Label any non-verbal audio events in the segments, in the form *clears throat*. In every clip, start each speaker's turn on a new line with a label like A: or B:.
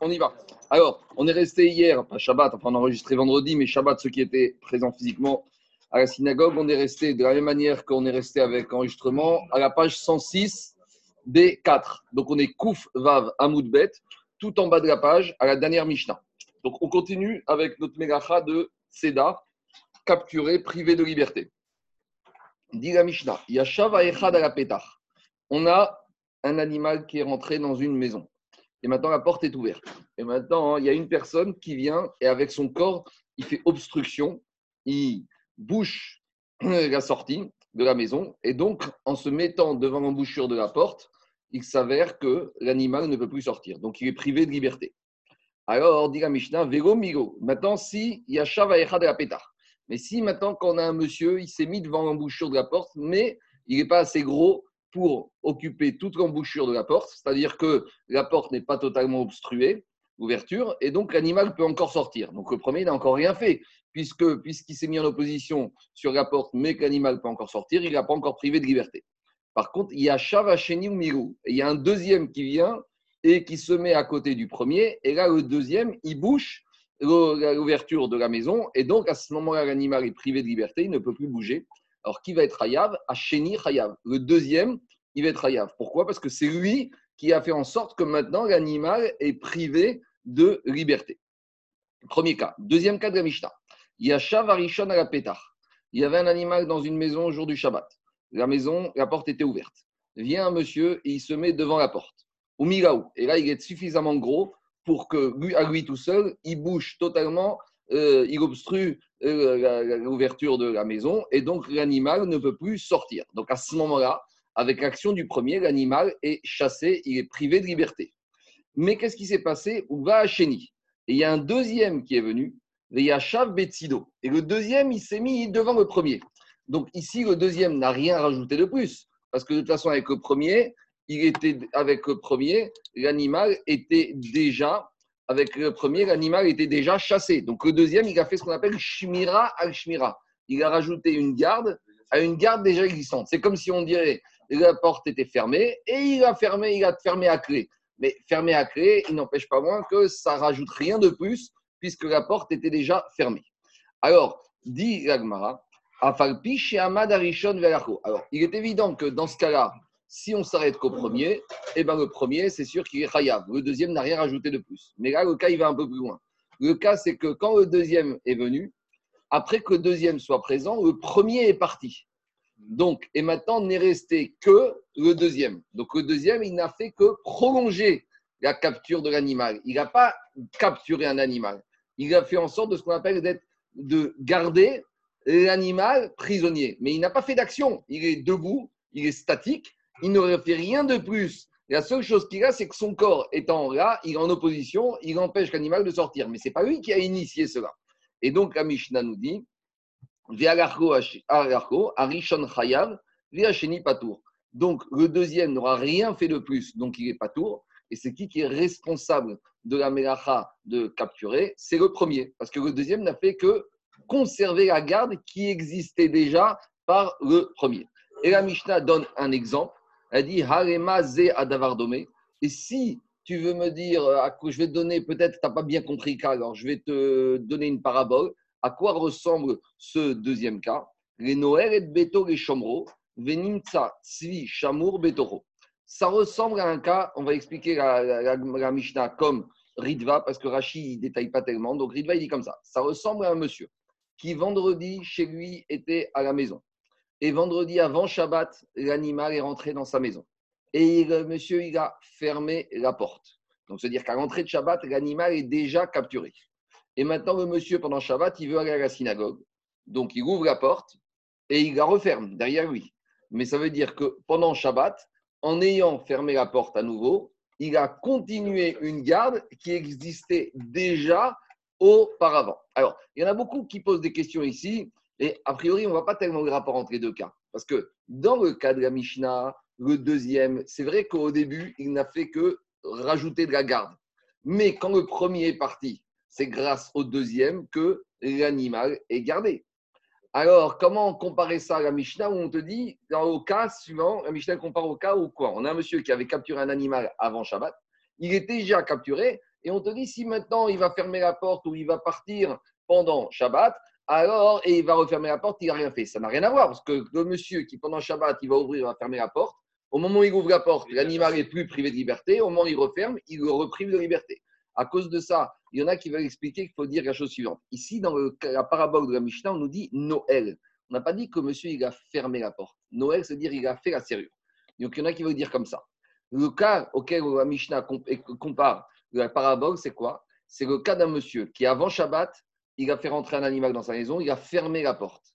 A: on y va. Alors, on est resté hier, pas Shabbat, enfin on a enregistré vendredi, mais Shabbat, ceux qui étaient présents physiquement à la synagogue, on est resté de la même manière qu'on est resté avec enregistrement à la page 106 B4. Donc on est Kouf Vav Amoudbet, tout en bas de la page, à la dernière Mishnah. Donc on continue avec notre mégacha de Seda, capturé, privé de liberté. Dit la Mishnah, Yashav Echad la On a un animal qui est rentré dans une maison. Et maintenant, la porte est ouverte. Et maintenant, il y a une personne qui vient et avec son corps, il fait obstruction, il bouche *clears throat* la sortie de la maison. Et donc, en se mettant devant l'embouchure de la porte, il s'avère que l'animal ne peut plus sortir. Donc, il est privé de liberté. Alors, dit la Mishnah, vélo migo. Maintenant, si il y a de la pétard. Mais si maintenant, quand on a un monsieur, il s'est mis devant l'embouchure de la porte, mais il n'est pas assez gros pour occuper toute l'embouchure de la porte, c'est-à-dire que la porte n'est pas totalement obstruée, l'ouverture, et donc l'animal peut encore sortir. Donc le premier, n'a encore rien fait, puisqu'il s'est mis en opposition sur la porte, mais que l'animal peut encore sortir, il n'a pas encore privé de liberté. Par contre, il y a Shavacheni ou Mirou, il y a un deuxième qui vient et qui se met à côté du premier, et là le deuxième, il bouche l'ouverture de la maison, et donc à ce moment-là, l'animal est privé de liberté, il ne peut plus bouger. Alors, qui va être Hayav? Hacheni Hayav. Le deuxième, il va être Hayav. Pourquoi? Parce que c'est lui qui a fait en sorte que maintenant l'animal est privé de liberté. Premier cas. Deuxième cas de la Mishnah. Yashav Arishon à la pétard. Il y avait un animal dans une maison au jour du Shabbat. La maison, la porte était ouverte. Vient un monsieur et il se met devant la porte. Au. Et là, il est suffisamment gros pour que à lui tout seul, il bouge totalement, euh, il obstrue euh, l'ouverture de la maison et donc l'animal ne peut plus sortir. Donc à ce moment-là, avec l'action du premier, l'animal est chassé, il est privé de liberté. Mais qu'est-ce qui s'est passé? Ou va à. Et il y a un deuxième qui est venu, Yachav Betsido. Et le deuxième, il s'est mis devant le premier. Donc ici, le deuxième n'a rien rajouté de plus. Parce que de toute façon, avec le premier, il était avec le premier, l'animal était déjà avec le premier, l'animal était déjà chassé. Donc le deuxième, il a fait ce qu'on appelle Shmira al-Shmira. Il a rajouté une garde à une garde déjà existante. C'est comme si on dirait la porte était fermée et il a fermé, il a fermé à clé. Mais fermé à clé, il n'empêche pas moins que ça rajoute rien de plus puisque la porte était déjà fermée. Alors, dit Ragmara, Afalpi chez Ahmad Arishon Alors, il est évident que dans ce cas-là, si on s'arrête qu'au premier, eh ben le premier, c'est sûr qu'il est chayav. Le deuxième n'a rien rajouté de plus. Mais là, le cas, il va un peu plus loin. Le cas, c'est que quand le deuxième est venu, après que le deuxième soit présent, le premier est parti. Donc, et maintenant, n'est resté que le deuxième. Donc, le deuxième, il n'a fait que prolonger la capture de l'animal. Il n'a pas capturé un animal. Il a fait en sorte de ce qu'on appelle d'être, de garder l'animal prisonnier. Mais il n'a pas fait d'action. Il est debout, il est statique il n'aurait fait rien de plus. La seule chose qu'il a, c'est que son corps étant là, il est en opposition, il empêche l'animal de sortir. Mais ce n'est pas lui qui a initié cela. Et donc, la Mishnah nous dit Arishon Chayav, Patour. Donc, le deuxième n'aura rien fait de plus, donc il est Patour. Et c'est qui qui est responsable de la Melacha de capturer? C'est le premier. Parce que le deuxième n'a fait que conserver la garde qui existait déjà par le premier. Et la Mishnah donne un exemple elle dit Harema ze adavardomé. Et si tu veux me dire, euh, à quoi je vais te donner, peut-être tu n'as pas bien compris le cas, alors je vais te donner une parabole. À quoi ressemble ce deuxième cas? Les Noël et Beto et Shomro, Venimtsa Tzvi Shamour Betoro. Ça ressemble à un cas, on va expliquer la, Mishnah comme Ridva, parce que Rashi ne détaille pas tellement. Donc Ridva, il dit comme ça. Ça ressemble à un monsieur qui vendredi chez lui était à la maison. Et vendredi avant Shabbat, l'animal est rentré dans sa maison. Et le monsieur, il a fermé la porte. Donc, c'est-à-dire qu'à l'entrée de Shabbat, l'animal est déjà capturé. Et maintenant, le monsieur, pendant Shabbat, il veut aller à la synagogue. Donc, il ouvre la porte et il la referme derrière lui. Mais ça veut dire que pendant Shabbat, en ayant fermé la porte à nouveau, il a continué une garde qui existait déjà auparavant. Alors, il y en a beaucoup qui posent des questions ici. Et a priori, on ne voit pas tellement de rapport entre les deux cas. Parce que dans le cas de la Mishnah, le deuxième, c'est vrai qu'au début, il n'a fait que rajouter de la garde. Mais quand le premier est parti, c'est grâce au deuxième que l'animal est gardé. Alors, comment comparer ça à la Mishnah où on te dit, dans le cas suivant, la Mishnah compare au cas où quoi? On a un monsieur qui avait capturé un animal avant Shabbat, il est déjà capturé, Et on te dit, si maintenant il va fermer la porte ou il va partir pendant Shabbat, alors, et il va refermer la porte, il n'a rien fait. Ça n'a rien à voir, parce que le monsieur qui, pendant Shabbat, il va ouvrir, il va fermer la porte, au moment où il ouvre la porte, l'animal est plus privé de liberté, au moment où il referme, il le reprive de liberté. À cause de ça, il y en a qui veulent expliquer qu'il faut dire la chose suivante. Ici, dans la parabole de la Mishnah, on nous dit Noël. On n'a pas dit que monsieur, il a fermé la porte. Noël, c'est-à-dire il a fait la serrure. Donc, il y en a qui veulent dire comme ça. Le cas auquel la Mishnah compare la parabole, c'est quoi? C'est le cas d'un monsieur qui, avant Shabbat, il a fait rentrer un animal dans sa maison, il a fermé la porte.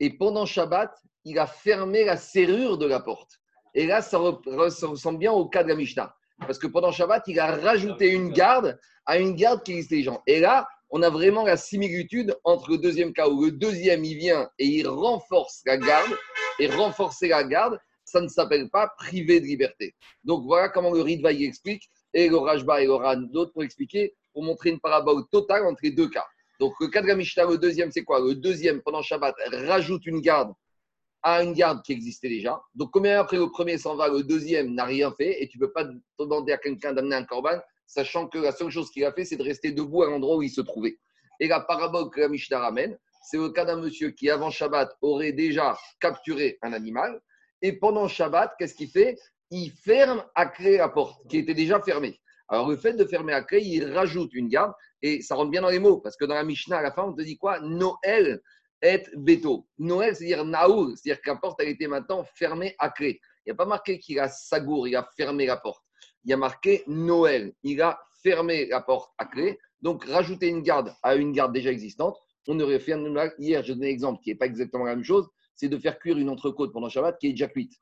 A: Et pendant Shabbat, il a fermé la serrure de la porte. Et là, ça ressemble bien au cas de la Mishnah. Parce que pendant Shabbat, il a rajouté une garde à une garde qui existait gens. Et là, on a vraiment la similitude entre le deuxième cas où le deuxième, il vient et il renforce la garde. Et renforcer la garde, ça ne s'appelle pas priver de liberté. Donc voilà comment le Ritva y explique. Et le Rajba et le d'autres pour expliquer, pour montrer une parabole totale entre les deux cas. Donc le cas de la Mishnah, le deuxième, c'est quoi? Le deuxième, pendant Shabbat, rajoute une garde à une garde qui existait déjà. Donc, combien après le premier s'en va, le deuxième n'a rien fait et tu ne peux pas demander à quelqu'un d'amener un corban, sachant que la seule chose qu'il a fait, c'est de rester debout à l'endroit où il se trouvait. Et la parabole que la Mishnah ramène, c'est le cas d'un monsieur qui, avant Shabbat, aurait déjà capturé un animal. Et pendant Shabbat, qu'est-ce qu'il fait? Il ferme à clé la porte, qui était déjà fermée. Alors, le fait de fermer à clé, il rajoute une garde. Et ça rentre bien dans les mots, parce que dans la Mishnah, à la fin, on te dit quoi? Noël et veto. Noël, c'est-à-dire Naoul, c'est-à-dire que la porte a été maintenant fermée à clé. Il n'y a pas marqué qu'il a sagour, il a fermé la porte. Il y a marqué Noël, il a fermé la porte à clé. Donc, rajouter une garde à une garde déjà existante, on aurait fait un Hier, je donné un exemple qui n'est pas exactement la même chose, c'est de faire cuire une entrecôte pendant Shabbat qui est déjà cuite.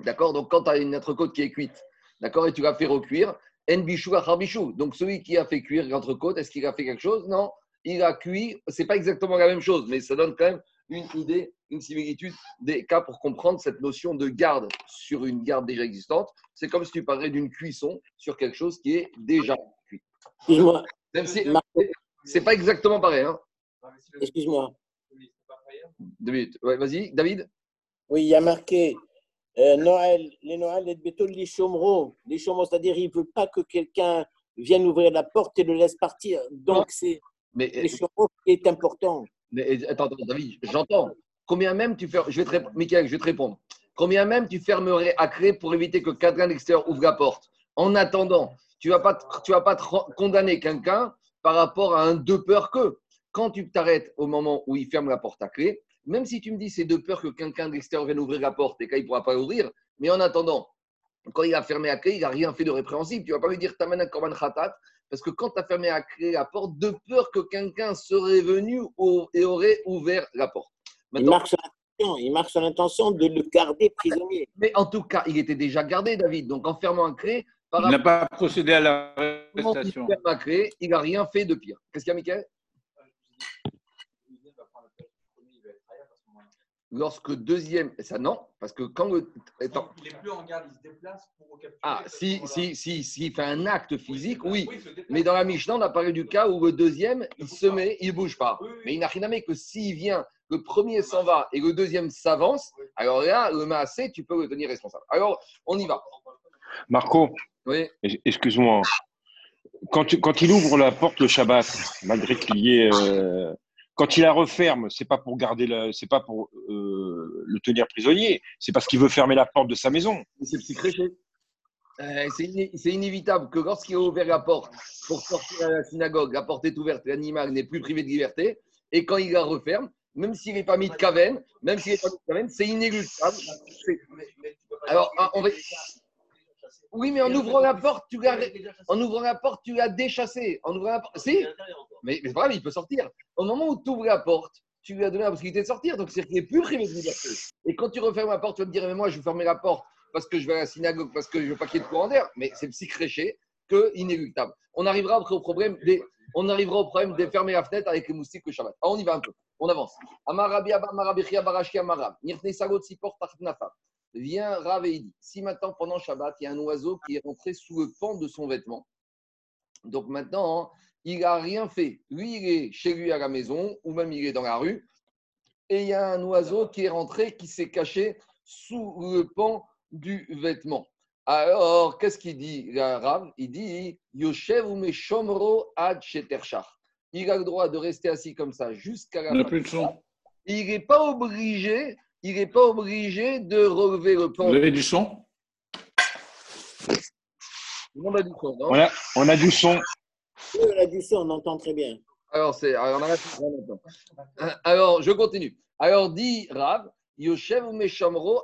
A: D'accord? Donc, quand tu as une entrecôte qui est cuite, d'accord, et tu l'as fait recuire, Donc, celui qui a fait cuire l'entrecôte, est-ce qu'il a fait quelque chose? Non il a cuit. C'est pas exactement la même chose, mais ça donne quand même une idée, une similitude des cas pour comprendre cette notion de garde sur une garde déjà existante. C'est comme si tu parlais d'une cuisson sur quelque chose qui est déjà cuit.
B: Excuse-moi.
A: c'est pas exactement pareil. Hein.
B: Excuse-moi.
A: Deux minutes. vas-y, David.
B: Oui, il y a marqué euh, Noël, les Noël, les béton, les chômeraux. Les chômeraux, c'est-à-dire il ne veut pas que quelqu'un vienne ouvrir la porte et le laisse partir. Donc, c'est mais est important.
A: Mais, attends, David, j'entends. Combien même tu fais, je vais te Michael, je vais te répondre. Combien même tu fermerais à clé pour éviter que quelqu'un d'extérieur ouvre la porte? En attendant, tu ne vas pas, tu vas pas condamner quelqu'un par rapport à un deux peurs que. Quand tu t'arrêtes au moment où il ferme la porte à clé, même si tu me dis c'est de peur que quelqu'un d'extérieur vienne ouvrir la porte et qu'il ne pourra pas ouvrir, mais en attendant, quand il a fermé à clé, il n'a rien fait de répréhensible. Tu ne vas pas lui dire T'amènes un korban khatat parce que quand tu as fermé à clé la porte, de peur que quelqu'un serait venu et aurait ouvert la porte.
B: il, marche sur l'intention de le garder prisonnier.
A: Mais en tout cas, il était déjà gardé, David. Donc en fermant un clé.
C: il n'a pas procédé à l'arrestation.
A: Il il n'a rien fait de pire. Qu'est-ce qu'il y a, Michael? Lorsque deuxième, ça non, parce que quand le.
D: il n'est plus en garde, il se déplace pour capturer.
A: Ah, si, si, si, s'il fait un acte physique, oui. Mais dans la Mishnah, on a parlé du cas où le deuxième, il se met, il ne bouge pas. Mais il n'a rien à que s'il vient, le premier s'en va et le deuxième s'avance, alors là, le massé, tu peux le tenir responsable. Alors, on y va.
C: Marco,
A: oui.
C: excuse-moi. Quand, quand, il ouvre la porte le Shabbat, malgré qu'il y ait. Euh, quand il la referme, c'est pas pour garder, c'est pas pour euh, le tenir prisonnier, c'est parce qu'il veut fermer la porte de sa maison.
A: C'est euh, c'est inévitable que lorsqu'il a ouvert la porte pour sortir à la synagogue, la porte est ouverte, l'animal n'est plus privé de liberté, et quand il la referme, même s'il n'est pas mis de caverne, même s'il n'est pas mis de caverne, c'est inéluctable. Alors, on va, oui, mais en ouvrant la porte, tu l'as, en ouvrant la porte, tu l'as déchassé. En ouvrant la porte, si. Mais, mais c'est il peut sortir. Au moment où tu ouvres la porte, tu lui as donné la possibilité de sortir, donc c'est qu'il n'est plus privé de liberté. Et quand tu refermes la porte, tu vas me dire, mais moi, je vais fermer la porte parce que je vais à la synagogue, parce que je veux pas qu'il y ait de courant d'air. Mais c'est psychréché que inéluctable. On arrivera après au problème des, on arrivera au problème de fermer la fenêtre avec les moustiques le Shabbat. Alors, on y va un peu. On avance. Amarabi Amarab. Vient Rav et dit si maintenant, pendant Shabbat, il y a un oiseau qui est rentré sous le pan de son vêtement, donc maintenant, il n'a rien fait. Lui, il est chez lui à la maison, ou même il est dans la rue, et il y a un oiseau qui est rentré, qui s'est caché sous le pan du vêtement. Alors, qu'est-ce qu'il dit, Rav? Il dit Yoshev ou ad Il a le droit de rester assis comme ça jusqu'à la
E: fin.
A: Il n'est pas obligé, il n'est pas obligé de relever le pan.
E: Vous avez du son
C: on a du son, non? On a, on a du son.
B: Oui, on a du son, on entend très bien.
A: Alors, c'est, alors, alors, je continue. Alors, dit Rav, Yoshev ou Meshamro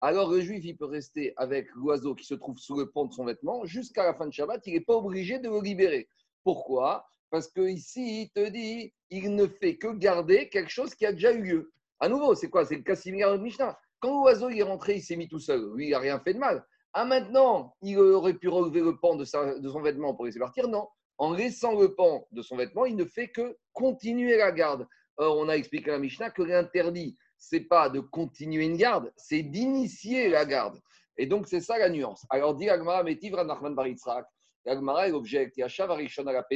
A: Alors, le juif, il peut rester avec l'oiseau qui se trouve sous le pont de son vêtement jusqu'à la fin de Shabbat. Il n'est pas obligé de le libérer. Pourquoi? Parce que ici, il te dit, il ne fait que garder quelque chose qui a déjà eu lieu. À nouveau, c'est quoi? C'est le cas similaire de Mishnah. Quand l'oiseau est rentré, il s'est mis tout seul. Lui, il n'a rien fait de mal. Ah, maintenant, il aurait pu relever le pan de, son vêtement pour laisser partir? Non. En laissant le pan de son vêtement, il ne fait que continuer la garde. Or, on a expliqué à la Mishnah que l'interdit, c'est pas de continuer une garde, c'est d'initier la garde. Et donc, c'est ça la nuance. Alors, dit Agmara, Metivra Nachman Baritzrak, Agmara, il objecte, Yashav Arishon la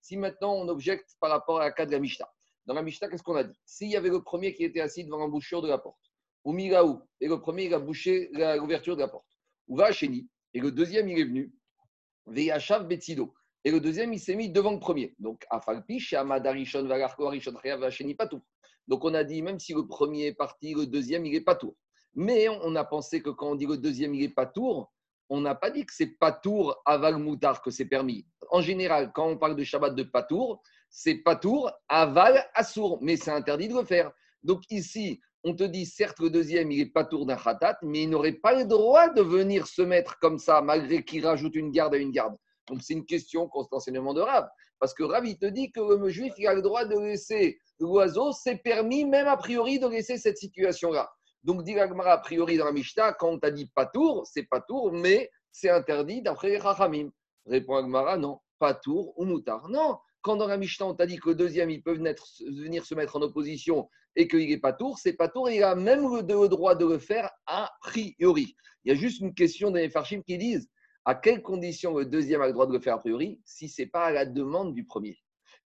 A: Si maintenant on objecte par rapport à la cas de la Mishnah, dans la Mishnah, qu'est-ce qu'on a dit? S'il y avait le premier qui était assis devant l'embouchure de la porte, ou Migaou, et le premier, il a bouché l'ouverture de la porte, ou va et le deuxième, il est venu, Veyachav Betsido, et le deuxième, il s'est mis devant le premier. Donc, Afalpish, Amadarishon, Valarko, Arishon, Vacheni, pas tout. Donc, on a dit, même si le premier est parti, le deuxième, il n'est pas tour. Mais on a pensé que quand on dit le deuxième, il n'est pas tour, on n'a pas dit que c'est pas tour aval moutard que c'est permis. En général, quand on parle de Shabbat de patour, c'est patour aval assour, mais c'est interdit de le faire. Donc ici, on te dit, certes, le deuxième, il est patour d'un khatat, mais il n'aurait pas le droit de venir se mettre comme ça, malgré qu'il rajoute une garde à une garde. Donc c'est une question constantnement de Rav. Parce que Rav, il te dit que le juif, il a le droit de laisser l'oiseau, c'est permis même a priori de laisser cette situation-là. Donc, dit a priori dans la Mishnah, quand on t'a dit patour, c'est patour, mais c'est interdit d'après les Rachamim. Répond Agmara, non, patour ou moutar. Non, quand dans la Mishnah, on t'a dit que le deuxième, il peut venir, se mettre en opposition et qu'il n'est pas tour, c'est pas tour, il a même le, droit de le faire a priori. Il y a juste une question des Farshim qui disent à quelles conditions le deuxième a le droit de le faire a priori si ce n'est pas à la demande du premier?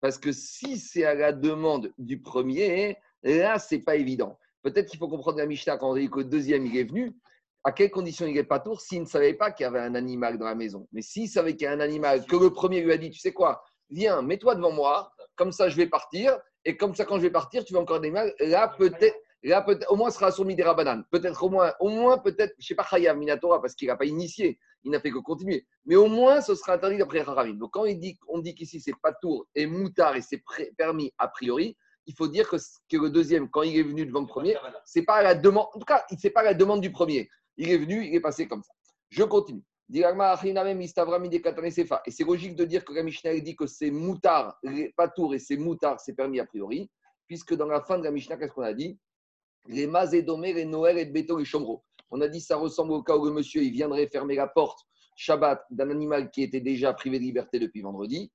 A: Parce que si c'est à la demande du premier, là, ce n'est pas évident. Peut-être qu'il faut comprendre la Mishnah quand on dit que le deuxième, il est venu. À quelles conditions il n'est pas tour s'il ne savait pas qu'il y avait un animal dans la maison? Mais s'il savait qu'il y a un animal, que le premier lui a dit, tu sais quoi, viens, mets-toi devant moi, comme ça je vais partir, et comme ça quand je vais partir, tu vas encore des mal. Là, peut-être, là, peut au moins, sera soumis des bananes. Peut-être au moins, au moins peut-être, je ne sais pas, Chayav Minatora, parce qu'il n'a pas initié, il n'a fait que continuer. Mais au moins, ce sera interdit d'après Haramim. Donc, quand il dit, on dit qu'ici, c'est pas tour et moutard et c'est permis a priori, il faut dire que, que, le deuxième, quand il est venu devant le premier, c'est pas la demande. En tout cas, c'est pas la demande du premier. Il est venu, il est passé comme ça. Je continue. Et c'est logique de dire que la Mishnah dit que c'est moutard, pas tour et c'est moutard, c'est permis a priori, puisque dans la fin de la Mishnah, qu'est-ce qu'on a dit? Les mazédomé, les Noël et et. On a dit ça ressemble au cas où le monsieur il viendrait fermer la porte Shabbat d'un animal qui était déjà privé de liberté depuis vendredi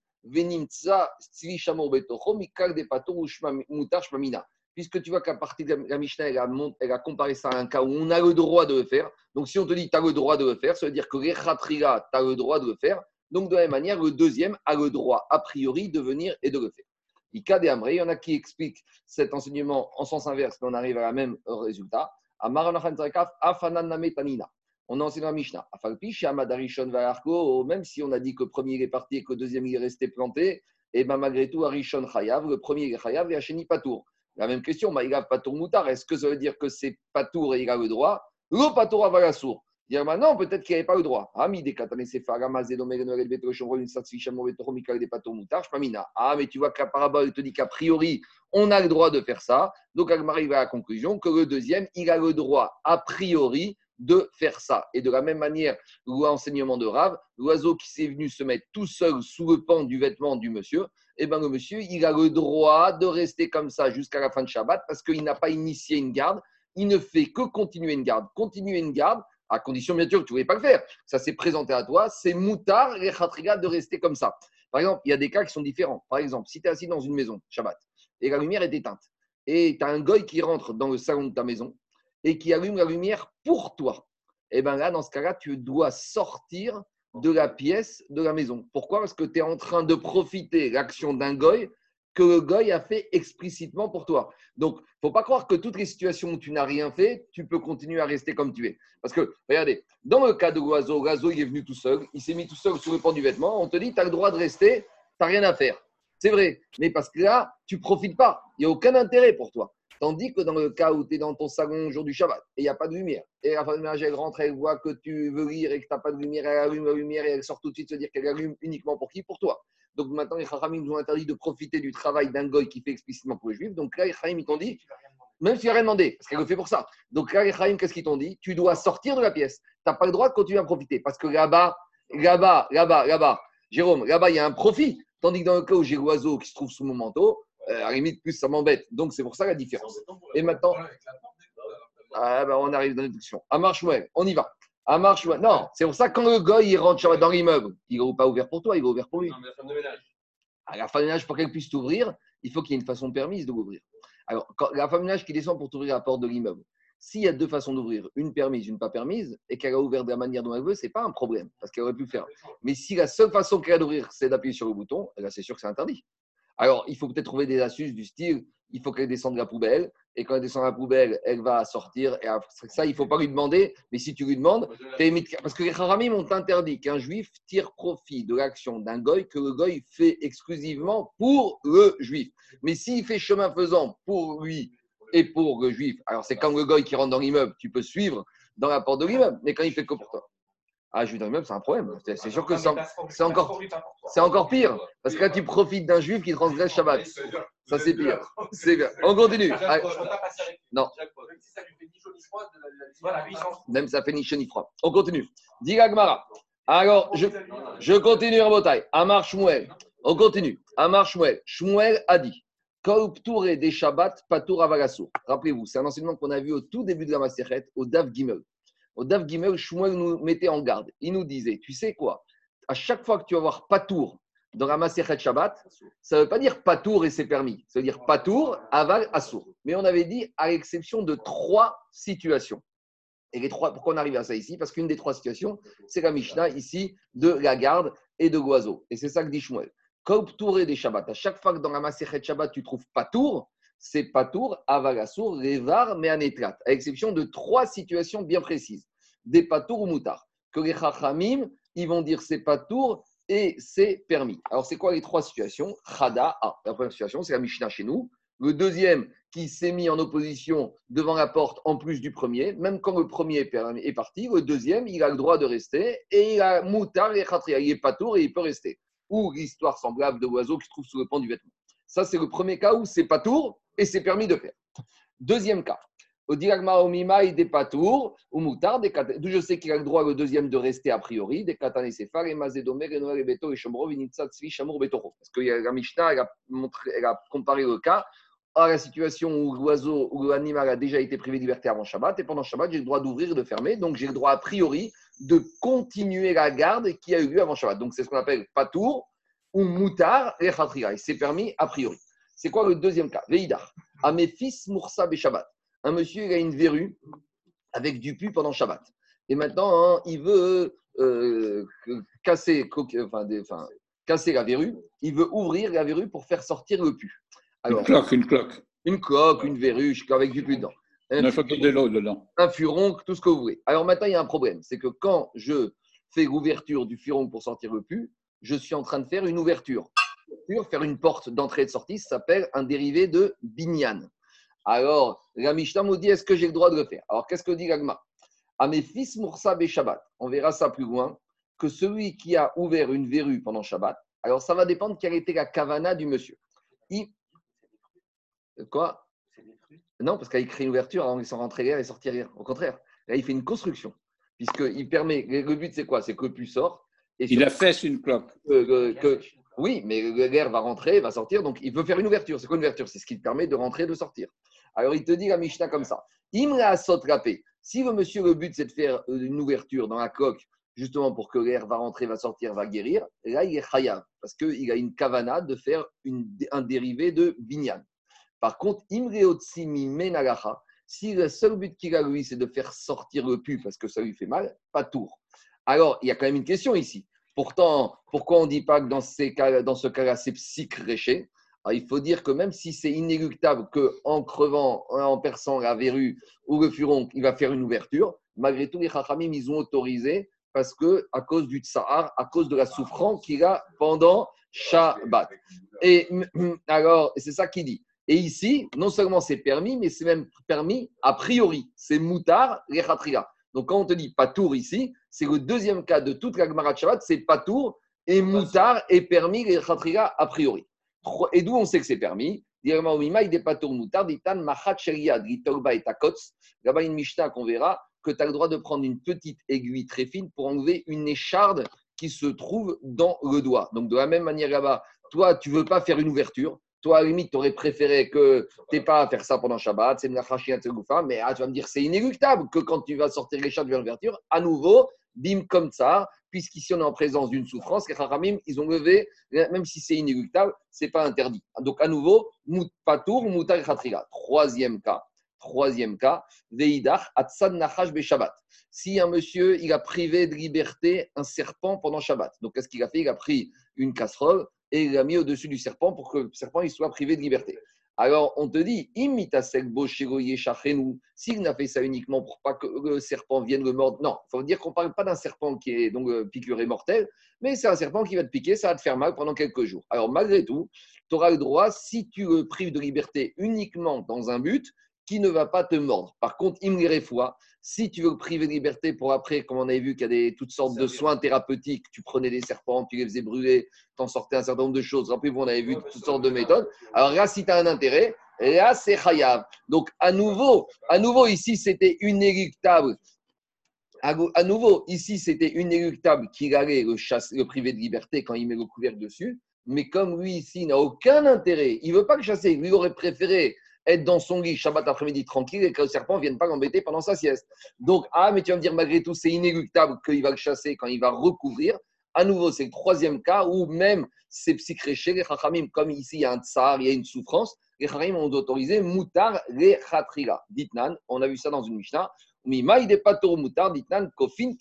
A: puisque tu vois qu'à partir de la Mishnah, elle a, comparé ça à un cas où on a le droit de le faire. Donc, si on te dit tu as le droit de le faire, ça veut dire que les tu as le droit de le faire. Donc, de la même manière, le deuxième a le droit, a priori, de venir et de le faire. Il y en a qui expliquent cet enseignement en sens inverse, mais on arrive à la même résultat. On a enseigné la Mishnah. Même si on a dit que le premier est parti et que le deuxième est resté planté, et ben malgré tout, Arishon Chayav, le premier est Chayav et Patour. La même question, il a Patour Moutar. Est-ce que ça veut dire que c'est Patour et il a le droit? Le Patour Avalassour. Dire maintenant, peut-être qu'il n'avait pas le droit. Ah, mais tu vois que la parabole te dit qu'a priori, on a le droit de faire ça. Donc, Agmar arrive à la conclusion que le deuxième, il a le droit, a priori, de faire ça. Et de la même manière, l'enseignement de Rav, l'oiseau qui s'est venu se mettre tout seul sous le pan du vêtement du monsieur, eh bien le monsieur, il a le droit de rester comme ça jusqu'à la fin de Shabbat parce qu'il n'a pas initié une garde. Il ne fait que continuer une garde. Continuer une garde, à condition bien sûr que tu ne voulais pas le faire. Ça s'est présenté à toi, c'est moutard et khatriga de rester comme ça. Par exemple, il y a des cas qui sont différents. Par exemple, si tu es assis dans une maison, Shabbat, et la lumière est éteinte, et tu as un goy qui rentre dans le salon de ta maison, et qui allume la lumière pour toi, eh bien là, dans ce cas-là, tu dois sortir de la pièce de la maison. Pourquoi? Parce que tu es en train de profiter l'action d'un goy que le goy a fait explicitement pour toi. Donc, faut pas croire que toutes les situations où tu n'as rien fait, tu peux continuer à rester comme tu es. Parce que, regardez, dans le cas de l'oiseau, l'oiseau, il est venu tout seul, il s'est mis tout seul sous le pan du vêtement, on te dit, tu as le droit de rester, tu n'as rien à faire. C'est vrai, mais parce que là, tu profites pas, il n'y a aucun intérêt pour toi. Tandis que dans le cas où tu es dans ton salon le jour du Shabbat et il n'y a pas de lumière, et la femme de ménage, elle rentre, elle voit que tu veux lire et que tu n'as pas de lumière, elle allume la lumière et elle sort tout de suite se dire qu'elle allume uniquement pour qui? Pour toi. Donc maintenant, les Chachamim nous ont interdit de profiter du travail d'un goy qui fait explicitement pour les Juifs. Donc là, les Chachamim, ils t'ont dit, même si tu n'as rien demandé, parce qu'elle le fait pour ça. Donc là, les Chachamim, qu'est-ce qu'ils t'ont dit? Tu dois sortir de la pièce. Tu n'as pas le droit de continuer à profiter. Parce que là-bas, là-bas, là-bas, là-bas, Jérôme, là-bas, il y a un profit. Tandis que dans le cas où j'ai l'oiseau qui se trouve sous mon manteau, à la limite, plus ça m'embête. Donc, c'est pour ça la différence. Et maintenant, ah, ben, on arrive dans l'introduction. À marche on y va. À marche Non, c'est pour ça que quand le gars il rentre dans l'immeuble, il n'est pas ouvert pour toi, il va ouvert pour lui. Non, mais la femme de ménage. À la femme de ménage, pour qu'elle puisse t'ouvrir, il faut qu'il y ait une façon permise de l'ouvrir. Alors, quand, la femme de ménage qui descend pour t'ouvrir la porte de l'immeuble, s'il y a deux façons d'ouvrir, une permise, une pas permise, et qu'elle a ouvert de la manière dont elle veut, ce n'est pas un problème, parce qu'elle aurait pu le faire. Mais si la seule façon qu'elle a d'ouvrir, c'est d'appuyer sur le bouton, là, c'est sûr que c'est interdit. Alors, il faut peut-être trouver des astuces du style il faut qu'elle descende de la poubelle. Et quand elle descend de la poubelle, elle va sortir. Et ça, il ne faut pas lui demander. Mais si tu lui demandes, parce que les Haramim ont interdit qu'un juif tire profit de l'action d'un goy que le goy fait exclusivement pour le juif. Mais s'il fait chemin faisant pour lui et pour le juif, alors c'est quand le goy qui rentre dans l'immeuble, tu peux suivre dans la porte de l'immeuble. Mais quand il fait que pour toi. Ah, juif dans l'immeuble, c'est un problème. C'est sûr que c'est encore, encore pire. Parce que là, tu profites d'un juif qui transgresse Shabbat. Ça, c'est pire. *laughs* C'est bien. On continue. Ah, non. Même ça fait ni chaud ni froid. On continue. Diga Gmara. Alors, je, je continue en bataille. Amar Shmuel. On continue. Amar Shmuel. Shmuel a dit et des Shabbat, Patour. Rappelez-vous, c'est un enseignement qu'on a vu au tout début de la Maserhet, au Dav Gimel. Au Dav Gimel, Shmuel nous mettait en garde. Il nous disait Tu sais quoi À chaque fois que tu vas voir Patour dans la Maserhet Shabbat, ça ne veut pas dire Patour et c'est permis. Ça veut dire Patour, Aval, Assour. Mais on avait dit à l'exception de trois situations. Et les trois, pourquoi on arrive à ça ici? Parce qu'une des trois situations, c'est la Mishnah ici de la garde et de l'oiseau. Et c'est ça que dit Shmuel. Tour et des Shabbat. À chaque fois que dans la Maserhet Shabbat, tu trouves Patour, c'est Patour, Avagassour, Revar, Meanetrat, à l'exception de trois situations bien précises, des Patour ou Moutar, que les Chachamim, ils vont dire c'est Patour et c'est permis. Alors, c'est quoi les trois situations? Chada, ah, la première situation, c'est la Mishnah chez nous. Le deuxième, qui s'est mis en opposition devant la porte en plus du premier, même quand le premier est parti, le deuxième, il a le droit de rester et il a Moutar et Khatria, il est Patour et il peut rester. Ou l'histoire semblable de l'oiseau qui se trouve sous le pan du vêtement. Ça, c'est le premier cas où c'est Patour et c'est permis de faire. Deuxième cas, ou d'où je sais qu'il a le droit le deuxième de rester a priori, des et mazedomer et et beto et shamur betoro. Parce que la Mishnah, elle a, a comparé le cas à la situation où l'oiseau ou l'animal a déjà été privé de liberté avant Shabbat et pendant Shabbat, j'ai le droit d'ouvrir et de fermer, donc j'ai le droit a priori de continuer la garde qui a eu lieu avant Shabbat. Donc c'est ce qu'on appelle patour ou moutar et khatria. C'est permis a priori. C'est quoi le deuxième cas? Veidar. À mes fils Moursa et Shabbat. Un monsieur, il a une verrue avec du pu pendant Shabbat. Et maintenant, hein, il veut euh, casser, enfin, casser la verrue. Il veut ouvrir la verrue pour faire sortir le pu.
C: une cloque, une cloque.
A: Une cloque, une verrue avec du pu dedans.
C: Un, dedans.
A: Un furon, tout ce que vous voulez. Alors maintenant, il y a un problème. C'est que quand je fais l'ouverture du furon pour sortir le pu, je suis en train de faire une ouverture faire une porte d'entrée et de sortie, ça s'appelle un dérivé de binyan. Alors, la Mishnah nous dit est-ce que j'ai le droit de le faire? Alors, qu'est-ce que dit l'agma? À mes fils Moursa et Shabbat, on verra ça plus loin, que celui qui a ouvert une verrue pendant Shabbat, alors ça va dépendre quelle était la kavana du monsieur. Il... Quoi? Non, parce qu'il crée une ouverture, alors ils sont rentrés et sortir rien. Au contraire, là, il fait une construction, puisqu'il permet. Le but, c'est quoi? C'est que le pu sort.
C: Et il a fait une cloque.
A: que, oui, mais l'air va rentrer, va sortir, donc il veut faire une ouverture. C'est quoi une ouverture? C'est ce qui te permet de rentrer et de sortir. Alors il te dit la Mishnah comme ça Imra sotrapé. Si le monsieur, le but c'est de faire une ouverture dans la coque, justement pour que l'air va rentrer, va sortir, va guérir, là il est chayav, parce qu'il a une kavana de faire un dérivé de binyan. Par contre, Imreotsimi menagacha, si le seul but qu'il a lui, c'est de faire sortir le pu parce que ça lui fait mal, pas tour. Alors, il y a quand même une question ici. Pourtant, pourquoi on ne dit pas que dans, ce cas-là, c'est psychréché il faut dire que même si c'est inéluctable qu'en crevant, en perçant la verrue ou le furon, il va faire une ouverture, malgré tout, les Chachamim, ils ont autorisé parce que à cause du tsahar, à cause de la souffrance qu'il a pendant Shabbat. Et *clears throat* alors, c'est ça qu'il dit. Et ici, non seulement c'est permis, mais c'est même permis a priori. C'est moutar, les Donc quand on te dit patour ici, c'est le deuxième cas de toute la Gemara Shabbat, c'est patour et moutar est permis les a priori. Et d'où on sait que c'est permis? Là-bas, une Mishnah qu'on verra que tu as le droit de prendre une petite aiguille très fine pour enlever une écharde qui se trouve dans le doigt. Donc, de la même manière là-bas, toi, tu veux pas faire une ouverture. Toi, à la limite, tu aurais préféré que tu n'aies pas à faire ça pendant Shabbat, c'est mais ah, tu vas me dire c'est inéluctable que quand tu vas sortir l'écharde vers l'ouverture, à nouveau, bim comme ça, puisqu'ici on est en présence d'une souffrance, les Haramim, ils ont levé, même si c'est inéluctable, c'est pas interdit. Donc à nouveau, patour, mutar khatriga. Troisième cas. Troisième cas, Veidach, Atsan Nachash Shabbat. Si un monsieur, il a privé de liberté un serpent pendant Shabbat, donc qu'est-ce qu'il a fait? Il a pris une casserole et il l'a mis au-dessus du serpent pour que le serpent il soit privé de liberté. Alors, on te dit, s'il n'a fait ça uniquement pour pas que le serpent vienne le mordre, non, il faut dire qu'on ne parle pas d'un serpent qui est donc euh, piqûré mortel, mais c'est un serpent qui va te piquer, ça va te faire mal pendant quelques jours. Alors, malgré tout, tu auras le droit, si tu le prives de liberté uniquement dans un but, qui ne va pas te mordre. Par contre, foi, si tu veux le priver de liberté pour après, comme on avait vu qu'il y a des, toutes sortes de soins thérapeutiques, tu prenais des serpents, tu les faisais brûler, tu en sortais un certain nombre de choses. Rappelez-vous, on avait vu toutes sortes de méthodes. Alors là, si tu as un intérêt, là, c'est khayab. Donc, à nouveau, à nouveau ici, c'était inéluctable. À nouveau, ici, c'était inéluctable qu'il allait le, chasse, le priver de liberté quand il met le couvercle dessus. Mais comme lui, ici, n'a aucun intérêt, il ne veut pas le chasser. Lui aurait préféré être dans son lit Shabbat après-midi tranquille et que le serpent ne vienne pas l'embêter pendant sa sieste. Donc, ah, mais tu vas me dire, malgré tout, c'est inéluctable qu'il va le chasser quand il va recouvrir. À nouveau, c'est le troisième cas où même ces psychréchés, les chachamim, comme ici, il y a un tsar, il y a une souffrance, les chachamim ont autorisé moutar les chatrila. Ditnan, on a vu ça dans une Mishnah. moutar, ditnan, kofin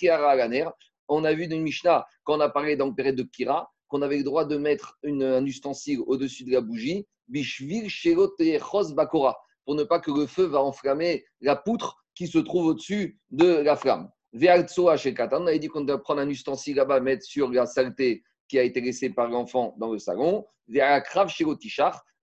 A: On a vu dans une Mishnah, quand on a parlé dans le période de Kira, qu'on avait le droit de mettre un ustensile au-dessus de la bougie Bakora, pour ne pas que le feu va enflammer la poutre qui se trouve au-dessus de la flamme. On avait dit qu'on doit prendre un ustensile là-bas, mettre sur la saleté qui a été laissée par l'enfant dans le salon. Et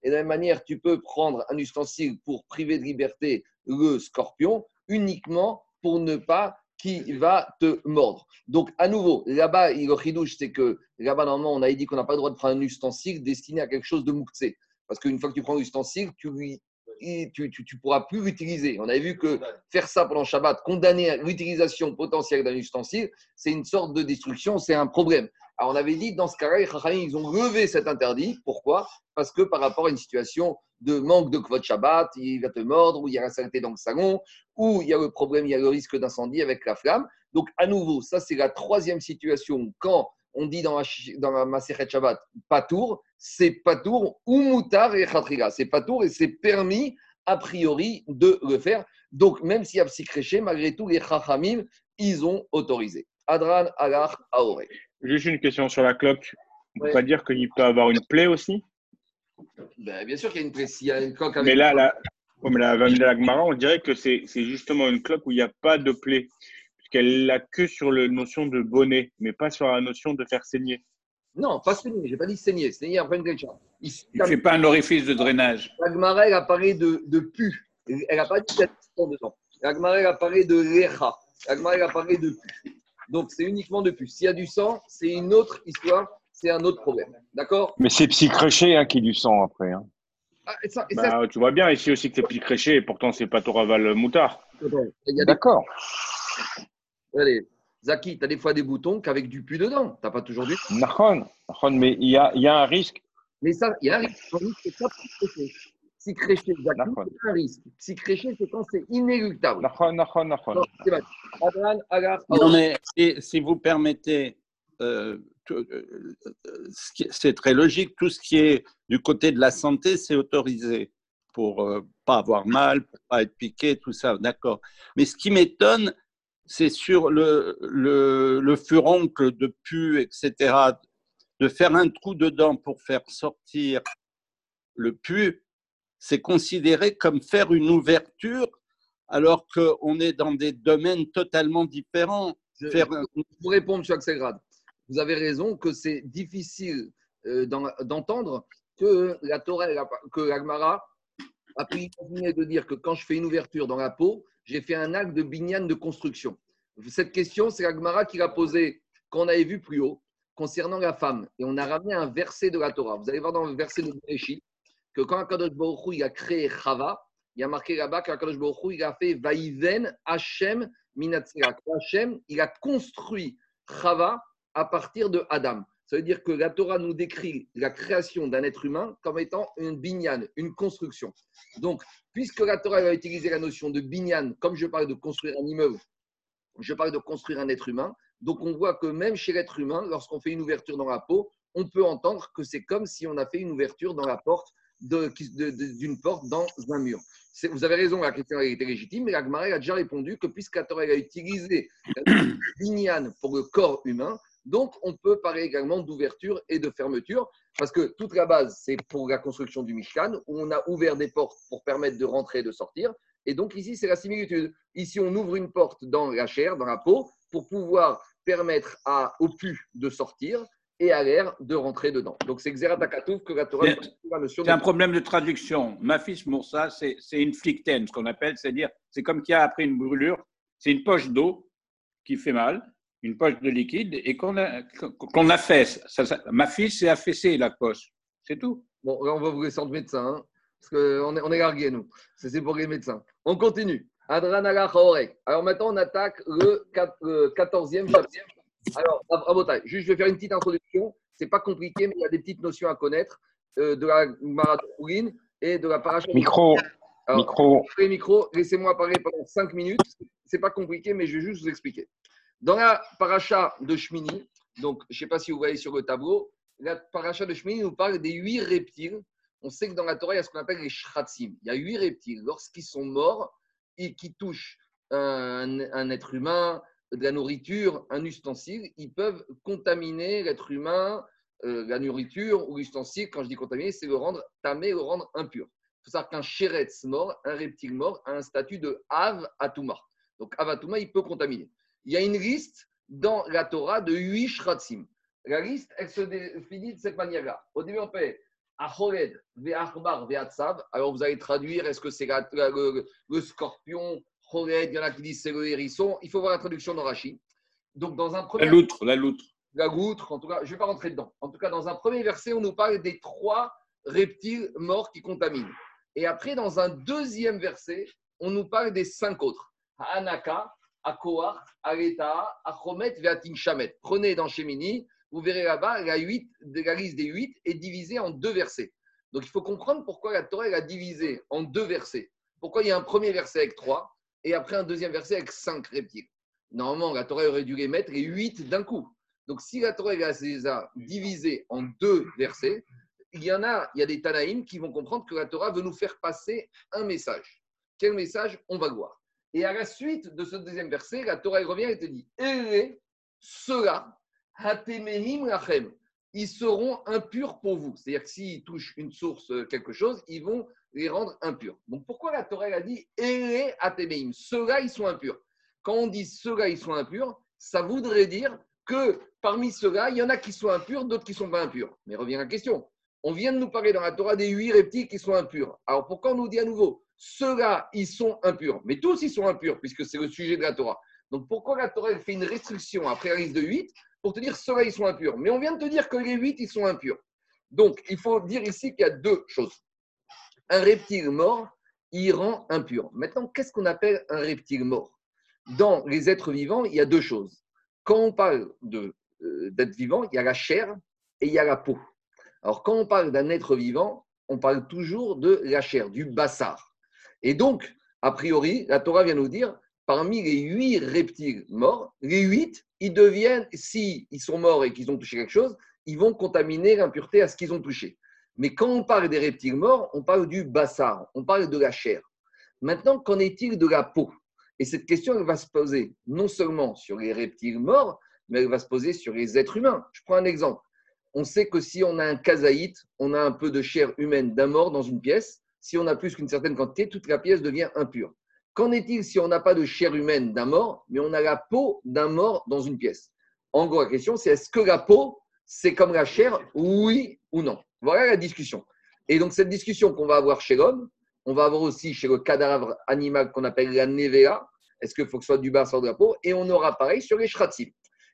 A: de la même manière, tu peux prendre un ustensile pour priver de liberté le scorpion uniquement pour ne pas qu'il va te mordre. Donc, à nouveau, là-bas, le chidouche, c'est que là-bas, normalement, on avait dit qu'on n'a pas le droit de prendre un ustensile destiné à quelque chose de mouktsé. Parce qu'une fois que tu prends l'ustensile, tu ne tu, pourras plus l'utiliser. On avait vu que faire ça pendant Shabbat, condamner l'utilisation potentielle d'un ustensile, c'est une sorte de destruction, c'est un problème. Alors on avait dit dans ce cas-là, les ils ont levé cet interdit. Pourquoi? Parce que par rapport à une situation de manque de kvot Shabbat, il va te mordre, ou il y a la saleté dans le salon, ou il y a le problème, il y a le risque d'incendie avec la flamme. Donc à nouveau, ça c'est la troisième situation quand on dit dans la, dans la Maseret Shabbat, patour, c'est patour ou moutar et khatriga. C'est patour et c'est permis a priori de le faire. Donc, même s'il y a psychréché, malgré tout, les chachamim, ils ont autorisé. Adran, Agar, Aoré.
C: Juste une question sur la cloque. On peut pas dire qu'il peut avoir une plaie aussi?
A: Ben, Bien sûr qu'il y a une plaie. S'il y a une cloque
C: avec. Mais là, la, comme la Gemara, on dirait que c'est justement une cloque où il n'y a pas de plaie qu'elle n'a que sur la notion de bonnet, mais pas sur la notion de faire saigner.
A: Non, pas saigner, je n'ai pas dit saigner, saigner après une
E: Il ne fait pas un orifice de drainage.
A: La elle apparaît de, de pu. Elle n'a pas dit dedans. La elle apparaît de lécha. La elle apparaît de pu. Donc c'est uniquement de pu. S'il y a du sang, c'est une autre histoire, c'est un autre problème. D'accord?
C: Mais c'est psychréché hein, qui est du sang après. Hein. Ah, bah, tu vois bien ici aussi que c'est psychréché et pourtant c'est pas Toraval moutard. D'accord.
A: Allez, Zaki, tu as des fois des boutons qu'avec du pu dedans. Tu n'as pas toujours du
C: Nahon, mais il y a, y a, un risque.
A: Mais ça, il y a un risque. Un risque, c'est pas psychréché. Psychréché, Zaki, c'est un risque. Crécher, c'est quand c'est inéluctable.
C: Nahon, Nahon, Nahon.
E: Non, mais si vous permettez, euh, euh, c'est très logique. Tout ce qui est du côté de la santé, c'est autorisé pour ne euh, pas avoir mal, pour pas être piqué, tout ça, d'accord. Mais ce qui m'étonne, c'est sur le, le, le, furoncle de pu, etc., de faire un trou dedans pour faire sortir le pu, c'est considéré comme faire une ouverture alors qu'on est dans des domaines totalement différents.
A: Je, faire... Pour répondre, M. Axelgrad, vous avez raison que c'est difficile euh, d'entendre que la Torah, que l'Agmara a pu continuer de dire que quand je fais une ouverture dans la peau, j'ai fait un acte de binyan de construction. Cette question, c'est l'Agmara qui l'a posée quand on avait vu plus haut concernant la femme. Et on a ramené un verset de la Torah. Vous allez voir dans le verset de Bereshit que quand Akadosh Baruch il a créé Chava, il a marqué là-bas qu'Akadosh Baruch il a fait Vaïven Hashem Minatzira. Hashem, il a construit Chava à partir de Adam. Ça veut dire que la Torah nous décrit la création d'un être humain comme étant une binyan, une construction. Donc, puisque la Torah a utilisé la notion de binyan, comme je parle de construire un immeuble, je parle de construire un être humain, donc on voit que même chez l'être humain, lorsqu'on fait une ouverture dans la peau, on peut entendre que c'est comme si on a fait une ouverture dans la porte d'une porte dans un mur. Vous avez raison, la question été légitime, mais Agmara a déjà répondu que puisque la Torah a utilisé la binyan pour le corps humain, donc, on peut parler également d'ouverture et de fermeture, parce que toute la base, c'est pour la construction du Mishkan, où on a ouvert des portes pour permettre de rentrer et de sortir. Et donc, ici, c'est la similitude. Ici, on ouvre une porte dans la chair, dans la peau, pour pouvoir permettre à, au pu de sortir et à l'air de rentrer dedans. Donc, c'est Xeratakatouf que la Torah
E: C'est un problème de traduction. Ma fils ça, c'est une flicten, ce qu'on appelle, c'est-à-dire, c'est comme qui a après une brûlure, c'est une poche d'eau qui fait mal une poche de liquide et qu'on a, qu'on affaisse. ma fille s'est affaissée la poche. C'est tout.
A: Bon, là, on va vous laisser de médecin, hein, parce qu'on est, on est largués, nous. C'est pour les médecins. On continue. Adranala Alors maintenant, on attaque le, 14e chapitre. Alors, Rabotai, juste je vais faire une petite introduction. C'est pas compliqué, mais il y a des petites notions à connaître euh, de la marathon et de la paracha.
C: Micro. micro.
A: micro. Laissez-moi parler pendant 5 minutes. C'est pas compliqué, mais je vais juste vous expliquer. Dans la paracha de Shmini, donc je ne sais pas si vous voyez sur le tableau, la paracha de Shmini nous parle des huit reptiles. On sait que dans la Torah, il y a ce qu'on appelle les shratzim. Il y a huit reptiles. Lorsqu'ils sont morts et qui touchent un, être humain, de la nourriture, un ustensile, ils peuvent contaminer l'être humain, euh, la nourriture ou l'ustensile. Quand je dis contaminer, c'est le rendre tamé, le rendre impur. Il faut savoir qu'un chéretz mort, un reptile mort, a un statut de Av Atuma. Donc Av Atuma, il peut contaminer il y a une liste dans la Torah de huit shratzim. La liste, elle se définit de cette manière-là. Au début, on fait Achored, Ve'achbar, Ve'atsav. Alors, vous allez traduire, est-ce que c'est le, scorpion, Chored, il y en a qui disent c'est le hérisson. Il faut voir la traduction dans Rashi. Donc, dans un premier.
E: La loutre, la loutre.
A: La loutre, en tout cas, je ne vais pas rentrer dedans. En tout cas, dans un premier verset, on nous parle des trois reptiles morts qui contaminent. Et après, dans un deuxième verset, on nous parle des cinq autres. Anaka, Akoar, Areta, Achomet, Veatin Shamet. Prenez dans Shemini, vous verrez là-bas, la, 8, la liste des 8 est divisée en deux versets. Donc il faut comprendre pourquoi la Torah a divisé en deux versets. Pourquoi il y a un premier verset avec 3 et après un deuxième verset avec 5 reptiles? Normalement, la Torah aurait dû les mettre les 8 d'un coup. Donc si la Torah les a divisés en deux versets, il y en a, il y a des Tanaïm qui vont comprendre que la Torah veut nous faire passer un message. Quel message On va voir? Et à la suite de ce deuxième verset, la Torah revient et te dit ceux-là, lachem, ils seront impurs pour vous. C'est-à-dire que s'ils touchent une source, euh, quelque chose, ils vont les rendre impurs. Donc pourquoi la Torah a dit hatemeim Ceux-là, ils sont impurs. Quand on dit ceux-là, ils sont impurs, ça voudrait dire que parmi ceux-là, il y en a qui sont impurs, d'autres qui ne sont pas impurs. Mais revient la question. On vient de nous parler dans la Torah des huit reptiles qui sont impurs. Alors pourquoi on nous dit à nouveau ceux-là, ils sont impurs. Mais tous, ils sont impurs, puisque c'est le sujet de la Torah. Donc pourquoi la Torah fait une restriction après la liste de 8 pour te dire ceux-là, ils sont impurs? Mais on vient de te dire que les 8, ils sont impurs. Donc il faut dire ici qu'il y a deux choses. Un reptile mort, il rend impur. Maintenant, qu'est-ce qu'on appelle un reptile mort? Dans les êtres vivants, il y a deux choses. Quand on parle euh, d'être vivant, il y a la chair et il y a la peau. Alors quand on parle d'un être vivant, on parle toujours de la chair, du bassar. Et donc, a priori, la Torah vient nous dire, parmi les huit reptiles morts, les huit, ils deviennent, s'ils sont morts et qu'ils ont touché quelque chose, ils vont contaminer l'impureté à ce qu'ils ont touché. Mais quand on parle des reptiles morts, on parle du bassar, on parle de la chair. Maintenant, qu'en est-il de la peau? Et cette question, elle va se poser non seulement sur les reptiles morts, mais elle va se poser sur les êtres humains. Je prends un exemple. on sait que si on a un kazaït, on a un peu de chair humaine d'un mort dans une pièce. Si on a plus qu'une certaine quantité, toute la pièce devient impure. Qu'en est-il si on n'a pas de chair humaine d'un mort, mais on a la peau d'un mort dans une pièce? En gros, la question, c'est est-ce que la peau, c'est comme la chair, oui ou non? Voilà la discussion. Et donc, cette discussion qu'on va avoir chez l'homme, on va avoir aussi chez le cadavre animal qu'on appelle la nevea. Est-ce qu'il faut que ce soit du bas sur de la peau? Et on aura pareil sur les shratzim.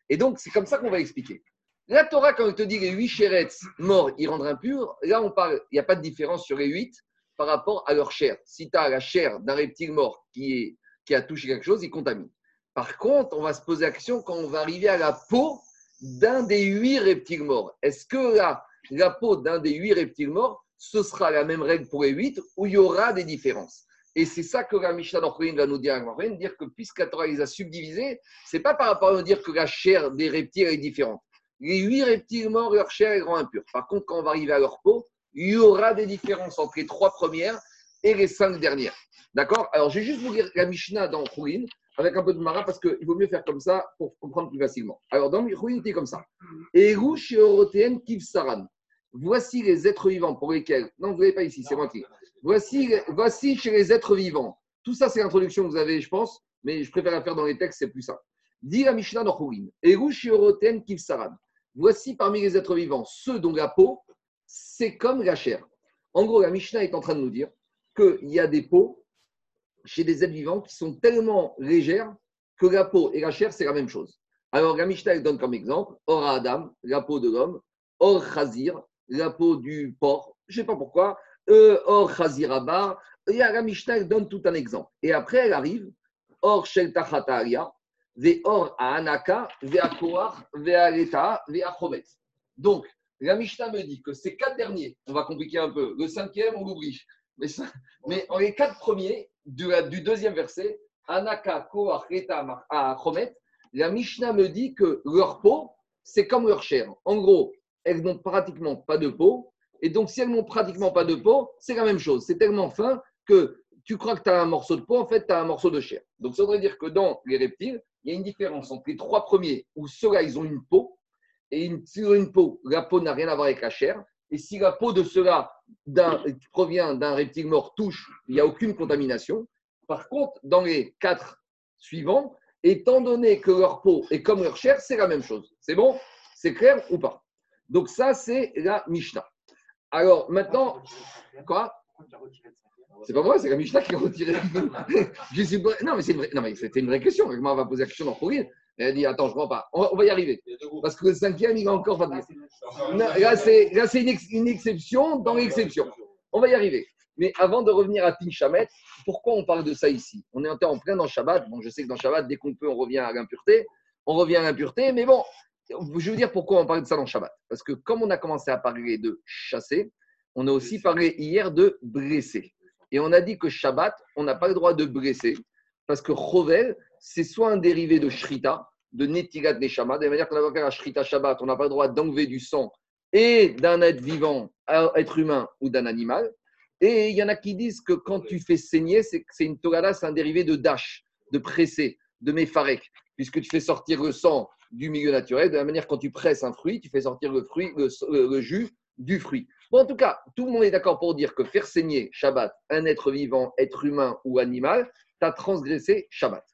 A: Et donc, c'est comme ça qu'on va expliquer. La Torah, quand elle te dit les huit chérettes morts, ils rendent impurs, là, on parle, il n'y a pas de différence sur les huit par rapport à leur chair. Si tu as la chair d'un reptile mort qui, est, qui a touché quelque chose, il contamine. Par contre, on va se poser la question quand on va arriver à la peau d'un des huit reptiles morts. Est-ce que la, la peau d'un des huit reptiles morts, ce sera la même règle pour les huit ou il y aura des différences? Et c'est ça que la Mishnah va nous dire, va dire que puisque Torah les a subdivisés, c'est pas par rapport à nous dire que la chair des reptiles est différente. Les huit reptiles morts, leur chair est grand impure. Par contre, quand on va arriver à leur peau, il y aura des différences entre les trois premières et les cinq dernières. D'accord? Alors, je vais juste vous lire la Mishnah dans Khourin avec un peu de marin parce qu'il vaut mieux faire comme ça pour comprendre plus facilement. Alors, dans Khourin, c'est comme ça. Eru Eurotéenne Kiv Saran. Voici les êtres vivants pour lesquels. Non, vous n'avez pas ici, c'est qui. Voici, voici chez les êtres vivants. Tout ça, c'est l'introduction que vous avez, je pense, mais je préfère la faire dans les textes, c'est plus simple. Dit la Mishnah dans Khourin. Eru Eurotéenne Kiv Saran. Voici parmi les êtres vivants ceux dont la peau c'est comme la chair. En gros, la Mishnah est en train de nous dire qu'il y a des peaux chez des êtres vivants qui sont tellement légères que la peau et la chair, c'est la même chose. Alors, la Mishnah donne comme exemple Or Adam, la peau de l'homme, Or Chazir, la peau du porc, je ne sais pas pourquoi, euh, Or Chazir Abar. Et la Mishnah donne tout un exemple. Et après, elle arrive Or Shel Tachataria, Ve Or Anaka, Ve Akoar, Ve Aleta, Ve Donc, la Mishnah me dit que ces quatre derniers, on va compliquer un peu, le cinquième, on l'oublie. Mais, mais en les quatre premiers du, du deuxième verset, Anaka, Koach, Reta, Chomet, la Mishnah me dit que leur peau, c'est comme leur chair. En gros, elles n'ont pratiquement pas de peau. Et donc, si elles n'ont pratiquement pas de peau, c'est la même chose. C'est tellement fin que tu crois que tu as un morceau de peau, en fait, tu as un morceau de chair. Donc, ça voudrait dire que dans les reptiles, il y a une différence entre les trois premiers où ceux-là, ils ont une peau, et sur une peau, la peau n'a rien à voir avec la chair. Et si la peau de cela provient d'un reptile mort touche, il n'y a aucune contamination. Par contre, dans les quatre suivants, étant donné que leur peau est comme leur chair, c'est la même chose. C'est bon? C'est clair ou pas? Donc ça, c'est la Mishnah. Alors maintenant, quoi? C'est pas moi, c'est la Mishnah qui a retiré. *laughs* Non, mais c'est une, vraie... c'était une vraie question. Moi, on va poser la question dans Elle a dit Attends, je ne comprends pas. On va, y arriver. Parce que le cinquième, il va encore pas dire. Là, c'est une, exception dans l'exception. On va y arriver. Mais avant de revenir à Tinchamet, pourquoi on parle de ça ici? On est en plein dans Shabbat. Bon, je sais que dans Shabbat, dès qu'on peut, on revient à l'impureté. On revient à l'impureté. Mais bon, je veux dire pourquoi on parle de ça dans Shabbat. Parce que comme on a commencé à parler de chasser, on a aussi parlé hier de blesser. Et on a dit que Shabbat, on n'a pas le droit de blesser. Parce que Chovel, c'est soit un dérivé de Shrita, de Netigat Neshama, de la manière qu'on a à Shrita Shabbat, on n'a pas le droit d'enlever du sang et d'un être vivant, être humain ou d'un animal. Et il y en a qui disent que quand tu fais saigner, c'est une Torah, c'est un dérivé de Dash, de presser, de Mefarek, puisque tu fais sortir le sang du milieu naturel. De la manière, quand tu presses un fruit, tu fais sortir le, fruit, le, jus du fruit. Bon, en tout cas, tout le monde est d'accord pour dire que faire saigner Shabbat un être vivant, être humain ou animal, tu as transgressé Shabbat.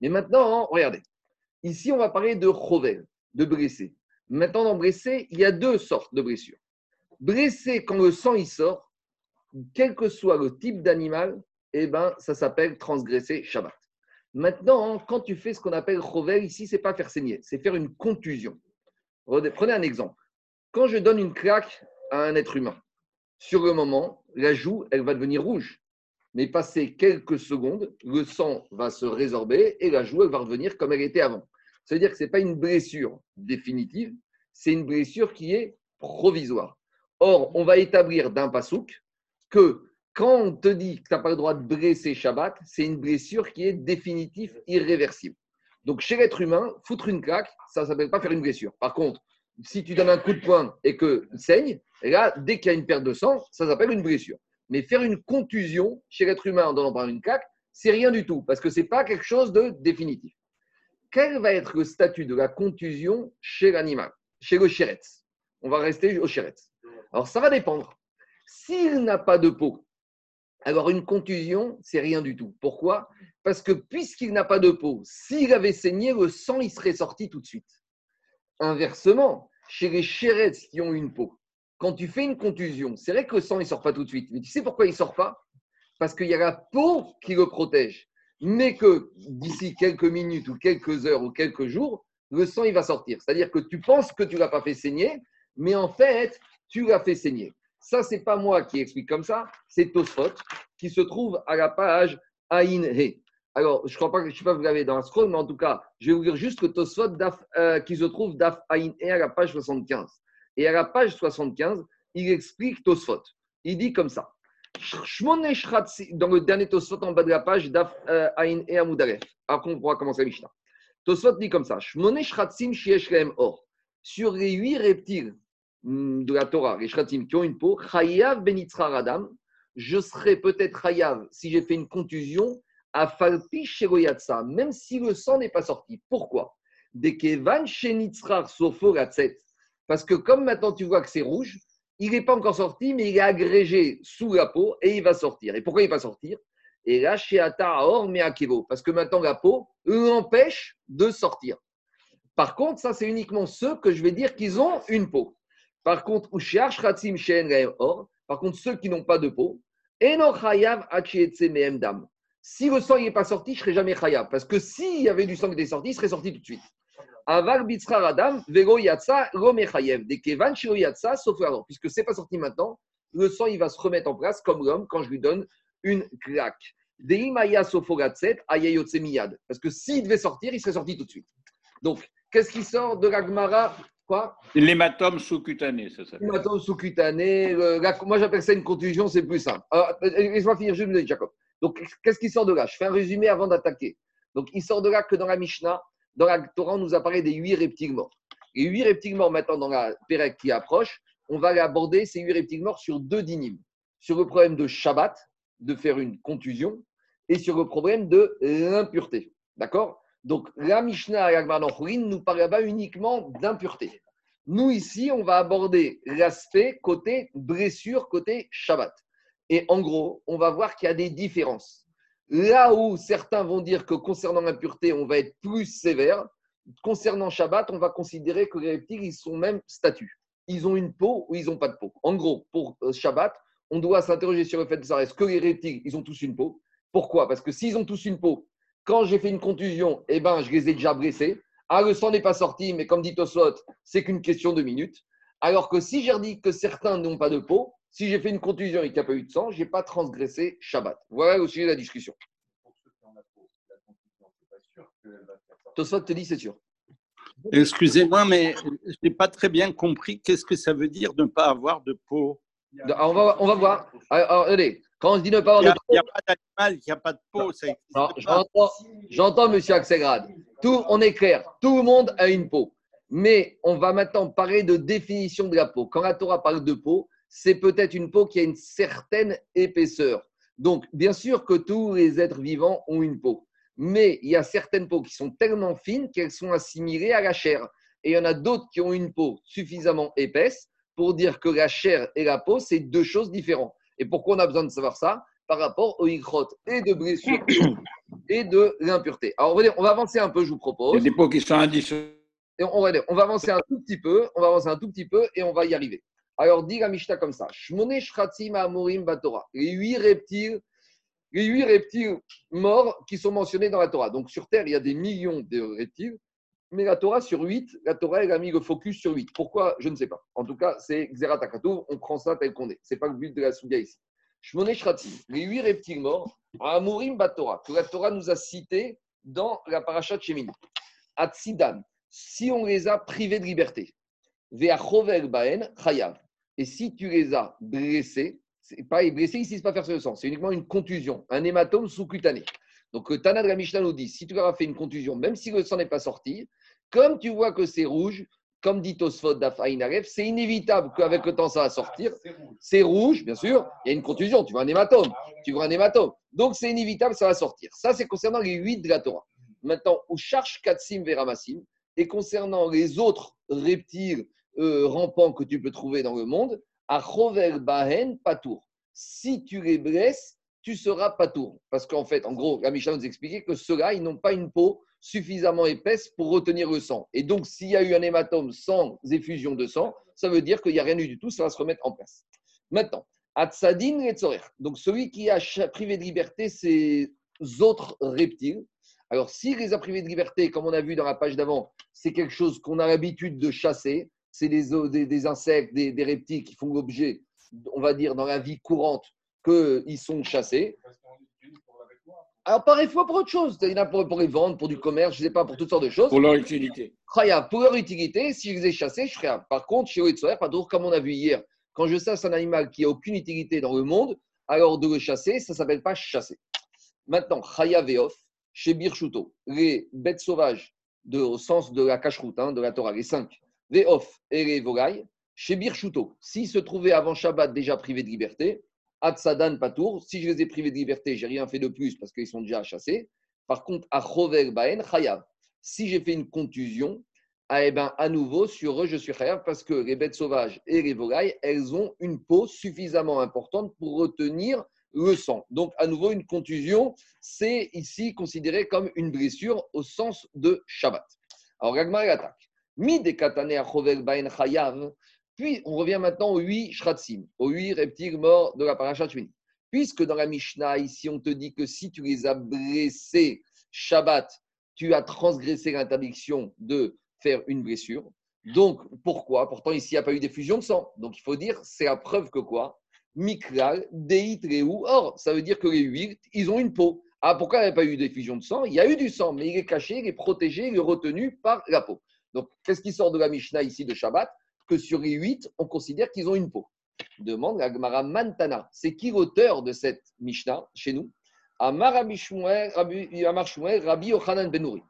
A: Mais maintenant, regardez. Ici, on va parler de chovel, de blessé. Maintenant, dans blessé, il y a deux sortes de blessures. Blessé quand le sang y sort, quel que soit le type d'animal, eh ben, ça s'appelle transgresser Shabbat. Maintenant, quand tu fais ce qu'on appelle chovel, ici, c'est pas faire saigner, c'est faire une contusion. Prenez un exemple. Quand je donne une claque à un être humain, sur le moment, la joue, elle va devenir rouge mais passé quelques secondes, le sang va se résorber et la joue va revenir comme elle était avant. C'est-à-dire que ce n'est pas une blessure définitive, c'est une blessure qui est provisoire. Or, on va établir d'un pasouk que quand on te dit que tu n'as pas le droit de blesser Shabbat, c'est une blessure qui est définitive, irréversible. Donc, chez l'être humain, foutre une claque, ça ne s'appelle pas faire une blessure. Par contre, si tu donnes un coup de poing et que saigne, là, dès qu'il y a une perte de sang, ça s'appelle une blessure. Mais faire une contusion chez l'être humain en donnant par une claque, c'est rien du tout, parce que ce n'est pas quelque chose de définitif. Quel va être le statut de la contusion chez l'animal, chez le chéretz On va rester au chéretz. Alors, ça va dépendre. S'il n'a pas de peau, alors une contusion, c'est rien du tout. Pourquoi? Parce que puisqu'il n'a pas de peau, s'il avait saigné, le sang, il serait sorti tout de suite. Inversement, chez les chéretz qui ont une peau, quand tu fais une contusion, c'est vrai que le sang, ne sort pas tout de suite. Mais tu sais pourquoi il ne sort pas? Parce qu'il y a la peau qui le protège. Mais que d'ici quelques minutes ou quelques heures ou quelques jours, le sang, il va sortir. C'est-à-dire que tu penses que tu ne l'as pas fait saigner, mais en fait, tu l'as fait saigner. Ça, c'est pas moi qui explique comme ça, c'est Tosfot qui se trouve à la page Ain He. Alors, je ne crois pas que je sais pas vous l'avez dans la scroll, mais en tout cas, je vais vous dire juste que Tosfot euh, qui se trouve d'Af Ain He à la page 75. Et à la page 75, il explique Tosfot. Il dit comme ça. Dans le dernier Tosfot en bas de la page, Daf euh, Ain He Amoudalef. Après, on pourra commencer la Mishnah. Tosfot dit comme ça. Sur les huit reptiles hmm, de la Torah, les shratim qui ont une peau, Chayav benitzra radam, je serais peut-être Chayav si j'ai fait une contusion à Falpi même si le sang n'est pas sorti. Pourquoi? Dekevan Shenitzrar Sofo Parce que comme maintenant tu vois que c'est rouge, il n'est pas encore sorti, mais il est agrégé sous la peau et il va sortir. Et pourquoi il va sortir? Et là, chez Or Parce que maintenant la peau l'empêche de sortir. Par contre, ça, c'est uniquement ceux que je vais dire qu'ils ont une peau. Par contre, Or, par contre, ceux qui n'ont pas de peau, si le sang n'est pas sorti, je ne serai jamais chayav. Parce que s'il y avait du sang qui était sorti, il serait sorti tout de suite. Aval radam, vego yatsa, romechayev. Des kevan shiro yatsa, sauf alors. Puisque ce n'est pas sorti maintenant, le sang, il va se remettre en place comme l'homme quand je lui donne une claque. Deimaya sofogatset, ayayotse miyad. Parce que s'il devait sortir, il serait sorti tout de suite. Donc, qu'est-ce qui sort de l'agmara? Quoi?
E: L'hématome sous-cutané, c'est ça.
A: L'hématome sous-cutané. moi, j'appelle ça une contusion, c'est plus simple. Laisse-moi finir juste, Jacob. Donc, qu'est-ce qui sort de là? Je fais un résumé avant d'attaquer. Donc, il sort de là que dans la Mishnah, dans la Torah, on nous apparaît des huit reptiles morts. Et huit reptiles morts, maintenant, dans la Pérec qui approche, on va aborder ces huit reptiles morts sur deux dynimes. Sur le problème de Shabbat, de faire une contusion, et sur le problème de l'impureté. D'accord? Donc, la Mishnah et nous parle là-bas uniquement d'impureté. Nous, ici, on va aborder l'aspect côté blessure, côté Shabbat. Et en gros, on va voir qu'il y a des différences. Là où certains vont dire que concernant l'impureté, on va être plus sévère, concernant Shabbat, on va considérer que les reptiles, ils sont même statuts. Ils ont une peau ou ils n'ont pas de peau. En gros, pour euh, Shabbat, on doit s'interroger sur le fait de savoir est-ce que les reptiles, ils ont tous une peau? Pourquoi? Parce que s'ils ont tous une peau, quand j'ai fait une contusion, eh ben, je les ai déjà blessés. Ah, le sang n'est pas sorti, mais comme dit Tosot, c'est qu'une question de minutes. Alors que si j'ai dit que certains n'ont pas de peau, si j'ai fait une contusion et qu'il n'y a pas eu de sang, je n'ai pas transgressé Shabbat. Voilà au sujet de la discussion. Tosfot te dit c'est sûr.
E: Excusez-moi, mais je n'ai pas très bien compris qu'est-ce que ça veut dire de ne pas avoir de peau.
A: on, va, on va voir. Alors, allez, quand on se dit ne pas avoir de peau.
E: Il n'y a pas d'animal qui n'a pas de peau.
A: J'entends, j'entends, monsieur Axelrad. Tout, on est clair. Tout le monde a une peau. Mais on va maintenant parler de définition de la peau. Quand la Torah parle de peau, c'est peut-être une peau qui a une certaine épaisseur. Donc, bien sûr que tous les êtres vivants ont une peau, mais il y a certaines peaux qui sont tellement fines qu'elles sont assimilées à la chair. Et il y en a d'autres qui ont une peau suffisamment épaisse pour dire que la chair et la peau, c'est deux choses différentes. Et pourquoi on a besoin de savoir ça? Par rapport aux icrotes et de blessures *coughs* et de l'impureté. Alors, on va avancer un peu, je vous propose.
E: Il y a des peaux qui sont indissociables.
A: On va, on va avancer un tout petit peu, on va avancer un tout petit peu et on va y arriver. Alors, dit la Mishnah comme ça Shmone Shratzim Amorim Batora. Les huit reptiles, les huit reptiles morts qui sont mentionnés dans la Torah. Donc, sur Terre, il y a des millions de reptiles, mais la Torah, sur huit, la Torah, elle a mis le focus sur huit. Pourquoi? Je ne sais pas. En tout cas, c'est Xeratakatov, on prend ça tel qu'on est. Ce n'est pas le but de la Soudia ici. Shmone Shratzim, les huit reptiles morts, Amorim Batora, que la Torah nous a cités dans la paracha de Shemin. Atsidan, si on les a privés de liberté. Ve'achover Baen Chayav. Et si tu les as blessés, c'est pas blessé ici, c'est pas faire le sang, c'est uniquement une contusion, un hématome sous-cutané. Donc, Tana de la Mishnah nous dit si tu leur as fait une contusion, même si le sang n'est pas sorti, comme tu vois que c'est rouge, comme dit Tosfot d'Afaïnaref, c'est inévitable qu'avec le temps ça va sortir. C'est rouge, bien sûr, il y a une contusion, tu vois un hématome, tu vois un hématome. Donc, c'est inévitable, ça va sortir. Ça, c'est concernant les huit de la Torah. Maintenant, où charge Katsim Veramassim, et concernant les autres reptiles euh, rampants que tu peux trouver dans le monde, à Chover Bahen Patour. Si tu les blesses, tu seras Patour. Parce qu'en fait, en gros, la Mishnah nous expliquait que ceux-là, ils n'ont pas une peau suffisamment épaisse pour retenir le sang. Et donc, s'il y a eu un hématome sans effusion de sang, ça veut dire qu'il n'y a rien eu du tout, ça va se remettre en place. Maintenant, Atsadin et Donc, celui qui a privé de liberté ces autres reptiles. Alors, s'il les a privés de liberté, comme on a vu dans la page d'avant, c'est quelque chose qu'on a l'habitude de chasser. C'est des, des, insectes, des, des reptiles qui font l'objet, on va dire, dans la vie courante, qu'ils sont chassés. Alors, fois pour autre chose. Il y en a pour, les vendre, pour du commerce, je ne sais pas, pour toutes sortes de choses.
E: Pour leur utilité.
A: Pour leur utilité, si je les ai chassés, je ferai Par contre, chez Oetzoer, pas d'autre, comme on a vu hier, quand je chasse un animal qui n'a aucune utilité dans le monde, alors de le chasser, ça ne s'appelle pas chasser. Maintenant, Chaya Veof, chez Birchuto, les bêtes sauvages, de, au sens de la cacheroute, hein, de la Torah, les cinq, Veof et les volailles, chez Birchuto, s'ils se trouvaient avant Shabbat déjà privés de liberté, Atsadan Patour, si je les ai privés de liberté, j'ai rien fait de plus parce qu'ils sont déjà chassés. Par contre, à Chover Baen, Chayav. Si j'ai fait une contusion, ah, eh ben, à nouveau, sur eux, je suis Chayav parce que les bêtes sauvages et les volailles, elles ont une peau suffisamment importante pour retenir le sang. Donc, à nouveau, une contusion, c'est ici considéré comme une blessure au sens de Shabbat. Alors, Gagmar attaque. Mi Chayav. Puis, on revient maintenant aux huit shratsim, aux huit reptiles morts de la paracha Puisque dans la Mishnah, ici, on te dit que si tu les as blessés Shabbat, tu as transgressé l'interdiction de faire une blessure. Donc, pourquoi? Pourtant, ici, il n'y a pas eu d'effusion de sang. Donc, il faut dire, c'est la preuve que quoi? Mikral, Deit, Or, ça veut dire que les huit, ils ont une peau. Ah, pourquoi il n'y a pas eu d'effusion de sang? Il y a eu du sang, mais il est caché, il est protégé, il est retenu par la peau. Donc, qu'est-ce qui sort de la Mishnah ici de Shabbat? Que sur les huit, on considère qu'ils ont une peau. Demande la Gemara Mantana. C'est qui l'auteur de cette Mishnah chez nous? Amar Rabbi Yochanan Ben.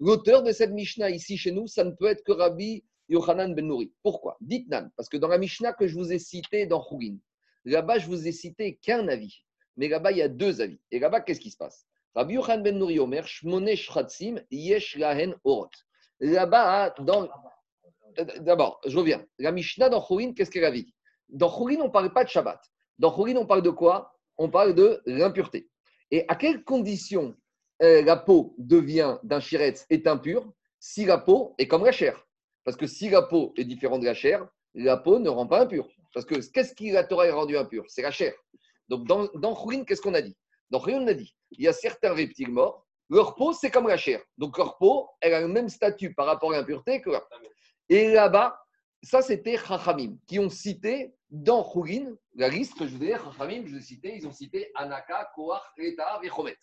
A: L'auteur de cette Mishnah ici chez nous, ça ne peut être que Rabbi Yochanan Ben Nouri. Pourquoi? Dites Nan, parce que dans la Mishnah que je vous ai citée dans Khourin, là-bas je vous ai cité qu'un avis. Mais là-bas il y a deux avis. Et là-bas, qu'est-ce qui se passe? Rabbi Yochanan Ben Nouri Omer, Shmone Shratzim, Yesh Lahen Orot. Là-bas, dans euh, d'abord, je reviens. La Mishnah dans Khourin, qu'est-ce qu'elle a dit? Dans Khourin, on ne parle pas de Shabbat. Dans Khourin, on parle de quoi? On parle de l'impureté. Et à quelles conditions euh, la peau devient d'un chiretz est impure si la peau est comme la chair? Parce que si la peau est différente de la chair, la peau ne rend pas impure. Parce que qu'est-ce qui la Torah est rendu impure? C'est la chair. Donc dans, dans qu'est-ce qu'on a dit? Dans Khourin, on a dit il y a certains reptiles morts, leur peau, c'est comme la chair. Donc leur peau, elle a le même statut par rapport à l'impureté que la et là-bas, ça c'était Chachamim, qui ont cité dans Khourin, la liste que je vous ai Chachamim, je vous ai cité, ils ont cité Anaka, Koach, Reta, Vechomet.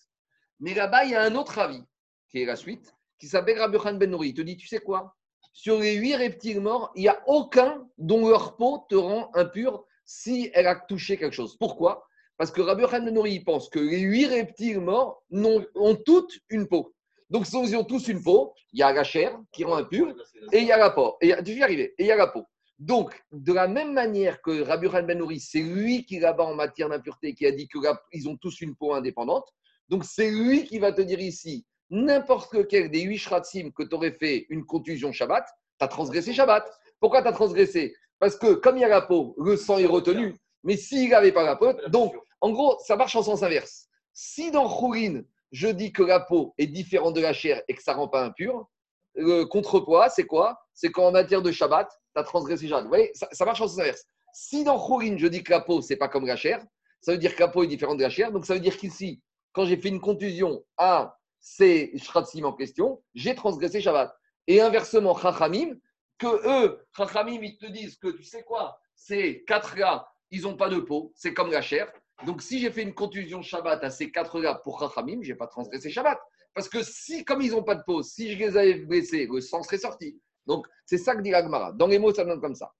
A: Mais là-bas, il y a un autre avis, qui est la suite, qui s'appelle Rabbi Ben Nouri. Il te dit, tu sais quoi? Sur les huit reptiles morts, il n'y a aucun dont leur peau te rend impur si elle a touché quelque chose. Pourquoi? Parce que Rabbi Nouri pense que les huit reptiles morts ont toutes une peau. Donc, ils ont tous une peau. Il y a la chair qui rend impure et il y a la peau. Et tu y arriver. Et il y a la peau. Donc, de la même manière que Rabbi Nouri, c'est lui qui là-bas en matière d'impureté qui a dit qu'ils ont tous une peau indépendante. Donc, c'est lui qui va te dire ici, n'importe lequel des huit shratsim que tu aurais fait une contusion Shabbat, tu as transgressé Shabbat. Pourquoi tu as transgressé? Parce que comme il y a la peau, le sang est retenu. Mais s'il n'avait pas la peau, donc, en gros, ça marche en sens inverse. Si dans Khourin, je dis que la peau est différente de la chair et que ça ne rend pas impur, le contrepoids, c'est quoi? C'est qu'en matière de Shabbat, tu as transgressé Shabbat. Vous voyez, ça, marche en sens inverse. Si dans Khourin, je dis que la peau, c'est pas comme la chair, ça veut dire que la peau est différente de la chair. Donc ça veut dire qu'ici, quand j'ai fait une contusion à ces shratsim en question, j'ai transgressé Shabbat. Et inversement, Chachamim, que eux, Chachamim, ils te disent que tu sais quoi? Ces quatre gars, ils n'ont pas de peau, c'est comme la chair. Donc, si j'ai fait une contusion Shabbat à ces quatre gars pour Chachamim, je n'ai pas transgressé Shabbat. Parce que si, comme ils n'ont pas de peau, si je les avais blessés, le sang serait sorti. Donc, c'est ça que dit l'Agmara. Dans les mots, ça donne comme ça.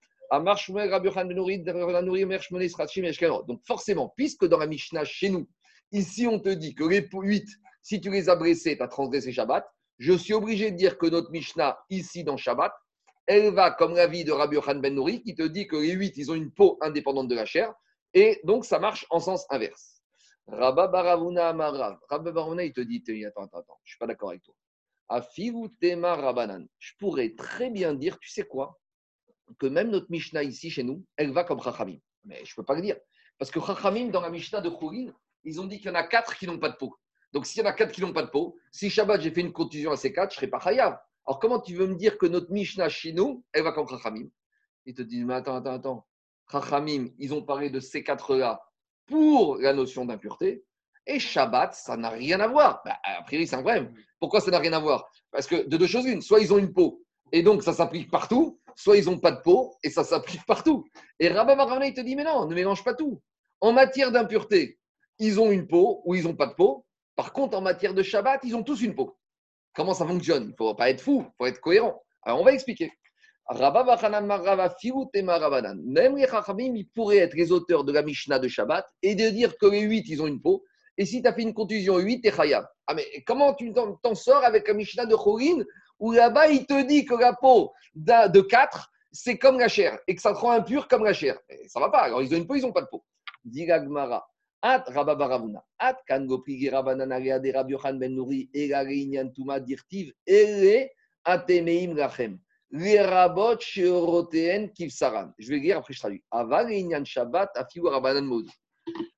A: Donc, forcément, puisque dans la Mishnah chez nous, ici on te dit que les 8, si tu les as blessés, tu as transgressé Shabbat, je suis obligé de dire que notre Mishnah, ici dans Shabbat, elle va comme l'avis de Rabbi Yochanan Ben Nouri, qui te dit que les 8, ils ont une peau indépendante de la chair. Et donc, ça marche en sens inverse. Rabba Baravuna Amarav. Rabba Baravuna, il te dit Attends, attends, attends, je ne suis pas d'accord avec toi. Afiru Tema Rabanan. Je pourrais très bien dire Tu sais quoi que même notre Mishnah ici, chez nous, elle va comme Chachamim. Mais je ne peux pas le dire. Parce que Chachamim, dans la Mishnah de Khourin, ils ont dit qu'il y en a quatre qui n'ont pas de peau. Donc, s'il y en a quatre qui n'ont pas de peau, si Shabbat, j'ai fait une contusion à ces quatre, je ne serai pas Chayav. Alors, comment tu veux me dire que notre Mishnah chez nous, elle va comme Chachamim? Ils te disent, mais attends, attends, attends. Chachamim, ils ont parlé de ces quatre-là pour la notion d'impureté. Et Shabbat, ça n'a rien à voir. Bah, a priori, c'est un problème. Pourquoi ça n'a rien à voir? Parce que de deux choses une, soit ils ont une peau, et donc ça s'applique partout, soit ils n'ont pas de peau, et ça s'applique partout. Et Rabba Maravna, il te dit, mais non, ne mélange pas tout. En matière d'impureté, ils ont une peau ou ils n'ont pas de peau. Par contre, en matière de Shabbat, ils ont tous une peau. Comment ça fonctionne? Il ne faut pas être fou, il faut être cohérent. Alors, on va expliquer. Même les Chachamim, ils pourraient être les auteurs de la Mishnah de Shabbat et de dire que les huit, ils ont une peau. Et si tu as fait une contusion 8, t'es Chayab. Ah, mais comment tu t'en sors avec la Mishnah de Chorin où là-bas, il te dit que la peau de 4, c'est comme la chair et que ça te rend impur comme la chair. Ça va pas. Alors, ils ont une peau, ils n'ont pas de peau. Diragmara. At Rababaravuna. At kan gopri rabanan de Rabbi Yochan ben Nouri et tuma dirtiv ele atemeim lachem. Les rabot shioroteen kivsaran. Je vais lire après je traduis. Aval shabbat afiu rabanan maud.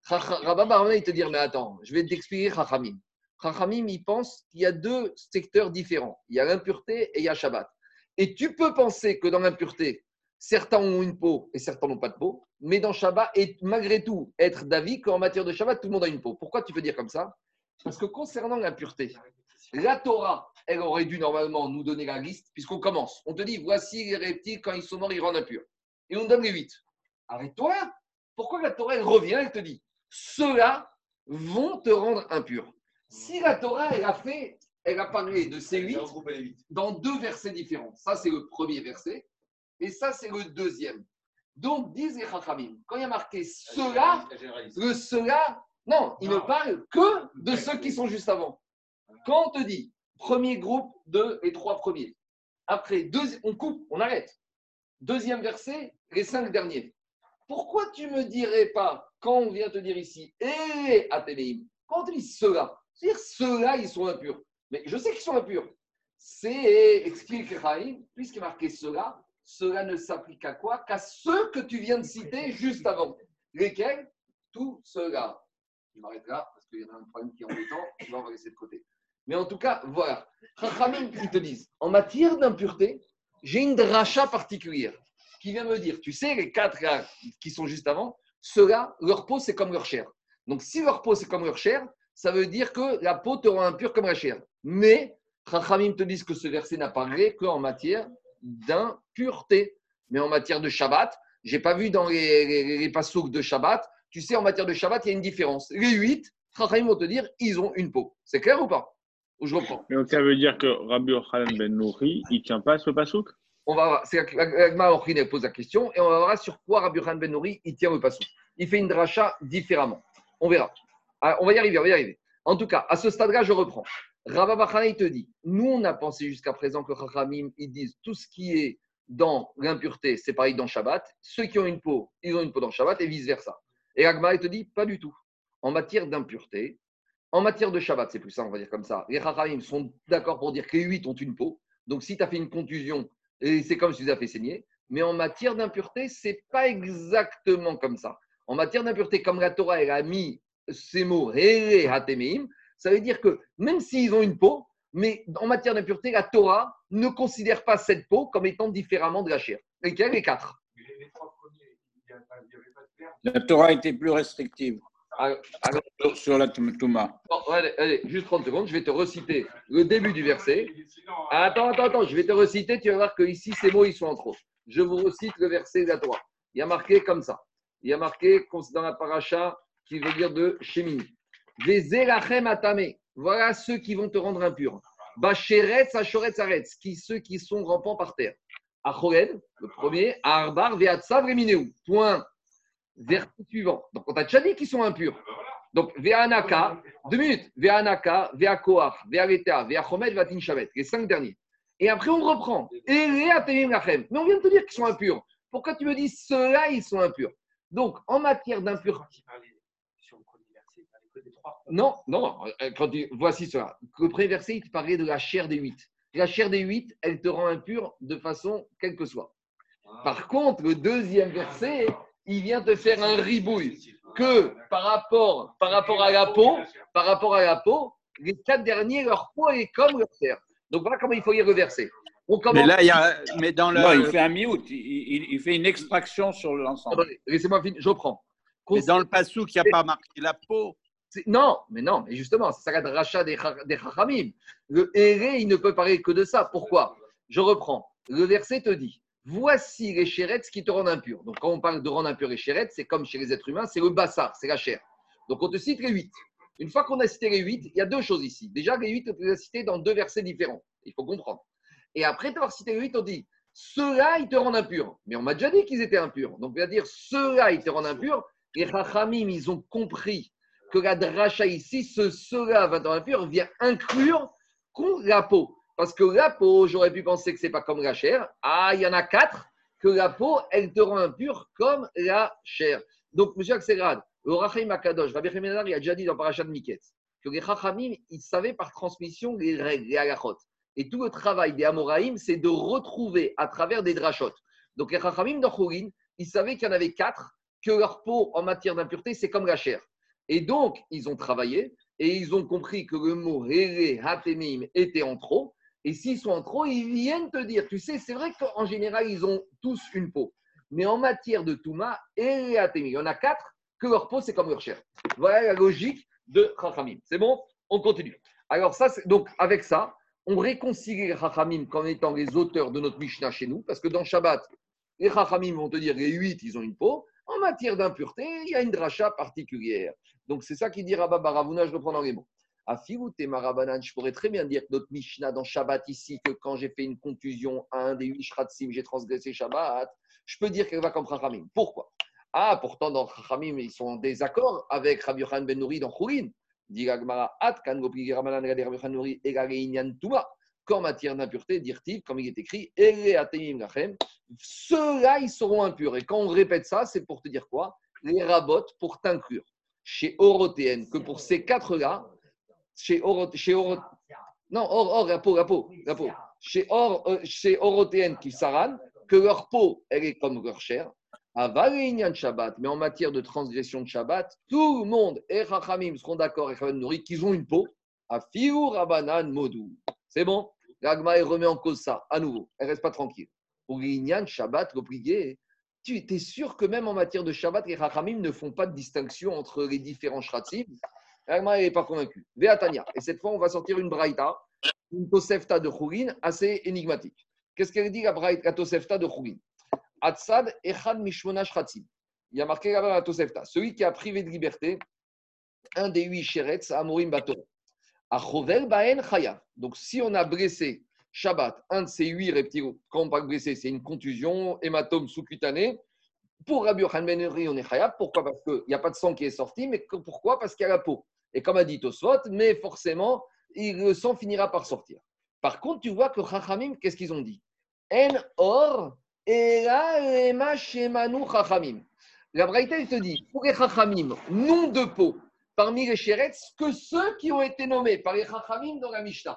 A: Rababaravuna, il te dit, mais attends, je vais t'expliquer Chachamim. Chachamim, il pense qu'il y a deux secteurs différents. Il y a l'impureté et il y a Shabbat. Et tu peux penser que dans l'impureté, certains ont une peau et certains n'ont pas de peau, mais dans Shabbat, et malgré tout, être d'avis qu'en matière de Shabbat, tout le monde a une peau. Pourquoi tu peux dire comme ça? Parce que concernant l'impureté, la Torah, elle aurait dû normalement nous donner la liste, puisqu'on commence. On te dit, voici les reptiles, quand ils sont morts, ils rendent impurs. Et on donne les huit. Arrête-toi. Pourquoi la Torah, elle revient, elle te dit, ceux-là vont te rendre impur. Si la Torah, elle a fait, elle a parlé de ces huit dans deux versets différents. Ça, c'est le premier verset. Et ça, c'est le deuxième. Donc, disent les Chachamim, quand il y a marqué cela, le cela, non, il ne parle que de ceux qui sont juste avant. Quand on te dit premier groupe, deux et trois premiers, après, deux, on coupe, on arrête. Deuxième verset, les cinq derniers. Pourquoi tu ne me dirais pas, quand on vient te dire ici, et Athénéim, quand on te dit cela, c'est-à-dire ceux-là, ils sont impurs. Mais je sais qu'ils sont impurs. C'est, explique Rahim, puisqu'il est marqué cela, cela ne s'applique à quoi Qu'à ceux que tu viens de citer juste avant. Lesquels? Tout cela. Je m'arrête là, parce qu'il y en a un problème qui est embêtant, on va laisser de côté. Mais en tout cas, voilà. Chachamim, ils te disent, en matière d'impureté, j'ai une dracha particulière qui vient me dire, tu sais, les quatre qui sont juste avant, ceux-là, leur peau, c'est comme leur chair. Donc, si leur peau, c'est comme leur chair, ça veut dire que la peau te rend impure comme la chair. Mais, Chachamim te disent que ce verset n'a parlé qu'en matière d'impureté. Mais en matière de Shabbat, j'ai pas vu dans les, les, de Shabbat, tu sais, en matière de Shabbat, il y a une différence. Les huit, Chachamim vont te dire, ils ont une peau. C'est clair ou pas? Ou je reprends?
C: Mais ça veut dire que Rabbi Yochanan ben Nouri, il tient pas ce pasouk
A: on va voir, c'est Agma pose la question et on va voir sur quoi Rabbi Yochanan ben Nouri il tient le pasouk. Il fait une dracha différemment. On verra. Ah, on va y arriver, on va y arriver. En tout cas, à ce stade-là, je reprends. Rabba il te dit, nous, on a pensé jusqu'à présent que Chachamim, ils disent tout ce qui est dans l'impureté, c'est pareil dans Shabbat. Ceux qui ont une peau, ils ont une peau dans Shabbat et vice-versa. Et Agma, il te dit, pas du tout. En matière d'impureté, en matière de Shabbat, c'est plus ça, on va dire comme ça. Les Chachamim sont d'accord pour dire que les huit ont une peau. Donc, si tu as fait une contusion, c'est comme si tu as fait saigner. Mais en matière d'impureté, c'est pas exactement comme ça. En matière d'impureté, comme la Torah elle a mis ces mots, ça veut dire que même s'ils ont une peau, mais en matière d'impureté, la Torah ne considère pas cette peau comme étant différemment de la chair. Lesquels Les quatre.
E: La Torah était plus restrictive. Alors, sur la Touma.
A: allez, juste 30 secondes, je vais te reciter le début du verset. Attends, attends, attends, je vais te reciter, tu vas voir que ici, ces mots, ils sont en trop. Je vous recite le verset de la Torah. Il y a marqué comme ça. Il y a marqué dans la paracha qui veut dire de Shemini. Voilà ceux qui vont te rendre impur. Bacheretz, Achoretz, Aretz. Qui, ceux qui sont rampants par terre. Achored, le premier. Arbar, Veatsav, Remineu. Point. Verset suivant. Donc, on t'a déjà dit qu'ils sont impurs. Donc, Veanaka, deux minutes. Veanaka, Veakoach, Vealeta, Veachomed, Vatin Shavet. Les cinq derniers. Et après, on reprend. Mais on vient de te dire qu'ils sont impurs. Pourquoi tu me dis ceux-là, ils sont impurs? Donc, en matière d'impureté. Non, non, euh, quand voici cela. Le premier verset, il te parlait de la chair des huit. La chair des huit, elle te rend impur de façon quelle que soit. Par contre, le deuxième verset, il vient te faire un ribouille que par rapport, par rapport à la peau, par rapport à la peau, les quatre derniers, leur peau est comme leur terre. Donc voilà comment il faut y reverser.
E: Mais là, il y a, mais dans le, il fait un mute, il, fait une extraction sur l'ensemble.
A: Laissez-moi finir, je reprends.
E: Mais dans le passou qui a pas marqué la peau.
A: Non, mais non, mais justement, ça le rachat des, des chachamim. Le héré, il ne peut parler que de ça. Pourquoi? Je reprends. Le verset te dit Voici les chérettes qui te rendent impur. Donc, quand on parle de rendre impur les chérettes, c'est comme chez les êtres humains, c'est le bassar, c'est la chair. Donc, on te cite les huit. Une fois qu'on a cité les huit, il y a deux choses ici. Déjà, les huit, on les citer dans deux versets différents. Il faut comprendre. Et après t'avoir cité les huit, on dit ceux-là, ils te rendent impur. Mais on m'a déjà dit qu'ils étaient impurs. Donc, on va dire ceux-là, ils te rendent impur. Les Rachamim, ils ont compris que la dracha ici, ce cela va dans impur, vient inclure la peau. Parce que la peau, j'aurais pu penser que ce n'est pas comme la chair. Ah, il y en a quatre que la peau, elle te rend impure comme la chair. Donc, monsieur Akselrad, le Rachim Akadosh, Rabbi Chemenadar, il a déjà dit dans Parashat Miketz que les Rachamim, ils savaient par transmission les règles, les halachot. Et tout le travail des Amoraïm, c'est de retrouver à travers des drachot. Donc, les Rachamim d'Ochorin, ils savaient qu'il y en avait quatre, que leur peau en matière d'impureté, c'est comme la chair. Et donc, ils ont travaillé et ils ont compris que le mot Here Hatemim était en trop. Et s'ils sont en trop, ils viennent te dire, tu sais, c'est vrai qu'en général, ils ont tous une peau. Mais en matière de Touma, et il y en a quatre que leur peau, c'est comme leur chair. Voilà la logique de Chachamim. C'est bon? On continue. Alors, ça, donc, avec ça, on réconcilie les Chachamim comme étant les auteurs de notre Mishnah chez nous, parce que dans Shabbat, les Chachamim vont te dire les huit, ils ont une peau. En matière d'impureté, il y a une dracha particulière. Donc, c'est ça qui dit Rabba Baravuna, je reprends dans les mots. Marabanan, je pourrais très bien dire que notre Mishnah dans Shabbat ici, que quand j'ai fait une contusion à un des huit Shratsim, j'ai transgressé Shabbat, je peux dire qu'elle va comme Chachamim. Pourquoi? Ah, pourtant, dans Chachamim, ils sont en désaccord avec Rabbi Yohan Ben Nouri dans Khourin. Dit At kan Qu'en matière d'impureté, dire-t-il, comme il est écrit, ceux-là, ils seront impurs. Et quand on répète ça, c'est pour te dire quoi? Les rabotes pour t'inclure. Chez Orotéenne, que pour ces quatre-là, chez Or, chez Or, non, Or, Or, la peau, la peau, la peau. Chez Or, euh, chez Orotéen qui saran, que leur peau, elle est comme leur chair. de Shabbat, mais en matière de transgression de Shabbat, tout le monde et Rachamim seront d'accord et qu'ils ont une peau. À Fiou Rabanan Modou. C'est bon? L'Agma remet en cause ça, à nouveau. Elle reste pas tranquille. Pour Inyan Shabbat, le tu es sûr que même en matière de Shabbat, les Rachamim ne font pas de distinction entre les différents Shratzim Agma n'est pas convaincu. Véatania. Et cette fois, on va sortir une braïta, une tosefta de Khourin assez énigmatique. Qu'est-ce qu'elle dit la braïta, tosefta de Khourin Atsad echad mishmona shratzim. Il y a marqué là-bas la tosefta. Celui qui a privé de liberté un des huit sheretz à Morim Bato. A chovel baen chayav. Donc, si on a blessé Shabbat, un de ces huit reptiles, quand on parle blessé, c'est une contusion, hématome sous-cutané, pour Rabbi Yochanan Ben on est chayav. Pourquoi? Parce qu'il n'y a pas de sang qui est sorti. Mais pourquoi? Parce qu'il y a la peau. Et comme a dit Tosfot, mais forcément, le sang finira par sortir. Par contre, tu vois que Chachamim, qu'est-ce qu'ils ont dit? En or, Chachamim. La Braïta, il te dit, pour les Chachamim, nom de peau, parmi les Sheretz, que ceux qui ont été nommés par les Chachamim dans la Mishnah.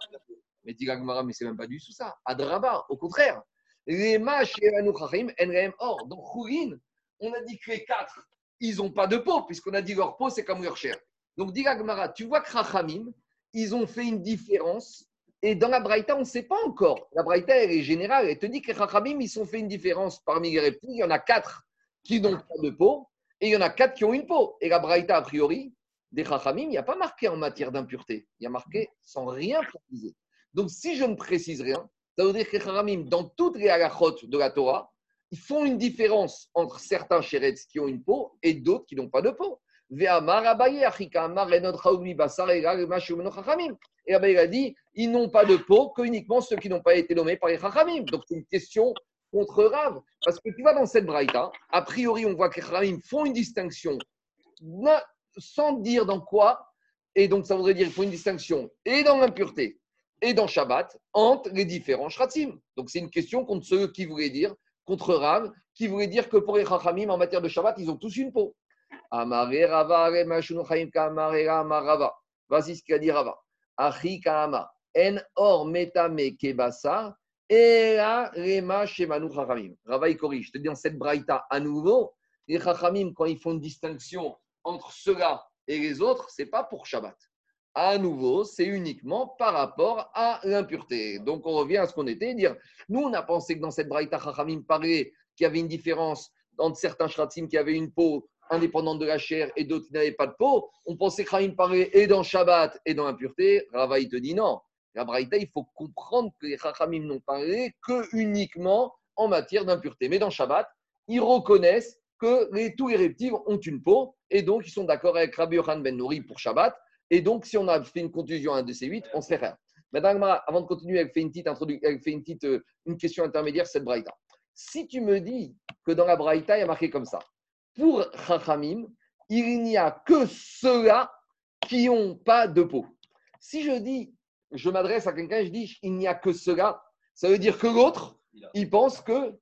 A: Mais dit Gagmara, mais c'est même pas du tout ça. Adraba, au contraire. Ema shemanu Chachamim, en or. Donc, Khourin, on a dit que les quatre, ils n'ont pas de peau, puisqu'on a dit leur peau, c'est comme leur chair. Donc, dit Gmara, tu vois que Rachamim, ils ont fait une différence. Et dans la Braïta, on ne sait pas encore. La Braïta, elle est générale. Elle te dit que Rachamim, ils ont fait une différence parmi les reptiles. Il y en a quatre qui n'ont pas de peau et il y en a quatre qui ont une peau. Et la Braïta, a priori, des Rachamim, il n'y a pas marqué en matière d'impureté. Il y a marqué sans rien préciser. Donc, si je ne précise rien, ça veut dire que Rachamim, dans toutes les halachot de la Torah, ils font une différence entre certains chéretz qui ont une peau et d'autres qui n'ont pas de peau. Et Abaye a dit ils n'ont pas de peau que uniquement ceux qui n'ont pas été nommés par les Chachamim. Donc c'est une question contre Rav. Parce que tu vas dans cette braïta, a priori on voit que les Chachamim font une distinction sans dire dans quoi. Et donc ça voudrait dire qu'ils font une distinction et dans l'impureté et dans Shabbat entre les différents Shratzim. Donc c'est une question contre ceux qui voulaient dire, contre Rav, qui voulaient dire que pour les Chachamim en matière de Shabbat, ils ont tous une peau. Voici ce qu'a dit Rava. Achi En or metame kebasa, Rema Shemanu Chachamim. Rava, corrige. Je te dis, dans cette braïta, à nouveau, les Chachamim, quand ils font une distinction entre ceux-là et les autres, c'est pas pour Shabbat. À nouveau, c'est uniquement par rapport à l'impureté. Donc, on revient à ce qu'on était, dire, nous, on a pensé que dans cette braïta, Chachamim parlait qu'il y avait une différence entre certains shratzim qui avaient une peau indépendante de la chair et d'autres qui n'avaient pas de peau. On pensait que Chachamim parlait et dans Shabbat et dans l'impureté. Rava, il te dit non. La Braïta, il faut comprendre que les Chachamim n'ont parlé que uniquement en matière d'impureté. Mais dans Shabbat, ils reconnaissent que les, tous les reptiles ont une peau et donc ils sont d'accord avec Rabbi Yohan Ben Nouri pour Shabbat. Et donc, si on a fait une conclusion à un de ces huit, on se fait rien. Madame, avant de continuer, elle fait une petite, elle fait une, petite euh, une question intermédiaire, cette Braïta. Si tu me dis que dans la Braïta, il y a marqué comme ça, pour Chachamim, il n'y a que ceux-là qui n'ont pas de peau. Si je dis je m'adresse à quelqu'un, je dis il n'y a que cela, ça veut dire que l'autre, il pense que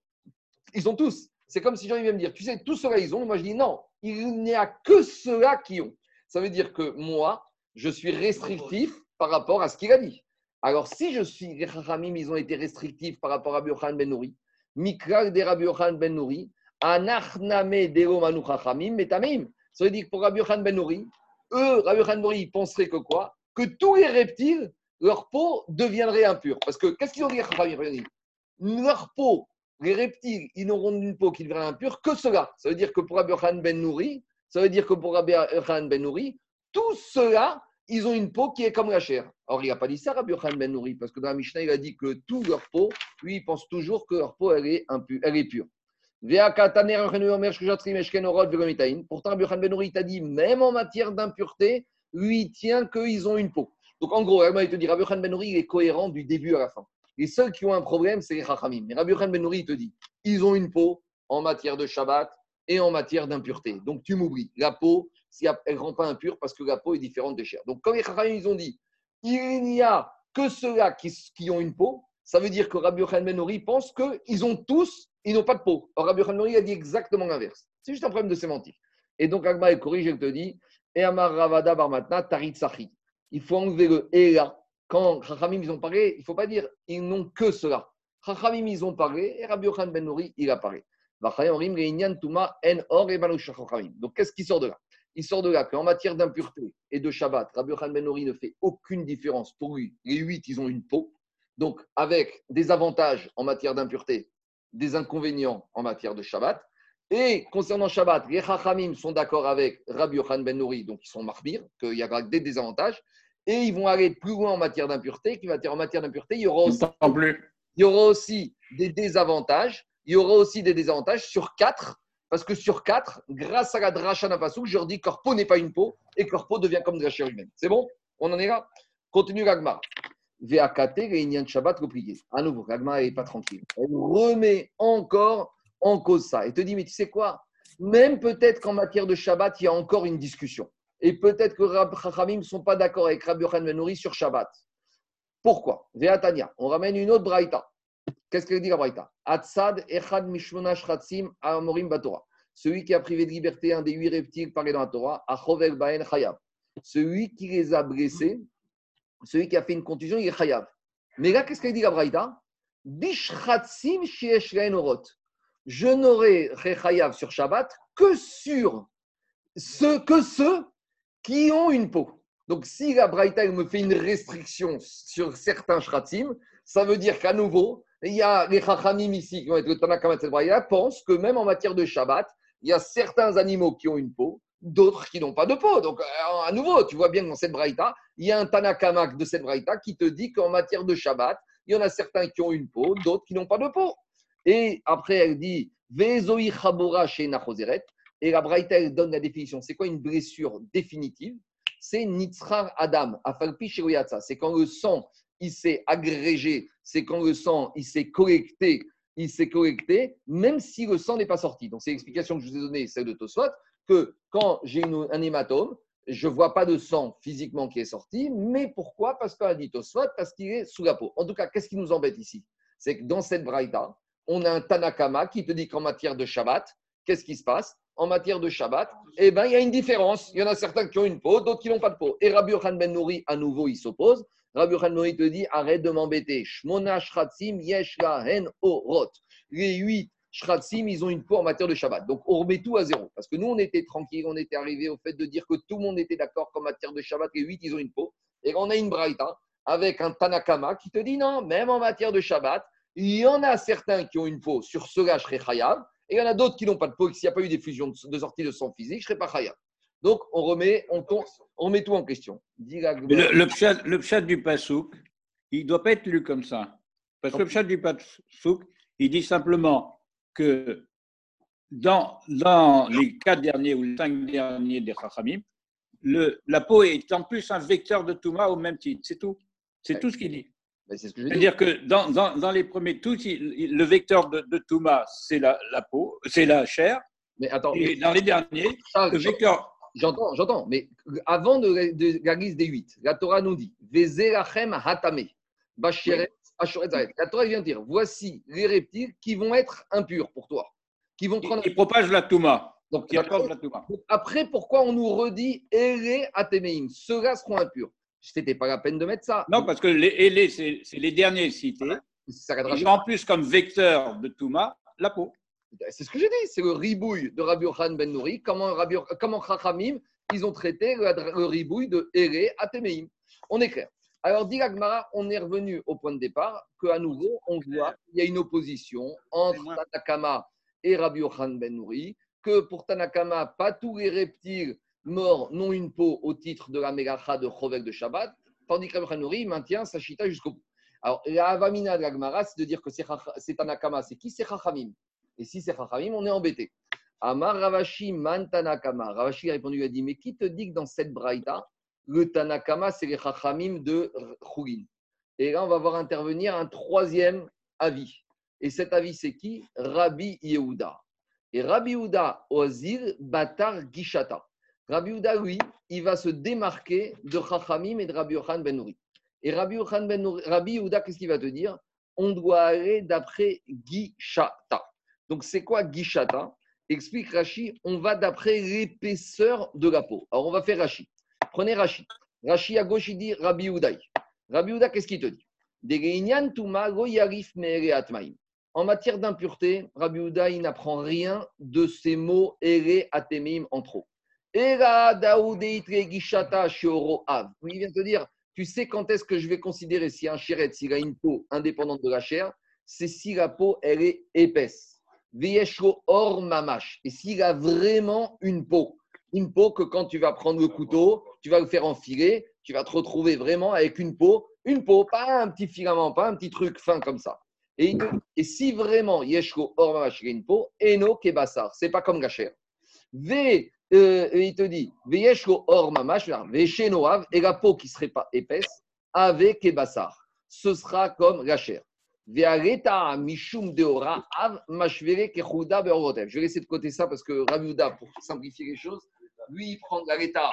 A: ils ont tous. C'est comme si Jean vient me dire, tu sais, tous ceux-là, ils ont. Moi, je dis non, il n'y a que ceux-là qui ont. Ça veut dire que moi, je suis restrictif par rapport à ce qu'il a dit. Alors, si je suis, les Chachamim, ils ont été restrictifs par rapport à Rabbi Yochanan Ben Nouri, Mikral de Rabbi Yochanan Ben Nouri, Anachname Dero Manu Chachamim, Metamim. Ça veut dire que pour Rabbi Yochanan Ben Nouri, eux, Rabbi Yochanan Ben Nouri, ils penseraient que quoi? Que tous les reptiles, leur peau deviendrait impure. Parce que qu'est-ce qu'ils ont dit Leur peau, les reptiles, ils n'auront une peau qui deviendra impure que cela. Ça veut dire que pour Abraham Ben Nouri, ça veut dire que pour Abraham Ben Nouri, tous ceux-là, ils ont une peau qui est comme la chair. Or, il n'a pas dit ça, Rabbi Ben Nouri, parce que dans la Mishnah, il a dit que toute leur peau, lui, il pense toujours que leur peau, elle est, impure, pure. Pourtant, Rabbi Ben Nouri t'a dit, même en matière d'impureté, lui, il tient qu'ils ont une peau. Donc en gros, il te dit, Rabbi Khan Ben il est cohérent du début à la fin. Les seuls qui ont un problème, c'est les Chachamim. Mais Rabbi Khan Ben il te dit, ils ont une peau en matière de Shabbat et en matière d'impureté. Donc tu m'oublies. La peau, elle ne rend pas impure parce que la peau est différente des chairs. Donc comme les Chachamim, ils ont dit, il n'y a que ceux-là qui, ont une peau, ça veut dire que Rabbi Khan Ben pense qu'ils ont tous, ils n'ont pas de peau. Or Rabbi Khan Ben a dit exactement l'inverse. C'est juste un problème de sémantique. Et donc Agma est corrige, elle te dit, et Amar Ravada Barmatna Tarit Sachi il faut enlever le et. Quand Chachamim, ils ont parlé, il ne faut pas dire ils n'ont que cela. Chachamim, ils ont parlé et Rabbi Yochan Ben Nouri, il a parlé. Donc, qu'est-ce qui sort de là? Il sort de là qu'en matière d'impureté et de Shabbat, Rabbi Yochan Ben ne fait aucune différence. Pour lui, les huit, ils ont une peau. Donc, avec des avantages en matière d'impureté, des inconvénients en matière de Shabbat. Et concernant Shabbat, les Chachamim sont d'accord avec Rabbi Yochan Ben Nouri, donc ils sont martyrs, qu'il y a des désavantages. Et ils vont aller plus loin en matière d'impureté, qui va dire en matière d'impureté, il y aura aussi, il y aura aussi des désavantages. Il y aura aussi des désavantages sur quatre, parce que sur quatre, grâce à la dracha je leur dis peau n'est pas une peau et peau devient comme de chair humaine. C'est bon? On en est là? Continue l'agma. VAKT, Réunion Shabbat replié. À nouveau, l'agma n'est pas tranquille. Elle remet encore en cause ça. Et te dit, mais tu sais quoi? Même peut-être qu'en matière de Shabbat, il y a encore une discussion. Et peut-être que Rab ne sont pas d'accord avec Rabbi Yochan Benouri sur Shabbat. Pourquoi? Veatania, on ramène une autre braïta. Qu'est-ce que dit la braïta? Atzad echad mishmona shratzim amorim batora. Celui qui a privé de liberté un des huit reptiles parlés dans la Torah, achovel baen chayav. Celui qui les a blessés, celui qui a fait une contusion, il est chayav. Mais là, qu'est-ce qu'elle dit la braïta? Je n'aurai chayav sur Shabbat que sur ceux qui ont une peau. Donc, si la Braïta me fait une restriction sur certains shratim, ça veut dire qu'à nouveau, il y a les chachamim ici, qui vont être le Tanakama de pensent que même en matière de Shabbat, il y a certains animaux qui ont une peau, d'autres qui n'ont pas de peau. Donc, euh, à nouveau, tu vois bien que dans cette Braïta, il y a un Tanakama de cette Braïta qui te dit qu'en matière de Shabbat, il y en a certains qui ont une peau, d'autres qui n'ont pas de peau. Et après, elle dit Vezoi Chabora chez et la Braïta, elle donne la définition. C'est quoi une blessure définitive? C'est Nitzrar Adam, Afalpi C'est quand le sang, il s'est agrégé, c'est quand le sang, il s'est collecté, il s'est collecté, même si le sang n'est pas sorti. Donc, c'est l'explication que je vous ai donnée, celle de Tosfot, que quand j'ai un hématome, je ne vois pas de sang physiquement qui est sorti, mais pourquoi Parce qu'on a dit Tosfot, parce qu'il est sous la peau. En tout cas, qu'est-ce qui nous embête ici? C'est que dans cette braïta, on a un Tanakama qui te dit qu'en matière de Shabbat, qu'est-ce qui se passe? En matière de Shabbat, eh ben, il y a une différence. Il y en a certains qui ont une peau, d'autres qui n'ont pas de peau. Et Rabbi Yochanan Ben Nouri, à nouveau, il s'oppose. Rabbi Yochanan te dit arrête de m'embêter. Shmona shratzim yesh hen orot. Les huit shratzim, ils ont une peau en matière de Shabbat. Donc on remet tout à zéro. Parce que nous, on était tranquille, on était arrivé au fait de dire que tout le monde était d'accord qu'en matière de Shabbat, les huit, ils ont une peau. Et on a une braïta avec un Tanakama qui te dit non, même en matière de Shabbat, il y en a certains qui ont une peau sur cela, je serai chayav, et il y en a d'autres qui n'ont pas de peau, s'il n'y a pas eu d'effusion de sortie de sang physique, je ne serai pas chayav. Donc, on remet, on, on met tout en question.
E: Le, le, le pshat du Pasouk, il ne doit pas être lu comme ça. Parce que le pshat du Pasouk, il dit simplement que dans, dans les quatre derniers ou les cinq derniers des Chachamim, la peau est en plus un vecteur de Touma au même titre. C'est tout. C'est tout ce qu'il dit. C'est-à-dire que dans, dans, dans, les premiers, tout, le vecteur de, de Touma, c'est la, la, peau, c'est la chair. Mais attends, et dans les derniers, le vecteur
A: J'entends, j'entends. Mais avant de, la liste des huit, la Torah nous dit hatame. La Torah vient dire voici les reptiles qui vont être impurs pour toi. Qui vont
E: prendre. Qui propagent la Touma.
A: Donc, après, la touma. après, pourquoi on nous redit Ere Atemeim Ceux-là seront impurs? C'était pas la peine de mettre ça.
E: Non, parce que les c'est les derniers cités. Ils ont en plus comme vecteur de Touma la peau.
A: C'est ce que j'ai dit, c'est le ribouille de Rabbi Khan Ben Nouri. Comment, Rabbi, comment Chachamim, ils ont traité le, ribouille de Ere Atemeim. On est clair. Alors, dit on est revenu au point de départ, qu'à nouveau, on voit qu'il y a une opposition entre Tanakama et Rabbi Khan Ben Nouri, que pour Tanakama, pas tous les reptiles morts n'ont une peau au titre de la Megacha de Chovel de Shabbat, tandis que Rabbi Khan Nouri maintient sa chita jusqu'au bout. Alors, la Avamina de l'Agmara, c'est de dire que c'est Tanakama, c'est qui? C'est Chachamim. Et si c'est Chachamim, on est embêté. Amar Ravashi Mantanakama. Ravashi a répondu, il a dit Mais qui te dit que dans cette braïta, le Tanakama, c'est les Chachamim de Chougin Et là, on va voir intervenir un troisième avis. Et cet avis, c'est qui? Rabbi Yehuda. Et Rabbi Yehuda, Ozir, Batar Gishata. Rabbi Yehuda, lui, il va se démarquer de Chachamim et de Rabbi Yochan Ben Nouri. Et Rabbi Yochan Ben Rabbi Yehuda, qu'est-ce qu'il va te dire? On doit aller d'après Gishata. Donc, c'est quoi Gishata Explique Rashi, on va d'après l'épaisseur de la peau. Alors, on va faire Rashi. Prenez Rashi. Rashi à gauche, il dit Rabbi Uday. Rabbi Uday, qu'est-ce qu'il te dit? En matière d'impureté, Rabbi Uday n'apprend rien de ces mots ere atemim en trop. Il vient te dire, tu sais quand est-ce que je vais considérer si un chéret, s'il a une peau indépendante de la chair, c'est si la peau, elle est épaisse. Or Mamash. Et s'il a vraiment une peau, une peau que quand tu vas prendre le couteau, tu vas le faire enfiler, tu vas te retrouver vraiment avec une peau, une peau, pas un petit filament, pas un petit truc fin comme ça. Et, et si vraiment Yeshko Or Mamash, il a une peau, Eno Kebassar, c'est pas comme Gacher. V, euh, il te dit, Yeshko Or Mamash, Noav, et la peau qui serait pas épaisse, avec Kebassar. Ce sera comme Gacher. Je vais laisser de côté ça parce que Raviuda, pour simplifier les choses, lui, il prend l'état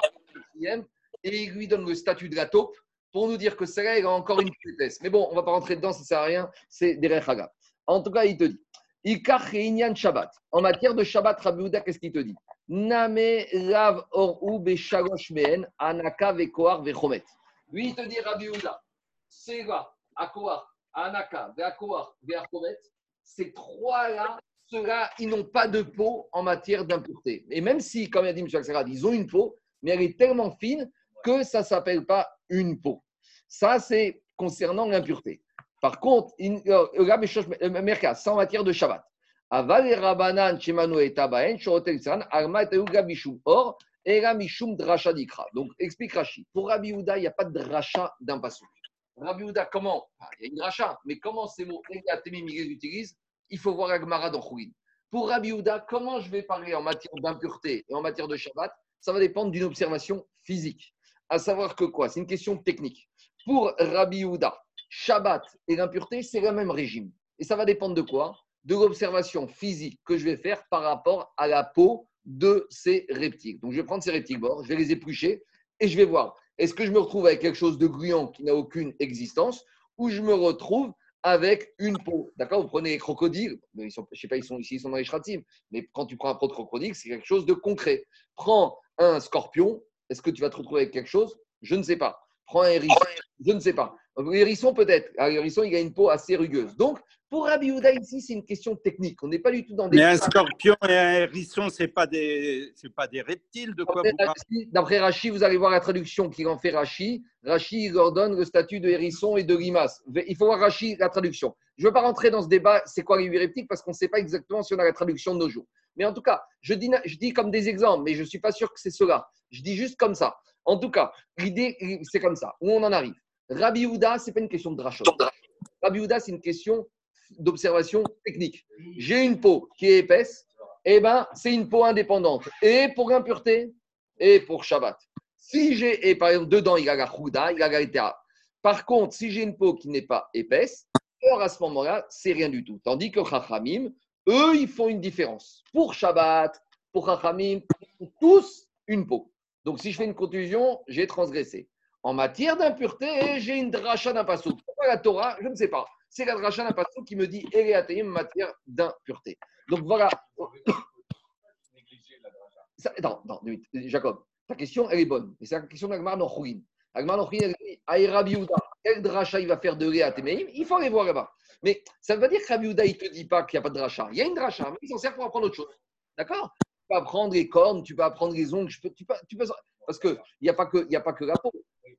A: et il lui donne le statut de la taupe pour nous dire que celle-là, a encore une petitesse. Mais bon, on ne va pas rentrer dedans, ça ne sert à rien, c'est Haga. En tout cas, il te dit Shabbat. En matière de Shabbat, Raviuda, qu'est-ce qu'il te dit? Name Beshalosh Mehen, Anaka Vekoar Vechomet. Lui, il te dit Raviuda, c'est là, à Koar, Anaka, Veakoar, Veakomet, ces trois-là, ceux-là, ils n'ont pas de peau en matière d'impureté. Et même si, comme a dit M. Aksarat, ils ont une peau, mais elle est tellement fine que ça ne s'appelle pas une peau. Ça, c'est concernant l'impureté. Par contre, euh, euh, Merka, c'est en matière de Shabbat. Aval Rabanan, Shemanu et Tabaen, Shorotel Arma et Or, Era Drasha Dikra. Donc, explique Rashi. Pour Rabbi Houda, il n'y a pas de dracha d'un. Rabbi Houda, comment? Il y a une rachat, mais comment ces mots Il faut voir Agmara dans. Pour Rabbi Houda, comment je vais parler en matière d'impureté et en matière de Shabbat? Ça va dépendre d'une observation physique. À savoir que quoi? C'est une question technique. Pour Rabbi Houda, Shabbat et l'impureté, c'est le même régime. Et ça va dépendre de quoi? De l'observation physique que je vais faire par rapport à la peau de ces reptiles. Donc je vais prendre ces reptiles morts, je vais les éplucher et je vais voir est-ce que je me retrouve avec quelque chose de gluant qui n'a aucune existence ou je me retrouve avec une peau? D'accord Vous prenez les crocodiles, ils je ne sais pas, ils sont ici, ils sont dans les shratim, mais quand tu prends un pot de crocodile, c'est quelque chose de concret. Prends un scorpion, est-ce que tu vas te retrouver avec quelque chose? Je ne sais pas. prends un hérisson. Je ne sais pas. L'hérisson, peut-être. L'hérisson, il a une peau assez rugueuse. Donc, pour Rabbi Houda, ici, c'est une question technique. On n'est pas du tout dans des.
E: Mais un scorpion et un hérisson, ce n'est pas, des... pas des reptiles. De quoi
A: D'après Rachi, vous allez voir la traduction qu'il en fait Rachi. Rachi, il ordonne le statut de hérisson et de limace. Il faut voir Rachi, la traduction. Je ne veux pas rentrer dans ce débat, c'est quoi les huit reptiles, parce qu'on ne sait pas exactement si on a la traduction de nos jours. Mais en tout cas, je dis, je dis comme des exemples, mais je ne suis pas sûr que c'est cela. Je dis juste comme ça. En tout cas, l'idée, c'est comme ça. Où on en arrive? Rabbi Houda, ce n'est pas une question de drachot. Rabbi Houda, c'est une question d'observation technique. J'ai une peau qui est épaisse, et eh ben, c'est une peau indépendante. Et pour l'impureté, et pour Shabbat. Si j'ai, et par exemple, dedans, il y a la Houda, il y a la Par contre, si j'ai une peau qui n'est pas épaisse, alors à ce moment-là, c'est rien du tout. Tandis que Chachamim, eux, ils font une différence. Pour Shabbat, pour Chachamim, tous une peau. Donc, si je fais une conclusion, j'ai transgressé. En matière d'impureté, j'ai une dracha d'un. Pourquoi la Torah Je ne sais pas. C'est la dracha d'un passouk qui me dit en matière d'impureté. Donc voilà. non, non, Jacob, ta question, elle est bonne. Mais c'est la question d'Agmar Nochouin. Agmar Nochouin, elle dit Aïrabi quel dracha il va faire de Réatémeim Il faut aller voir là-bas. Mais ça ne veut pas dire que il ne te dit pas qu'il n'y a pas de dracha. Il y a une dracha, mais il s'en sert pour apprendre autre chose. D'accord? Tu peux apprendre les cornes, tu peux apprendre les ongles, tu peux, tu peux, parce qu'il n'y a, pas que, a pas que la peau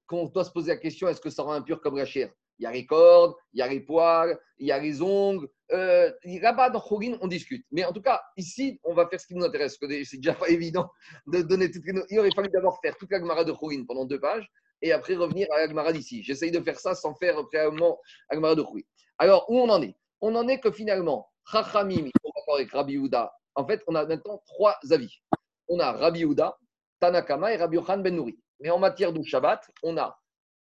A: quand on doit se poser la question, est-ce que ça rend impur comme la chair? Il y a les cordes, il y a les poils, il y a les ongles. Euh, Là-bas, dans Khogin, on discute. Mais en tout cas, ici, on va faire ce qui nous intéresse. C'est déjà pas *laughs* évident de donner toutes les. Il aurait fallu d'abord faire toute la Gemara de Khogin pendant deux pages et après revenir à la Gemara d'ici. J'essaye de faire ça sans faire préalablement la Gemara de Khogin. Alors, où on en est? On en est que finalement, Chachamim, avec Rabbi Houda, en fait, on a maintenant trois avis. On a Rabbi Houda, Tanakama et Rabbi Yochan Ben Nouri. Mais en matière de Shabbat, on a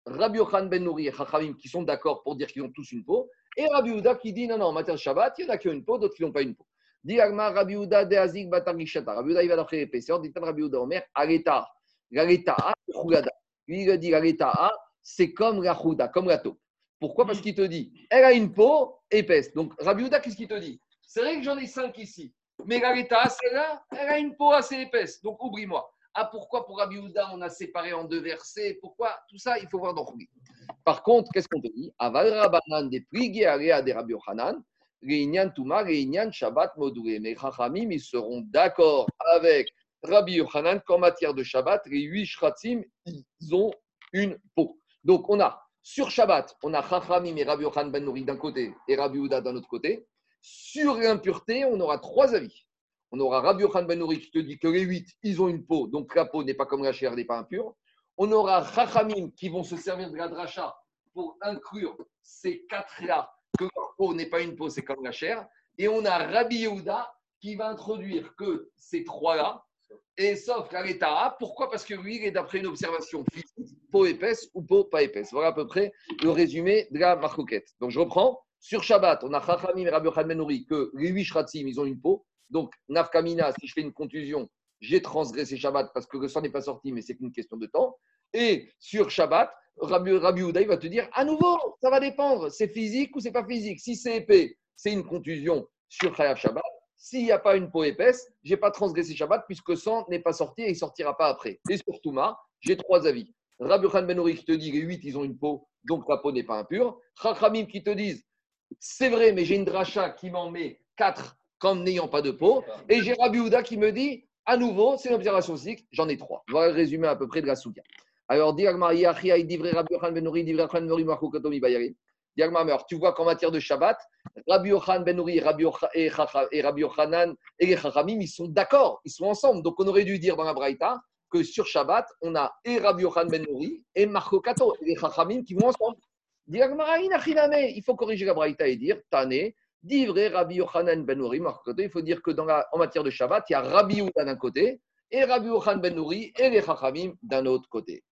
A: Rabbi Yochan Ben Nouri et Chachamim qui sont d'accord pour dire qu'ils ont tous une peau, et Rabbi Uda qui dit non, non, en matière de Shabbat, il y en a qui ont une peau, d'autres qui n'ont pas une peau. Dit Rabbi Uda de Azik Batarishata. Rabbi Uda, il va d'après l'épaisseur. Dit Rabbi Uda Omer, Areta. L'Areta, Chougada. Lui, il a dit l'Areta, c'est comme la comme la taupe. Pourquoi? Parce qu'il te dit, elle a une peau épaisse. Donc, Rabbi Uda, qu'est-ce qu'il te dit? C'est vrai que j'en ai cinq ici. Mais l'Areta, celle-là, elle a une peau assez épaisse. Donc, oublie-moi. Ah, pourquoi pour Rabbi Houda, on a séparé en deux versets? Pourquoi? Tout ça, il faut voir dans. Par contre, qu'est-ce qu'on te dit? Aval Rabbanan des à des Rabbi Yochanan, Reinian Touma, Reinian Shabbat Modoué. Mais Chachamim, ils seront d'accord avec Rabbi Yochanan qu'en matière de Shabbat, les huit Shratzim, ils ont une peau. Donc, on a sur Shabbat, on a Chachamim et Rabbi Yochanan Ben Nouri d'un côté et Rabbi Houda d'un autre côté. Sur l'impureté, on aura trois avis on aura Rabbi Yochan Ben qui te dit que les huit, ils ont une peau, donc la peau n'est pas comme la chair, n'est pas impure. On aura Chachamim qui vont se servir de la dracha pour inclure ces quatre-là, que leur peau n'est pas une peau, c'est comme la chair. Et on a Rabbi Yehuda qui va introduire que ces trois-là, et sauf l'État Pourquoi? Parce que lui, il est d'après une observation physique, peau épaisse ou peau pas épaisse. Voilà à peu près le résumé de la marcoquette. Donc je reprends. Sur Shabbat, on a Chachamim et Rabbi Yochan Ben que les huit Shratzim, ils ont une peau. Donc, Nafkamina, si je fais une contusion, j'ai transgressé Shabbat parce que le sang n'est pas sorti, mais c'est qu'une question de temps. Et sur Shabbat, Rabbi, Rabbi Uday va te dire à nouveau, ça va dépendre, c'est physique ou c'est pas physique. Si c'est épais, c'est une contusion sur Shabbat. S'il n'y a pas une peau épaisse, j'ai pas transgressé Shabbat puisque le sang n'est pas sorti et il sortira pas après. Et sur Touma, j'ai trois avis. Rabbi Khan Ben qui te dit les huit, ils ont une peau, donc la peau n'est pas impure. Chachamim qui te disent c'est vrai, mais j'ai une dracha qui m'en met quatre n'ayant pas de peau. Et j'ai Rabbi Houda qui me dit, à nouveau, c'est une observation physique, j'en ai trois. Voilà le résumé à peu près de la soudia. Alors, ben alors, tu vois qu'en matière de Shabbat, Rabbi Yochan Ben Nouri et Rabbi, Yochanan et les Chachamim, ils sont d'accord, ils sont ensemble. Donc, on aurait dû dire dans la Braïta que sur Shabbat, on a et Rabbi Yochan Ben Nouri et Marco Kato, et les Chachamim qui vont ensemble. Il faut corriger la Braïta et dire Tane, Divré Rabbi Yochanan Ben Nouri, il faut dire que en matière de Shabbat, il y a Rabbi Yehuda d'un côté et Rabbi Yochanan Ben Nouri et les Chachamim d'un autre côté.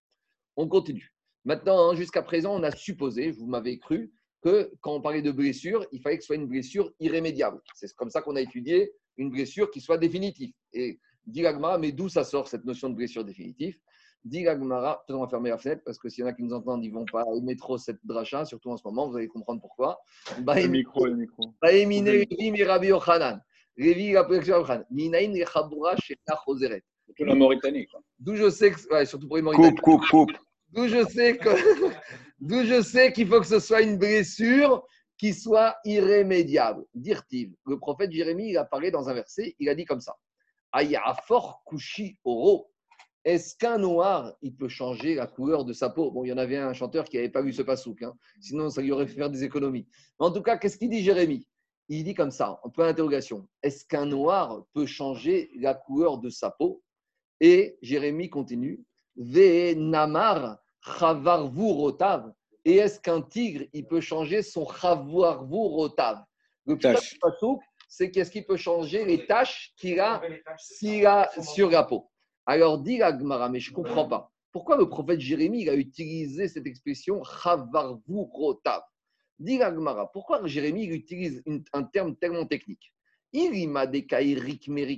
A: On continue. Maintenant, hein, jusqu'à présent, on a supposé, vous m'avez cru, que quand on parlait de blessure, il fallait que ce soit une blessure irrémédiable. C'est comme ça qu'on a étudié une blessure qui soit définitive. Et dit mais d'où ça sort cette notion de blessure définitive? Dit Gagmara, peut-être on va fermer la fenêtre parce que s'il y en a qui nous entendent, ils ne vont pas aimer trop cette dracha, surtout en ce moment, vous allez comprendre pourquoi.
C: Le micro, le micro.
A: Choseret.
C: Surtout la Mauritanie.
A: D'où je sais que, ouais, surtout pour les Mauritaniens.
C: Coupe, coupe, coupe.
A: D'où je sais que, *laughs* d'où je sais qu'il faut que ce soit une blessure qui soit irrémédiable. Dire-t-il, le prophète Jérémie, il a parlé dans un verset, il a dit comme ça fort kushi oro. Est-ce qu'un noir, il peut changer la couleur de sa peau? Bon, il y en avait un chanteur qui n'avait pas vu ce pasouk, hein. sinon ça lui aurait fait faire des économies. en tout cas, qu'est-ce qu'il dit Jérémie? Il dit comme ça, en point d'interrogation est-ce qu'un noir peut changer la couleur de sa peau? Et Jérémie continue Ve namar chavarvu rotav. Et est-ce qu'un tigre, il peut changer son chavarvu rotav Le pasouk, c'est qu'est-ce qu'il peut changer les taches qu'il a, sur la peau. Alors, dit Agmara, mais je ne comprends pas. Pourquoi le prophète Jérémie a utilisé cette expression chavarvu rotav Dit Agmara, pourquoi Jérémie utilise un terme tellement technique? Il m'a des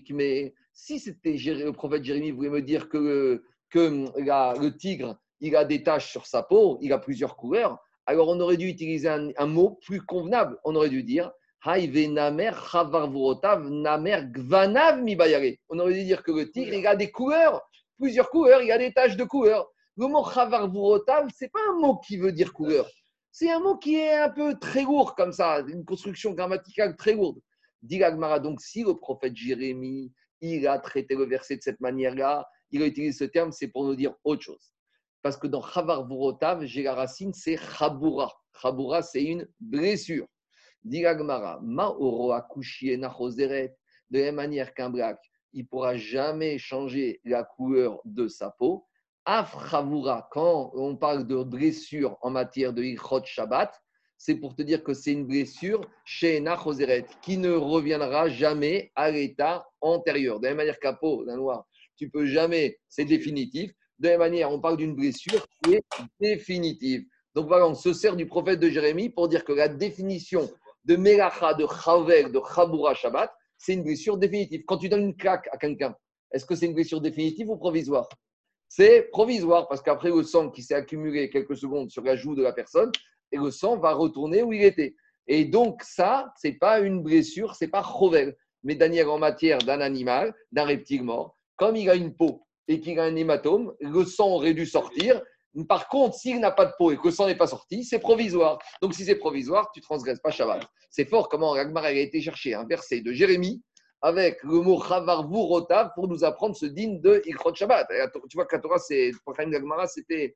A: mais Si c'était le prophète Jérémie voulait me dire que, que le tigre, il a des taches sur sa peau, il a plusieurs couleurs, alors on aurait dû utiliser un mot plus convenable. On aurait dû dire on aurait dû dire que le tigre, il a des couleurs, plusieurs couleurs, il a des taches de couleurs. Le mot chavarvurotav, ce n'est pas un mot qui veut dire couleur. C'est un mot qui est un peu très lourd comme ça, une construction grammaticale très lourde. Dit donc si le prophète Jérémie, il a traité le verset de cette manière-là, il a utilisé ce terme, c'est pour nous dire autre chose. Parce que dans chavarvurotav, j'ai la racine, c'est chabura. Chabura, c'est une blessure. Diragmara, ma de la même manière qu'un black, il ne pourra jamais changer la couleur de sa peau. Afravura, quand on parle de blessure en matière de Ilchot Shabbat, c'est pour te dire que c'est une blessure chez Nachoseret qui ne reviendra jamais à l'état antérieur. De la même manière qu'à peau d'un noir, tu peux jamais, c'est définitif. De la même manière, on parle d'une blessure qui est définitive. Donc voilà, on se sert du prophète de Jérémie pour dire que la définition de Melacha, de Chavel, de Chaboura Shabbat, c'est une blessure définitive. Quand tu donnes une claque à quelqu'un, est-ce que c'est une blessure définitive ou provisoire? C'est provisoire parce qu'après le sang qui s'est accumulé quelques secondes sur la joue de la personne, et le sang va retourner où il était. Et donc ça, c'est pas une blessure, c'est pas Chovel. Mais Daniel, en matière d'un animal, d'un reptile mort, comme il a une peau et qu'il a un hématome, le sang aurait dû sortir par contre, s'il n'a pas de peau et que le sang n'est pas sorti, c'est provisoire. Donc, si c'est provisoire, tu transgresses pas Shabbat. C'est fort comment Ragmar a été chercher un verset de Jérémie avec le mot Chavarvu pour nous apprendre ce digne de Ikrot Shabbat. Tu vois Torah, c'est, c'était,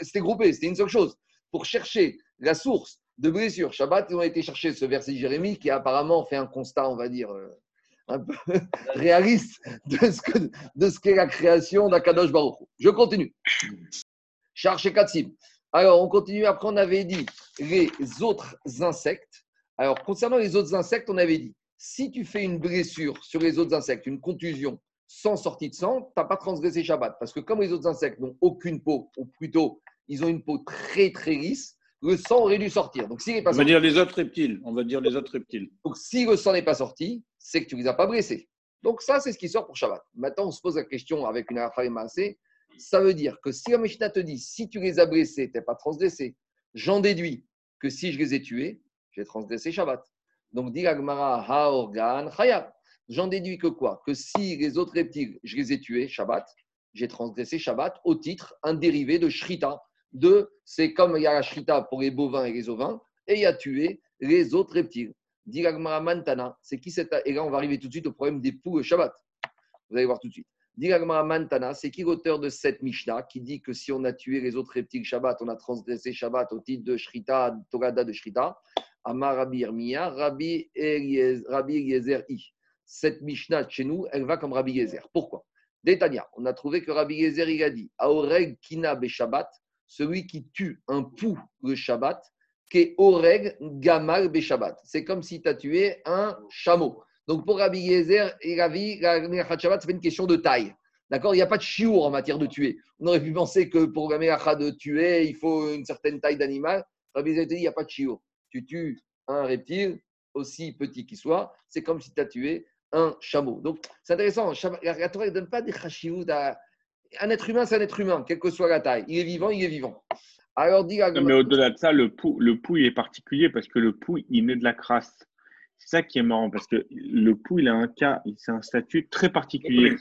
A: c'était groupé, c'était une seule chose. Pour chercher la source de blessure Shabbat, ils ont été chercher ce verset de Jérémie qui a apparemment fait un constat, on va dire, euh, un peu *laughs* réaliste de ce, que, de ce qu'est la création d'Akadosh Baruch. Je continue. Charche Katsim. Alors, on continue. Après, on avait dit les autres insectes. Alors, concernant les autres insectes, on avait dit si tu fais une blessure sur les autres insectes, une contusion sans sortie de sang, tu n'as pas transgressé Shabbat. Parce que comme les autres insectes n'ont aucune peau, ou plutôt, ils ont une peau très, très lisse, le sang aurait dû sortir. Donc, s'il
E: pas on va dire les autres reptiles. On va dire les autres reptiles.
A: Donc, si le sang n'est pas sorti, c'est que tu ne les as pas blessés. Donc, ça, c'est ce qui sort pour Shabbat. Maintenant, on se pose la question avec une affaire massée ça veut dire que si la Mishnah te dit si tu les as blessés, tu n'es pas transgressé, j'en déduis que si je les ai tués, j'ai transgressé Shabbat. Donc, dit Agmara, Haorgan, Chayab. J'en déduis que quoi? Que si les autres reptiles, je les ai tués, Shabbat, j'ai transgressé Shabbat au titre, un dérivé de Shrita. De, c'est comme il y a la Shrita pour les bovins et les ovins, et il y a tué les autres reptiles. Dit Agmara Mantana, c'est qui cette. Et là, on va arriver tout de suite au problème des poules Shabbat. Vous allez voir tout de suite. Mantana, c'est qui l'auteur de cette Mishnah qui dit que si on a tué les autres reptiles Shabbat, on a transgressé Shabbat au titre de Shrita, Torada de Shrita? Amar Rabbi Rabbi Eliezer I. Cette Mishnah chez nous, elle va comme Rabbi Eliezer. Pourquoi? Détania, on a trouvé que Rabbi Eliezer, il a dit Aoreg Kina Be Shabbat, celui qui tue un pou le Shabbat, qui Oreg Gamal Be Shabbat. C'est comme si tu as tué un chameau. Donc pour Rabbi Yezer et Rabbi, la Shabbat, c'est une question de taille. D'accord? Il n'y a pas de chiour en matière de tuer. On aurait pu penser que pour la Melacha de tuer, il faut une certaine taille d'animal. Rabbi Yezer dit il n'y a pas de chiour. Tu tues un reptile, aussi petit qu'il soit, c'est comme si tu as tué un chameau. Donc c'est intéressant. La Torah ne donne pas des chashiout à. Un être humain, c'est un être humain, quelle que soit la taille. Il est vivant, il est vivant.
C: Alors, dis Mais au-delà de ça, le pou, le pou, est particulier parce que le pou, il naît de la crasse. C'est ça qui est marrant parce que le pou, il a un cas, c'est un statut très particulier.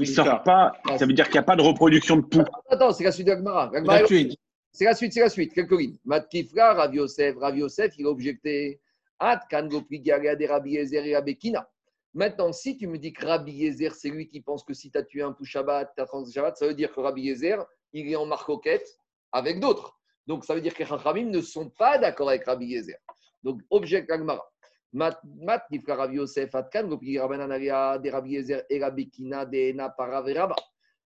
C: Il sort pas, ça veut dire qu'il n'y a pas de reproduction de poux.
A: Attends, c'est la suite de l'Agmara. C'est la suite, c'est la suite. Quelques lignes. Matkifra, Rav Yosef, Rav Yosef, il a objecté. At Rabbi Yezer et. Maintenant, si tu me dis que Rabbi Yezer, c'est lui qui pense que si tu as tué un pou Shabbat, tu as transgressé Shabbat, ça veut dire que Rabbi Yezer, il est en marcoquette avec d'autres. Donc, ça veut dire que les Chachamim ne sont pas d'accord avec Rabbi Yezer. Donc, objecte Agmara. Mat Nifka Rabbi Yosef Atkan, de Rabbi et Rabbi Kina de.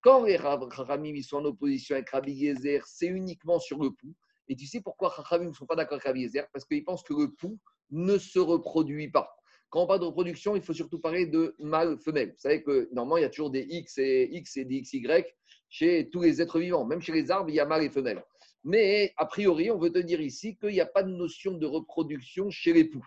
A: Quand les Chachamim sont en opposition avec Rabbi Yezer, c'est uniquement sur le pouls. Et tu sais pourquoi Chachamim ne sont pas d'accord avec Rabbi Yezer? Parce qu'ils pensent que le pouls ne se reproduit pas. Quand on parle de reproduction, il faut surtout parler de mâle-femelle. Vous savez que normalement, il y a toujours des X et X et des XY chez tous les êtres vivants. Même chez les arbres, il y a mâle et femelle. Mais a priori, on veut te dire ici qu'il n'y a pas de notion de reproduction chez les poux.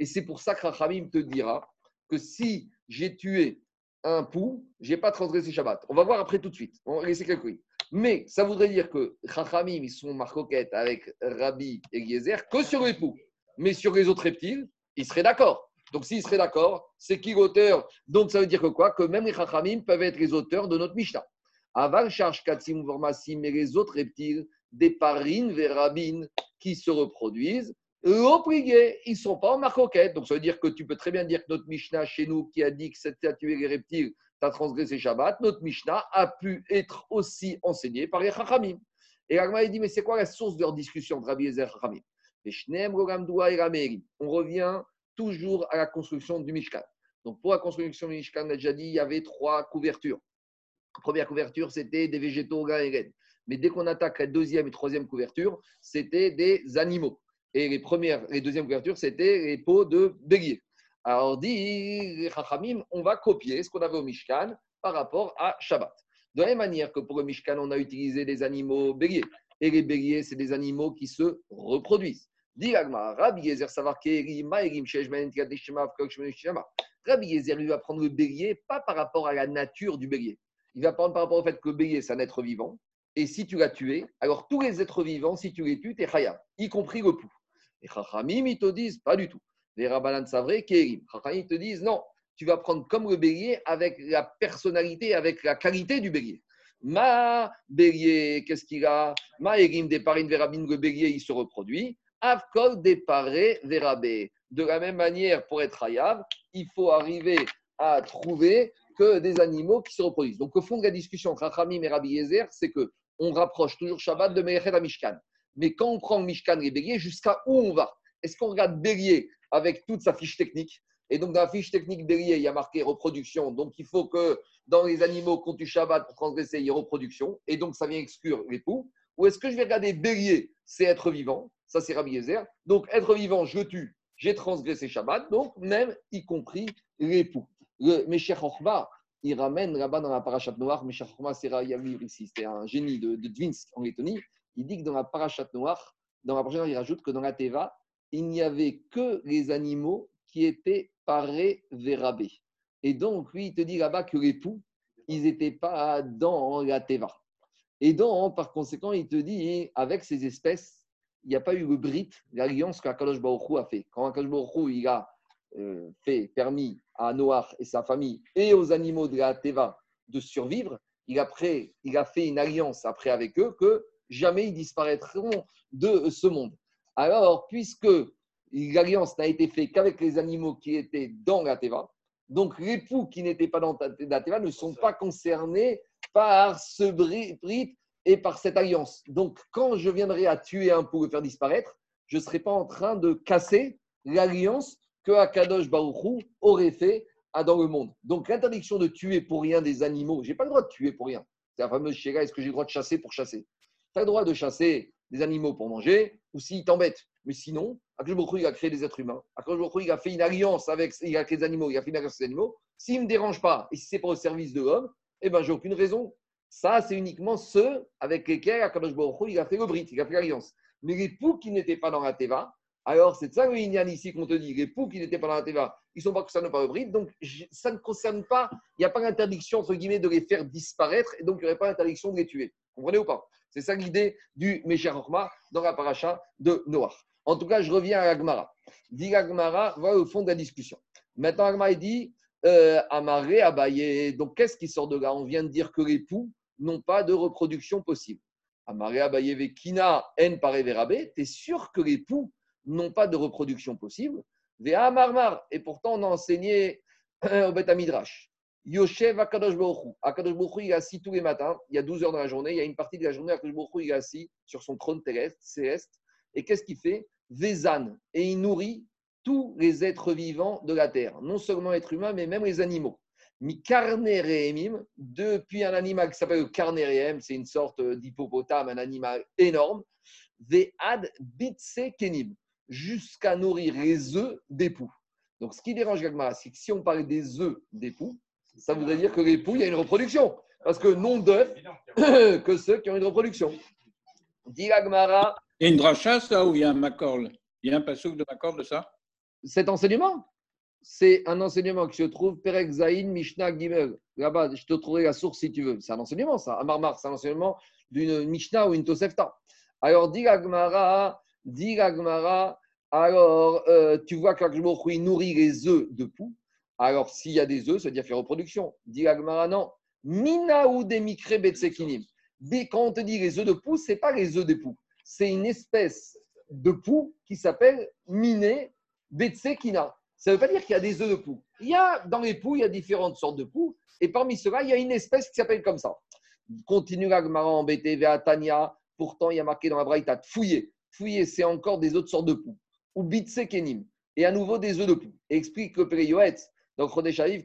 A: Et c'est pour ça que Rachamim te dira que si j'ai tué un pou, je n'ai pas transgressé Shabbat. On va voir après tout de suite. On va laisser quelques Mais ça voudrait dire que Rachamim, ils sont marcoquettes avec Rabbi et Eliezer que sur les poux. Mais sur les autres reptiles, ils seraient d'accord. Donc s'ils seraient d'accord, c'est qui l'auteur? Donc ça veut dire que quoi? Que même les Chachamim peuvent être les auteurs de notre Mishnah. Avant charge Katsim Vormasim, mais les autres reptiles, des parines, vérabines, qui se reproduisent, L'obligé, ils ne sont pas en marcoquette. Donc, ça veut dire que tu peux très bien dire que notre Mishnah chez nous, qui a dit que c'était tuer les reptiles, tu as transgressé Shabbat, notre Mishnah a pu être aussi enseigné par les Chachamim. Et Agma dit, mais c'est quoi la source de leur discussion entre Rabbi et Chachamim? On revient toujours à la construction du Mishkan. Donc, pour la construction du Mishkan, on a déjà dit, il y avait trois couvertures. Première couverture, c'était des végétaux gaéren. Mais dès qu'on attaque la deuxième et troisième couverture, c'était des animaux. Et les premières, les deuxièmes couvertures, c'était les peaux de bélier. Alors, dit on va copier ce qu'on avait au Mishkan par rapport à Shabbat. De la même manière que pour le Mishkan, on a utilisé des animaux béliers. Et les béliers, c'est des animaux qui se reproduisent. Dit Rabbi Yezer Rabbi Yezer, va prendre le bélier, pas par rapport à la nature du bélier. Il va prendre par rapport au fait que le bélier, c'est un être vivant. Et si tu l'as tué, alors tous les êtres vivants, si tu les tues, tu es chayab, y compris le pouls. Les Chachamim, ils te disent pas du tout. Les Rabbanan Savre, Kérim. Chachamim, ils te disent non, tu vas prendre comme le bélier avec la personnalité, avec la qualité du bélier. Ma bélier, qu'est-ce qu'il a? Ma Erim verabine, le bélier, il se reproduit. Avkol déparé verabé. De la même manière, pour être hayav, il faut arriver à trouver que des animaux qui se reproduisent. Donc, au fond de la discussion entre Rachamim et Rabbi Yezer, c'est que on rapproche toujours Shabbat de Merechet à Mishkan. Mais quand on prend Mishkan et Bélier, jusqu'à où on va? Est-ce qu'on regarde Bélier avec toute sa fiche technique? Et donc, dans la fiche technique Bélier, il y a marqué reproduction. Donc, il faut que dans les animaux qu'on tue Shabbat pour transgresser, il y ait reproduction. Et donc, ça vient exclure les poux. Ou est-ce que je vais regarder Bélier, c'est être vivant? Ça, c'est Rabbi Yezer. Donc, être vivant, je tue, j'ai transgressé Shabbat. Donc, même y compris les poux. Le Meshech il ramène là-bas dans la parachat noire, Meshach Chochma, c'est ici, c'est un génie de, de Dvinsk en Lettonie il dit que dans la parachat noire, dans la prochaine, il rajoute que dans la Teva, il n'y avait que les animaux qui étaient parés vérabés. Et donc, lui, il te dit là-bas que les poux, ils n'étaient pas dans la Teva. Et donc, par conséquent, il te dit, avec ces espèces, il n'y a pas eu le brit, l'alliance qu'Akadosh Baruch a fait. Quand Akadosh Baruch il a euh, fait, permis à Noir et sa famille et aux animaux de la Teva de survivre, il a, il a fait une alliance après avec eux que jamais ils disparaîtront de ce monde. Alors, puisque l'alliance n'a été faite qu'avec les animaux qui étaient dans la Teva, donc les poux qui n'étaient pas dans la Teva ne sont pas concernés par ce brite et par cette alliance. Donc, quand je viendrai à tuer un pou et faire disparaître, je ne serai pas en train de casser l'alliance que Akadosh Baruchou aurait fait dans le monde. Donc, l'interdiction de tuer pour rien des animaux, je n'ai pas le droit de tuer pour rien. C'est la fameuse chéra, est-ce que j'ai le droit de chasser pour chasser? Tu as le droit de chasser des animaux pour manger ou s'ils t'embêtent. Mais sinon, Akadosh il a créé des êtres humains. Akadosh il a fait une alliance avec, il a créé des animaux, il a fait une alliance avec les animaux. S'il ne me dérange pas et si c'est pas au service de l'homme, eh ben, j'ai aucune raison. Ça, c'est uniquement ceux avec lesquels Akadosh il a fait le brit, il a fait l'alliance. Mais les poux qui n'étaient pas dans la Teva, alors c'est ça le Inyan ici qu'on te dit. Les poux qui n'étaient pas dans la Teva, ils ne sont pas concernés par le brit. Donc, ça ne concerne pas, il n'y a pas l'interdiction, entre guillemets, de les faire disparaître et donc il n'y aurait pas l'interdiction de les tuer. Vous comprenez ou pas? C'est ça l'idée du Mesher dans la paracha de Noah. En tout cas, je reviens à Agmara. Dit Agmara, va au fond de la discussion. Maintenant, Agmara dit euh, amarré, abayé. Donc, qu'est-ce qui sort de là? On vient de dire que les poux n'ont pas de reproduction possible. Amaré, abayé, vekina, en pare verabé. Tu es sûr que les poux n'ont pas de reproduction possible? Vea marmar. Et pourtant, on a enseigné au Beth. Yoshev Akadosh Baruch Akadosh il est assis tous les matins. Il y a 12 heures dans la journée. Il y a une partie de la journée, Akadosh Baruch il est assis sur son trône terrestre, céleste. Et qu'est-ce qu'il fait? Vezan. Et il nourrit tous les êtres vivants de la terre. Non seulement êtres humains, mais même les animaux. Mi carnereemim, depuis un animal qui s'appelle le c'est une sorte d'hippopotame, un animal énorme. Ve'ad bitse kenim, jusqu'à nourrir les œufs d'époux. Donc, ce qui dérange Gagmara, c'est que si on parle des œufs d'époux, ça voudrait dire que l'époux, il y a une reproduction. Parce que non d'œufs *coughs* que ceux qui ont une reproduction. Dit Gagmara.
E: Il y a une dracha, ça, ou il y a un macor Il y a un passouk de macor de ça?
A: Cet enseignement c'est un enseignement qui se trouve Perek Zain Mishnah Gimel. Là-bas, je te trouverai la source si tu veux. C'est un enseignement, ça. Amarmar, c'est un enseignement d'une Mishnah ou une Tosefta. Alors, dit Gagmara, dit Gagmara, alors, euh, tu vois que il nourrit les œufs de poux. Alors, s'il y a des œufs, ça veut dire qu'il y a reproduction. Dit Agmara, non. Minaou des betsekinim. Quand on te dit les œufs de poux, ce n'est pas les œufs de poux. C'est une espèce de poux qui s'appelle miné betsekina. Ça ne veut pas dire qu'il y a des œufs de poux. Il y a, dans les poux, il y a différentes sortes de poux. Et parmi ceux-là, il y a une espèce qui s'appelle comme ça. Continue l'Agmara embêté Tania. Pourtant, il y a marqué dans la braïta fouiller. Fouiller, c'est encore des autres sortes de poux ou bitse kenim, et à nouveau des œufs de poux. Explique le Péréyoet, donc Rodesh Aviv,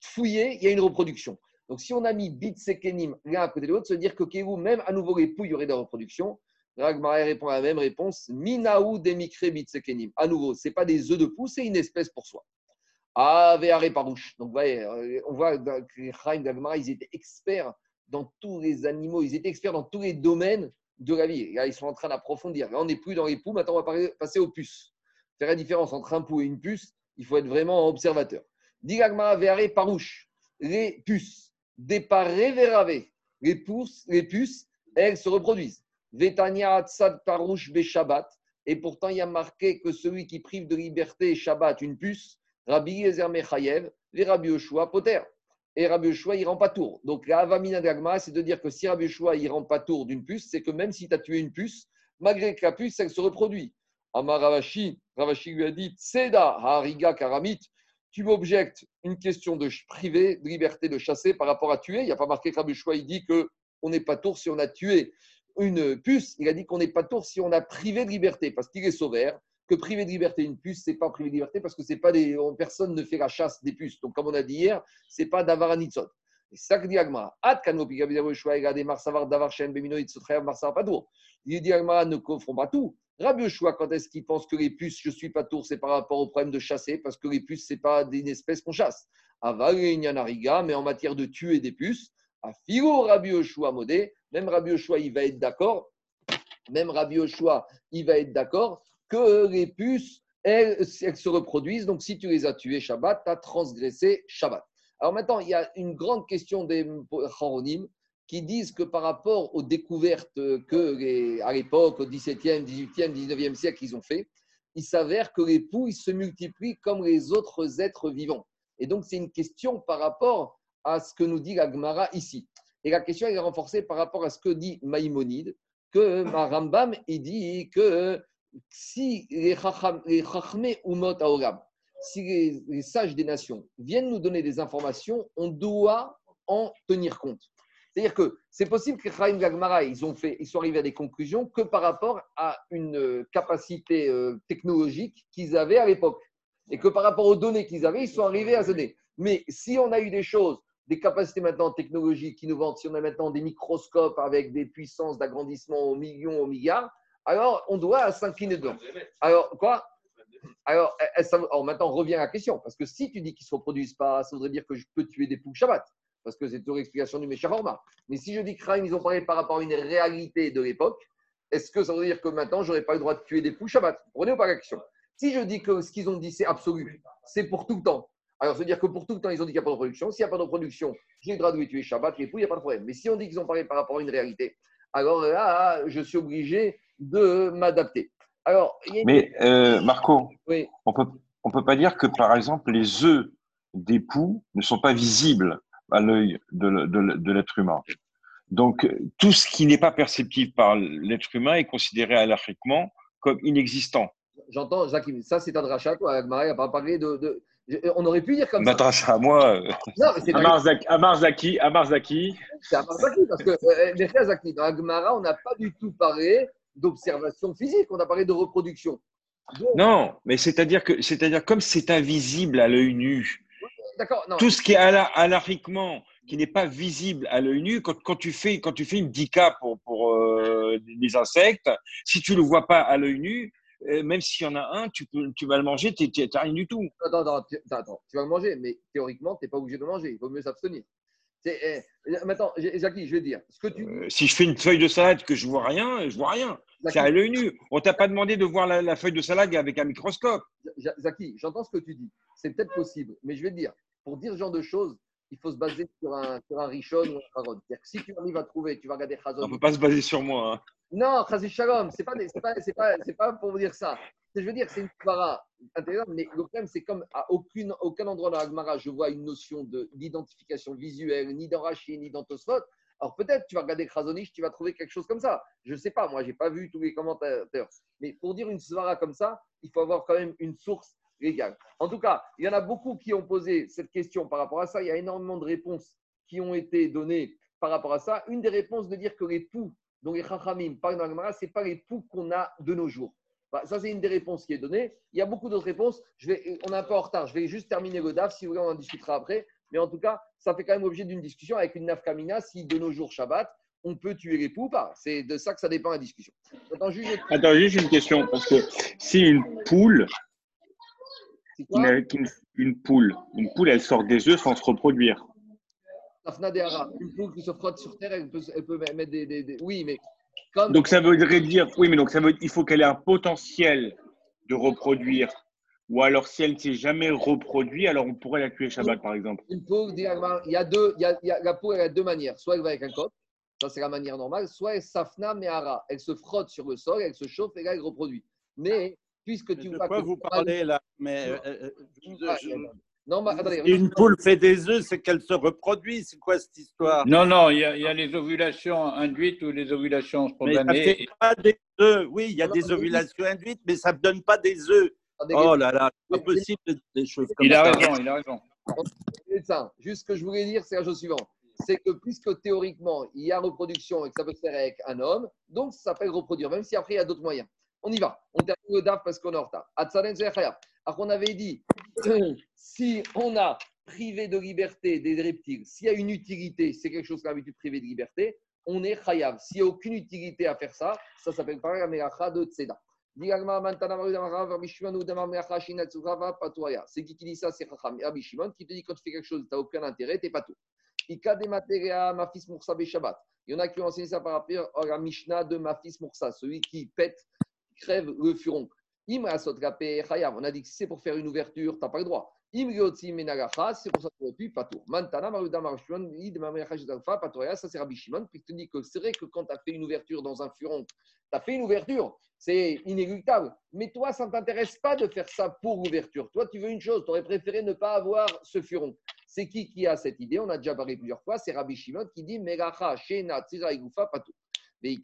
A: fouiller, il y a une reproduction. Donc si on a mis bitse kenim l'un à côté de l'autre, veut dire que vous, même à nouveau les poux, il y aurait de la reproduction. Ragmara répond à la même réponse Minaou demikre bitse kenim. À nouveau, ce n'est pas des œufs de poux, c'est une espèce pour soi. Ah, parouche. Donc, euh, on voit que les Chaim ils étaient experts dans tous les animaux, ils étaient experts dans tous les domaines de la vie. Là, ils sont en train d'approfondir. Là, on n'est plus dans les poux, maintenant, on va passer aux puces. Faire la différence entre un pou et une puce, il faut être vraiment observateur. Digagma verre parouche, les puces, déparé verave, les puces, les puces, elles se reproduisent. Vetania tzad parouche be Shabbat, et pourtant il y a marqué que celui qui prive de liberté Shabbat une puce, Rabbi Ezer Mechayev, les Rabbi Yoshua Poter et Rabbi Yoshua, il rend pas tour. Donc, la Avamina d'Agma, c'est de dire que si Rabbi Yoshua, il rend pas tour d'une puce, c'est que même si tu as tué une puce, malgré que la puce, elle se reproduit. Amar Ravashi, Ravashi lui a dit Tseda Hariga Karamit, tu m'objectes une question de privé, de liberté de chasser par rapport à tuer. Il n'y a pas marqué que Yoshua, il dit qu'on n'est pas tour si on a tué une puce. Il a dit qu'on n'est pas tour si on a privé de liberté, parce qu'il est sauveur que priver de liberté une puce, c'est pas priver de liberté parce que c'est pas des, personne ne fait la chasse des puces. Donc, comme on a dit hier, c'est pas d'avoir Et ça que dit Agma, Ad kanopi gabidav shua egade marsavar davar shen bemino itzotrayav marsavar ne confond pas tout. Rabbi Yoshua, quand est-ce qu'il pense que les puces, je suis pas tour, c'est par rapport au problème de chasser, parce que les puces, c'est pas une espèce qu'on chasse. Aval mais en matière de tuer des puces, à Filo Rabbi Yoshua modé, même Rabbi Yoshua, il va être d'accord. Même Rabbi Yoshua, il va être d'accord que les puces, elles, se reproduisent. Donc, si tu les as tuées Shabbat, tu as transgressé Shabbat. Alors maintenant, il y a une grande question des Choronymes qui disent que par rapport aux découvertes que, à l'époque, au XVIIe, XVIIIe, XIXe siècle, ils ont fait, il s'avère que les poux se multiplient comme les autres êtres vivants. Et donc, c'est une question par rapport à ce que nous dit la Gemara ici. Et la question est renforcée par rapport à ce que dit Maïmonide, que Rambam, il dit que si les si les, sages des nations viennent nous donner des informations, on doit en tenir compte. C'est-à-dire que c'est possible que Chaim Gagmara, ils, ont fait, ils sont arrivés à des conclusions que par rapport à une capacité euh, technologique qu'ils avaient à l'époque. Et que par rapport aux données qu'ils avaient, ils sont arrivés à se donner. Mais si on a eu des choses, des capacités maintenant technologiques qui nous vendent, si on a maintenant des microscopes avec des puissances d'agrandissement aux millions, aux milliards, alors on doit s'incliner dedans. Alors, quoi? Alors, maintenant, on revient à la question. Parce que si tu dis qu'ils ne se reproduisent pas, ça voudrait dire que je peux tuer des poules Shabbat. Parce que c'est une explication du Meshavorma. Mais si je dis que ils ont parlé par rapport à une réalité de l'époque, est-ce que ça veut dire que maintenant, je n'aurais pas le droit de tuer des poules Shabbat Prenez ou pas la question? Si je dis que ce qu'ils ont dit, c'est absolu, c'est pour tout le temps. Alors, ça veut dire que pour tout le temps, ils ont dit qu'il n'y a pas de reproduction. S'il n'y a pas de reproduction, j'ai le droit de les tuer Shabbat, les poules, il n'y a pas de problème. Mais si on dit qu'ils ont parlé par rapport à une réalité, alors là, je suis obligé de m'adapter. Alors,
C: Mais euh, Marco, on peut, on peut pas dire que par exemple les œufs d'époux ne sont pas visibles à l'œil de, l'être humain. Donc, tout ce qui n'est pas perceptible par l'être humain est considéré alariquement comme inexistant.
A: J'entends, Jacques, ça c'est un drachat, toi. Agmara n'a pas parlé de, On aurait pu dire comme
C: ça. Drachat à moi. Euh, non, c'est Amar, Zaki, Amar Zaki.
A: C'est Amar Zaki, parce que, euh, Agmara, on n'a pas du tout parlé d'observation physique, on a parlé de reproduction.
C: non, mais c'est-à-dire que, c'est-à-dire comme c'est invisible à l'œil nu, tout ce qui est anarchiquement, qui n'est pas visible à l'œil nu, quand, quand, tu fais, quand tu fais une dica pour, pour euh, des insectes, si tu ne le vois pas à l'œil nu, euh, même s'il y en a un, tu, peux, tu vas le manger, tu n'as rien du tout.
A: Attends, attends, attends, tu vas le manger, mais théoriquement, tu n'es pas obligé de le manger. Il vaut mieux s'abstenir. Eh, maintenant, Jackie, je vais dire. Ce que tu...
C: Euh, si je fais une feuille de salade que je vois rien, je vois rien. C'est à l'œil nu. On t'a pas demandé de voir la, feuille de salade avec un microscope.
A: Zaki, j'entends ce que tu dis. C'est peut-être possible, mais je vais te dire, pour dire ce genre de choses, il faut se baser sur un, sur un richon ou un parod. Si tu arrives à trouver, tu vas regarder Chazon.
C: On ne peut pas se baser sur moi. Hein.
A: Non, Chazé Shalom, ce n'est pas, pas, pas, pas, pour vous dire ça. Je veux dire, c'est une Gemara intéressante, mais le problème, c'est comme à aucune, aucun endroit dans la Gemara, je vois une notion d'identification visuelle, ni dans Rashi, ni dans Tosfot. Alors peut-être tu vas regarder Krasonich, tu vas trouver quelque chose comme ça. Je ne sais pas, moi, je n'ai pas vu tous les commentaires. Mais pour dire une Svara comme ça, il faut avoir quand même une source légale. En tout cas, il y en a beaucoup qui ont posé cette question par rapport à ça. Il y a énormément de réponses qui ont été données par rapport à ça. Une des réponses de dire que les poux dont les Chachamim parlent dans la Gemara, ce n'est pas les poux qu'on a de nos jours. Bah, ça, c'est une des réponses qui est donnée. Il y a beaucoup d'autres réponses. Je vais, on est un peu en retard. Je vais juste terminer le DAF. Si vous voulez, on en discutera après. Mais en tout cas, ça fait quand même objet d'une discussion avec une nafkamina si de nos jours Shabbat, on peut tuer les poux ou pas. C'est de ça que ça dépend la discussion.
C: Attends, juste, une question. Parce que si une poule, une, une, poule, une poule, elle sort des œufs sans se reproduire.
A: Une poule qui se frotte sur terre, elle peut, elle peut mettre des, des, Oui, mais
C: donc ça veut dire, oui, mais donc ça veut, il faut qu'elle ait un potentiel de reproduire. Ou alors si elle ne s'est jamais reproduite, alors on pourrait la tuer Shabbat par exemple.
A: il y a deux, il y a, la peau, elle a deux manières. Soit elle va avec un coq, ça c'est la manière normale, soit elle safna me'ara, elle se frotte sur le sol, elle se chauffe et là elle reproduit. Mais puisque tu
E: de quoi vous parlez là? Mais euh, euh, non, Une poule fait des œufs, c'est qu'elle se reproduit. C'est quoi cette histoire?
F: Non, non, il y, a, les ovulations induites ou les ovulations spontanées.
E: pas des œufs. Oui, il y a des ovulations induites, mais ça ne donne pas des œufs. Oh là là, c'est pas possible des choses comme
F: il a raison, il a raison.
A: Ça. Juste ce que je voulais dire, c'est la chose suivante. C'est que puisque théoriquement, il y a reproduction et que ça peut se faire avec un homme, donc ça s'appelle reproduire, même si après il y a d'autres moyens. On y va. On termine le DAF parce qu'on est en retard. Alors qu'on avait dit, *clears throat* si on a privé de liberté des reptiles, s'il y a une utilité, c'est quelque chose qu'on a l'habitude de priver de liberté, on est chayav. S'il n'y a aucune utilité à faire ça, ça s'appelle pas la melacha de tzeda. C'est qui qui dit ça? C'est Rabbi Shimon qui te dit quand tu fais quelque chose, tu n'as aucun intérêt, tu n'es pas tout. Il y en a qui ont enseigné ça par rapport à la Mishnah de Mafis Moursa, celui qui pète, crève le furon. On a dit que si c'est pour faire une ouverture, tu n'as pas le droit. C'est pour ça que tu pas tout. Ça, c'est Rabbi Shimon qui te dit que c'est vrai que quand tu as fait une ouverture dans un furon, tu as fait une ouverture, c'est inéluctable. Mais toi, ça ne t'intéresse pas de faire ça pour l'ouverture. Toi, tu veux une chose, tu aurais préféré ne pas avoir ce furon. C'est qui qui a cette idée? On a déjà parlé plusieurs fois. C'est Rabbi Shimon qui dit Meracha, Shena, Tzira, Igufa, tout. Mais il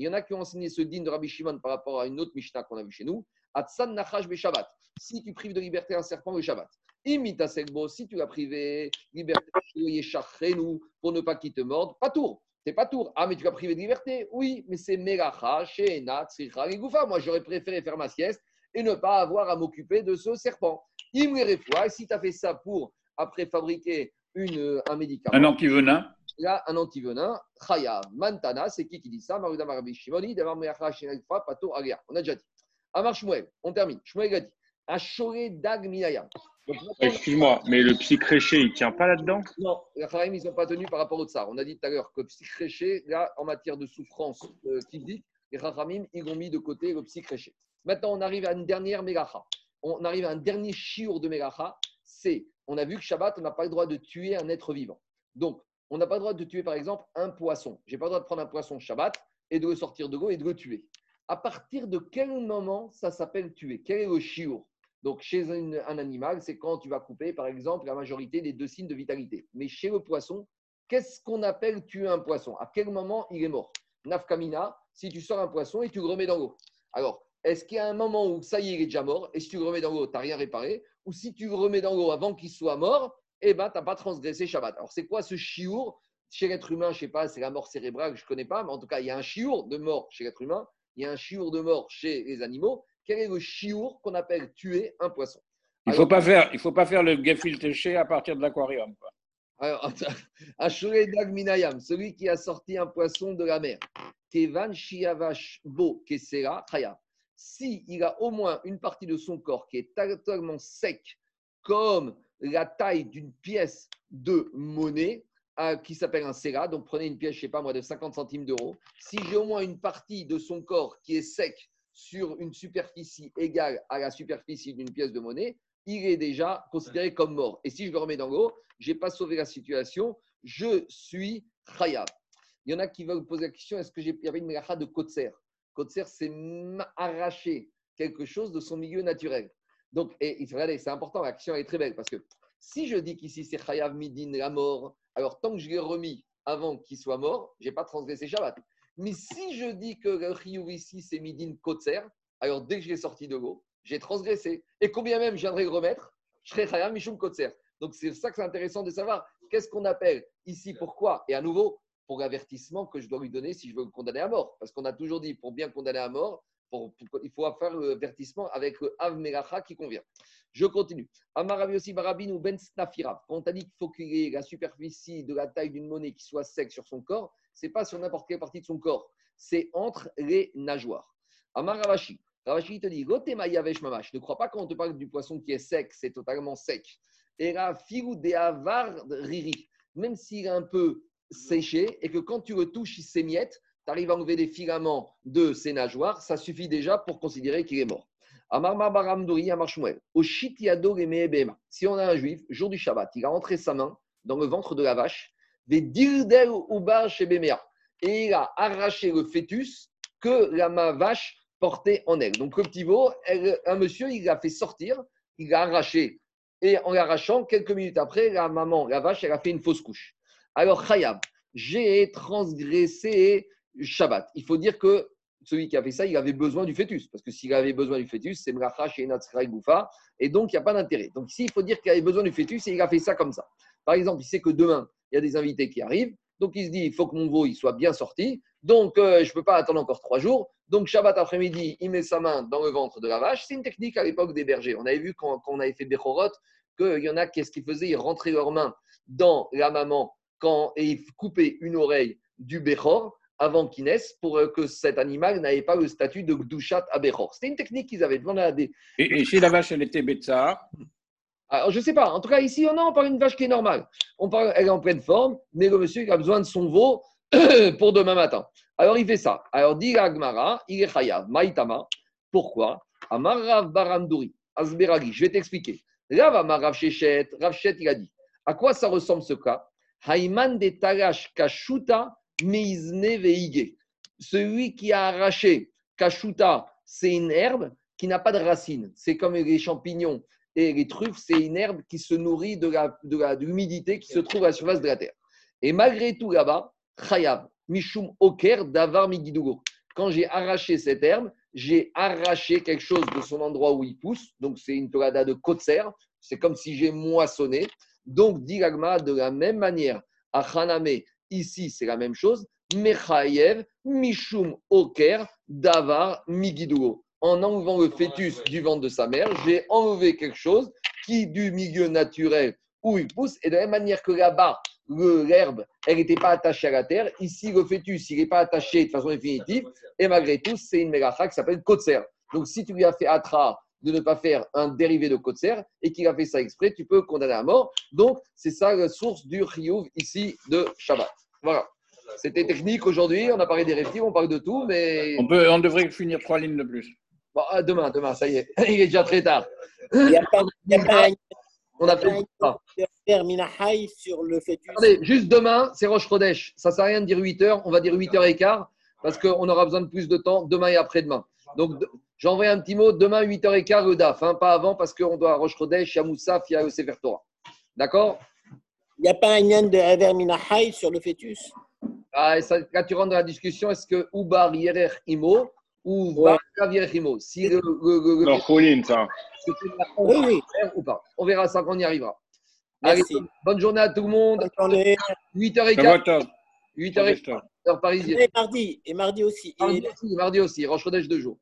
A: il y en a qui ont enseigné ce din de Rabbi Shimon par rapport à une autre Mishnah qu'on a vue chez nous. Atsan Nachash Shabbat. Si tu prives de liberté un serpent le Shabbat. Imita Selbo, si tu as privé liberté pour ne pas qu'il te morde, pas tour. C'est pas tour. Ah, mais tu as privé de liberté Oui, mais c'est Meracha, Shena, Tzricha. Moi, j'aurais préféré faire ma sieste et ne pas avoir à m'occuper de ce serpent. Imre si tu as fait ça pour après fabriquer une, un médicament.
F: Un antivenin
A: Là, un antivenin, Chaya, Mantana, c'est qui qui dit ça? On a déjà dit. Amar Shmuel, on termine. Shmuel a dit Ashore Dag Minayam.
C: Excuse-moi, mais le psychréché, il ne tient pas là-dedans?
A: Non, les Khaïm, ils n'ont pas tenu par rapport au tsar. On a dit tout à l'heure que le psychréché, là, en matière de souffrance euh, physique, les Khaïm, ils ont mis de côté le psychréché. Maintenant, on arrive à une dernière mégacha. On arrive à un dernier chiour de mégacha. C'est, on a vu que Shabbat, on n'a pas le droit de tuer un être vivant. Donc, on n'a pas le droit de tuer, par exemple, un poisson. Je n'ai pas le droit de prendre un poisson Shabbat et de le sortir de l'eau et de le tuer. À partir de quel moment ça s'appelle tuer? Quel est le chiour Donc, chez un, animal, c'est quand tu vas couper, par exemple, la majorité des deux signes de vitalité. Mais chez le poisson, qu'est-ce qu'on appelle tuer un poisson? À quel moment il est mort? Nafkamina, si tu sors un poisson et tu le remets dans l'eau. Alors, est-ce qu'il y a un moment où ça y est, il est déjà mort? Et si tu le remets dans l'eau, tu n'as rien réparé? Ou si tu le remets dans l'eau avant qu'il soit mort, eh ben, tu n'as pas transgressé Shabbat. Alors, c'est quoi ce chiour Chez l'être humain, je ne sais pas, c'est la mort cérébrale, je ne connais pas, mais en tout cas, il y a un chiour de mort chez l'être humain, il y a un chiour de mort chez les animaux. Quel est le chiour qu'on appelle tuer un poisson?
F: Il ne faut, pas faire, faut pas faire le gefilte à partir de l'aquarium.
A: Alors, Minayam, celui qui a sorti un poisson de la mer. Kevan Shiavash Bo Kesera Si il a au moins une partie de son corps qui est totalement sec, comme la taille d'une pièce de monnaie, euh, qui s'appelle un Sera, donc prenez une pièce, je ne sais pas moi, de 50 centimes d'euros. Si j'ai au moins une partie de son corps qui est sec sur une superficie égale à la superficie d'une pièce de monnaie, il est déjà considéré comme mort. Et si je le remets dans l'eau, je n'ai pas sauvé la situation, je suis khayab. Il y en a qui veulent poser la question est-ce que j'ai y avait une melacha de Kotser Kotser, c'est arracher quelque chose de son milieu naturel. Donc, et, c'est important, la question est très belle parce que si je dis qu'ici c'est Chayav Midin, la mort, alors tant que je l'ai remis avant qu'il soit mort, je n'ai pas transgressé Shabbat. Mais si je dis que le ici c'est Midin Kotser, alors dès que je l'ai sorti de l'eau, j'ai transgressé. Et combien même je viendrai le remettre, je serai Chayav Mishum Kotser. Donc c'est ça que c'est intéressant de savoir. Qu'est-ce qu'on appelle ici Pourquoi? Et à nouveau, pour l'avertissement que je dois lui donner si je veux le condamner à mort. Parce qu'on a toujours dit, pour bien condamner à mort, il faut faire l'avertissement avec le Av qui convient. Je continue. Amarabi aussi Barabin ou Ben Snafira. Quand on dit qu'il faut qu'il ait la superficie de la taille d'une monnaie qui soit sec sur son corps, c'est pas sur n'importe quelle partie de son corps, c'est entre les nageoires. Amaravashi. Ravashi te dit Ne crois pas quand on te parle du poisson qui est sec, c'est totalement sec. Et la filou de avar riri. Même s'il est un peu séché et que quand tu le touches, il s'émiette, tu arrives à enlever des filaments de ses nageoires, ça suffit déjà pour considérer qu'il est mort. Si on a un juif, jour du Shabbat, il a entré sa main dans le ventre de la vache, et il a arraché le fœtus que la vache portait en elle. Donc le petit veau, un monsieur, il l'a fait sortir, il l'a arraché. Et en l'arrachant, quelques minutes après, la maman, la vache, elle a fait une fausse couche. Alors, Chayab, j'ai transgressé Shabbat. Il faut dire que celui qui a fait ça, il avait besoin du fœtus. Parce que s'il avait besoin du fœtus, c'est Mlacha chez Goufa. Et donc, il n'y a pas d'intérêt. Donc, ici, il faut dire qu'il avait besoin du fœtus et il a fait ça comme ça. Par exemple, il sait que demain, il y a des invités qui arrivent. Donc, il se dit, il faut que mon veau il soit bien sorti. Donc, euh, je ne peux pas attendre encore trois jours. Donc, Shabbat après-midi, il met sa main dans le ventre de la vache. C'est une technique à l'époque des bergers. On avait vu quand, on avait fait Bechorot qu'il y en a, qu'est-ce qu'ils faisaient? Ils rentraient leurs mains dans la maman quand, et ils coupaient une oreille du Bechor avant qu'il naisse pour euh, que cet animal n'ait pas le statut de Gdushat à Bechor. C'était une technique qu'ils avaient demandé à des.
F: Et, si la vache, elle était Betsa
A: alors, je ne sais pas. En tout cas, ici, on, on parle d'une vache qui est normale. On parle, elle est en pleine forme, mais le monsieur il a besoin de son veau *coughs* pour demain matin. Alors, il fait ça. Alors, dit Agmara, il est chayav, maïtama. Pourquoi? Amarav barandouri, asberagi. Je vais t'expliquer. Rav Shechet, Rav il a dit à quoi ça ressemble ce cas? Haïman de Tagash Kashuta Veige. Celui qui a arraché Kashuta, c'est une herbe qui n'a pas de racines. C'est comme les champignons et les truffes, c'est une herbe qui se nourrit de l'humidité qui se trouve à la surface de la terre. Et malgré tout là-bas, Mishum Oker, Davar Migidugo. Quand j'ai arraché cette herbe, j'ai arraché quelque chose de son endroit où il pousse. Donc, c'est une torada de Kotser. C'est comme si j'ai moissonné. Donc, dit de la même manière, à Haname, ici, c'est la même chose. Mechayev, Mishum Oker, Davar Migidugo en enlevant le fœtus du ventre de sa mère, j'ai enlevé quelque chose qui, du milieu naturel où il pousse, et de la même manière que là-bas, l'herbe, elle n'était pas attachée à la terre, ici, le fœtus, il n'est pas attaché de façon définitive, et malgré tout, c'est une mélacha qui s'appelle Kotser. Donc, si tu lui as fait atra de ne pas faire un dérivé de Kotser et qu'il a fait ça exprès, tu peux condamner à mort. Donc, c'est ça la source du Riyuv ici de Shabbat. Voilà. C'était technique aujourd'hui, on a parlé des réflexions, on parle de tout, mais.
F: On, peut, on devrait finir trois lignes de plus.
A: Bon, ah, demain, demain, ça y est. Il est déjà très tard.
B: Il n'y a pas,
A: de on a fait
B: sur le fœtus.
A: Attendez, juste demain, c'est Roche Rodesh. Ça ne sert à rien de dire 8 heures, on va dire 8 heures et quart parce qu'on aura besoin de plus de temps demain et après-demain. Donc, j'ai envoyé un petit mot demain 8h15 le DAF, hein, pas avant parce qu'on doit à Roche il y a Moussaf, il y a Sefer Torah. D'accord
B: Il n'y a pas un lien de Aver Minahaï sur le fœtus?
A: Ah, et ça, Là, tu rentres dans la discussion est-ce que Ubar Yerer Imo ou ouais. Bar Yerer Imo? Si le. le,
C: non, Pauline, ça.
A: Oui, oui. Ou pas? On verra ça quand on y arrivera. Allez, bonne journée à tout le monde. 8h15. 8h15. Heure parisienne.
B: Et mardi, et mardi aussi.
A: Mardi aussi, mardi aussi. Roche deux jours.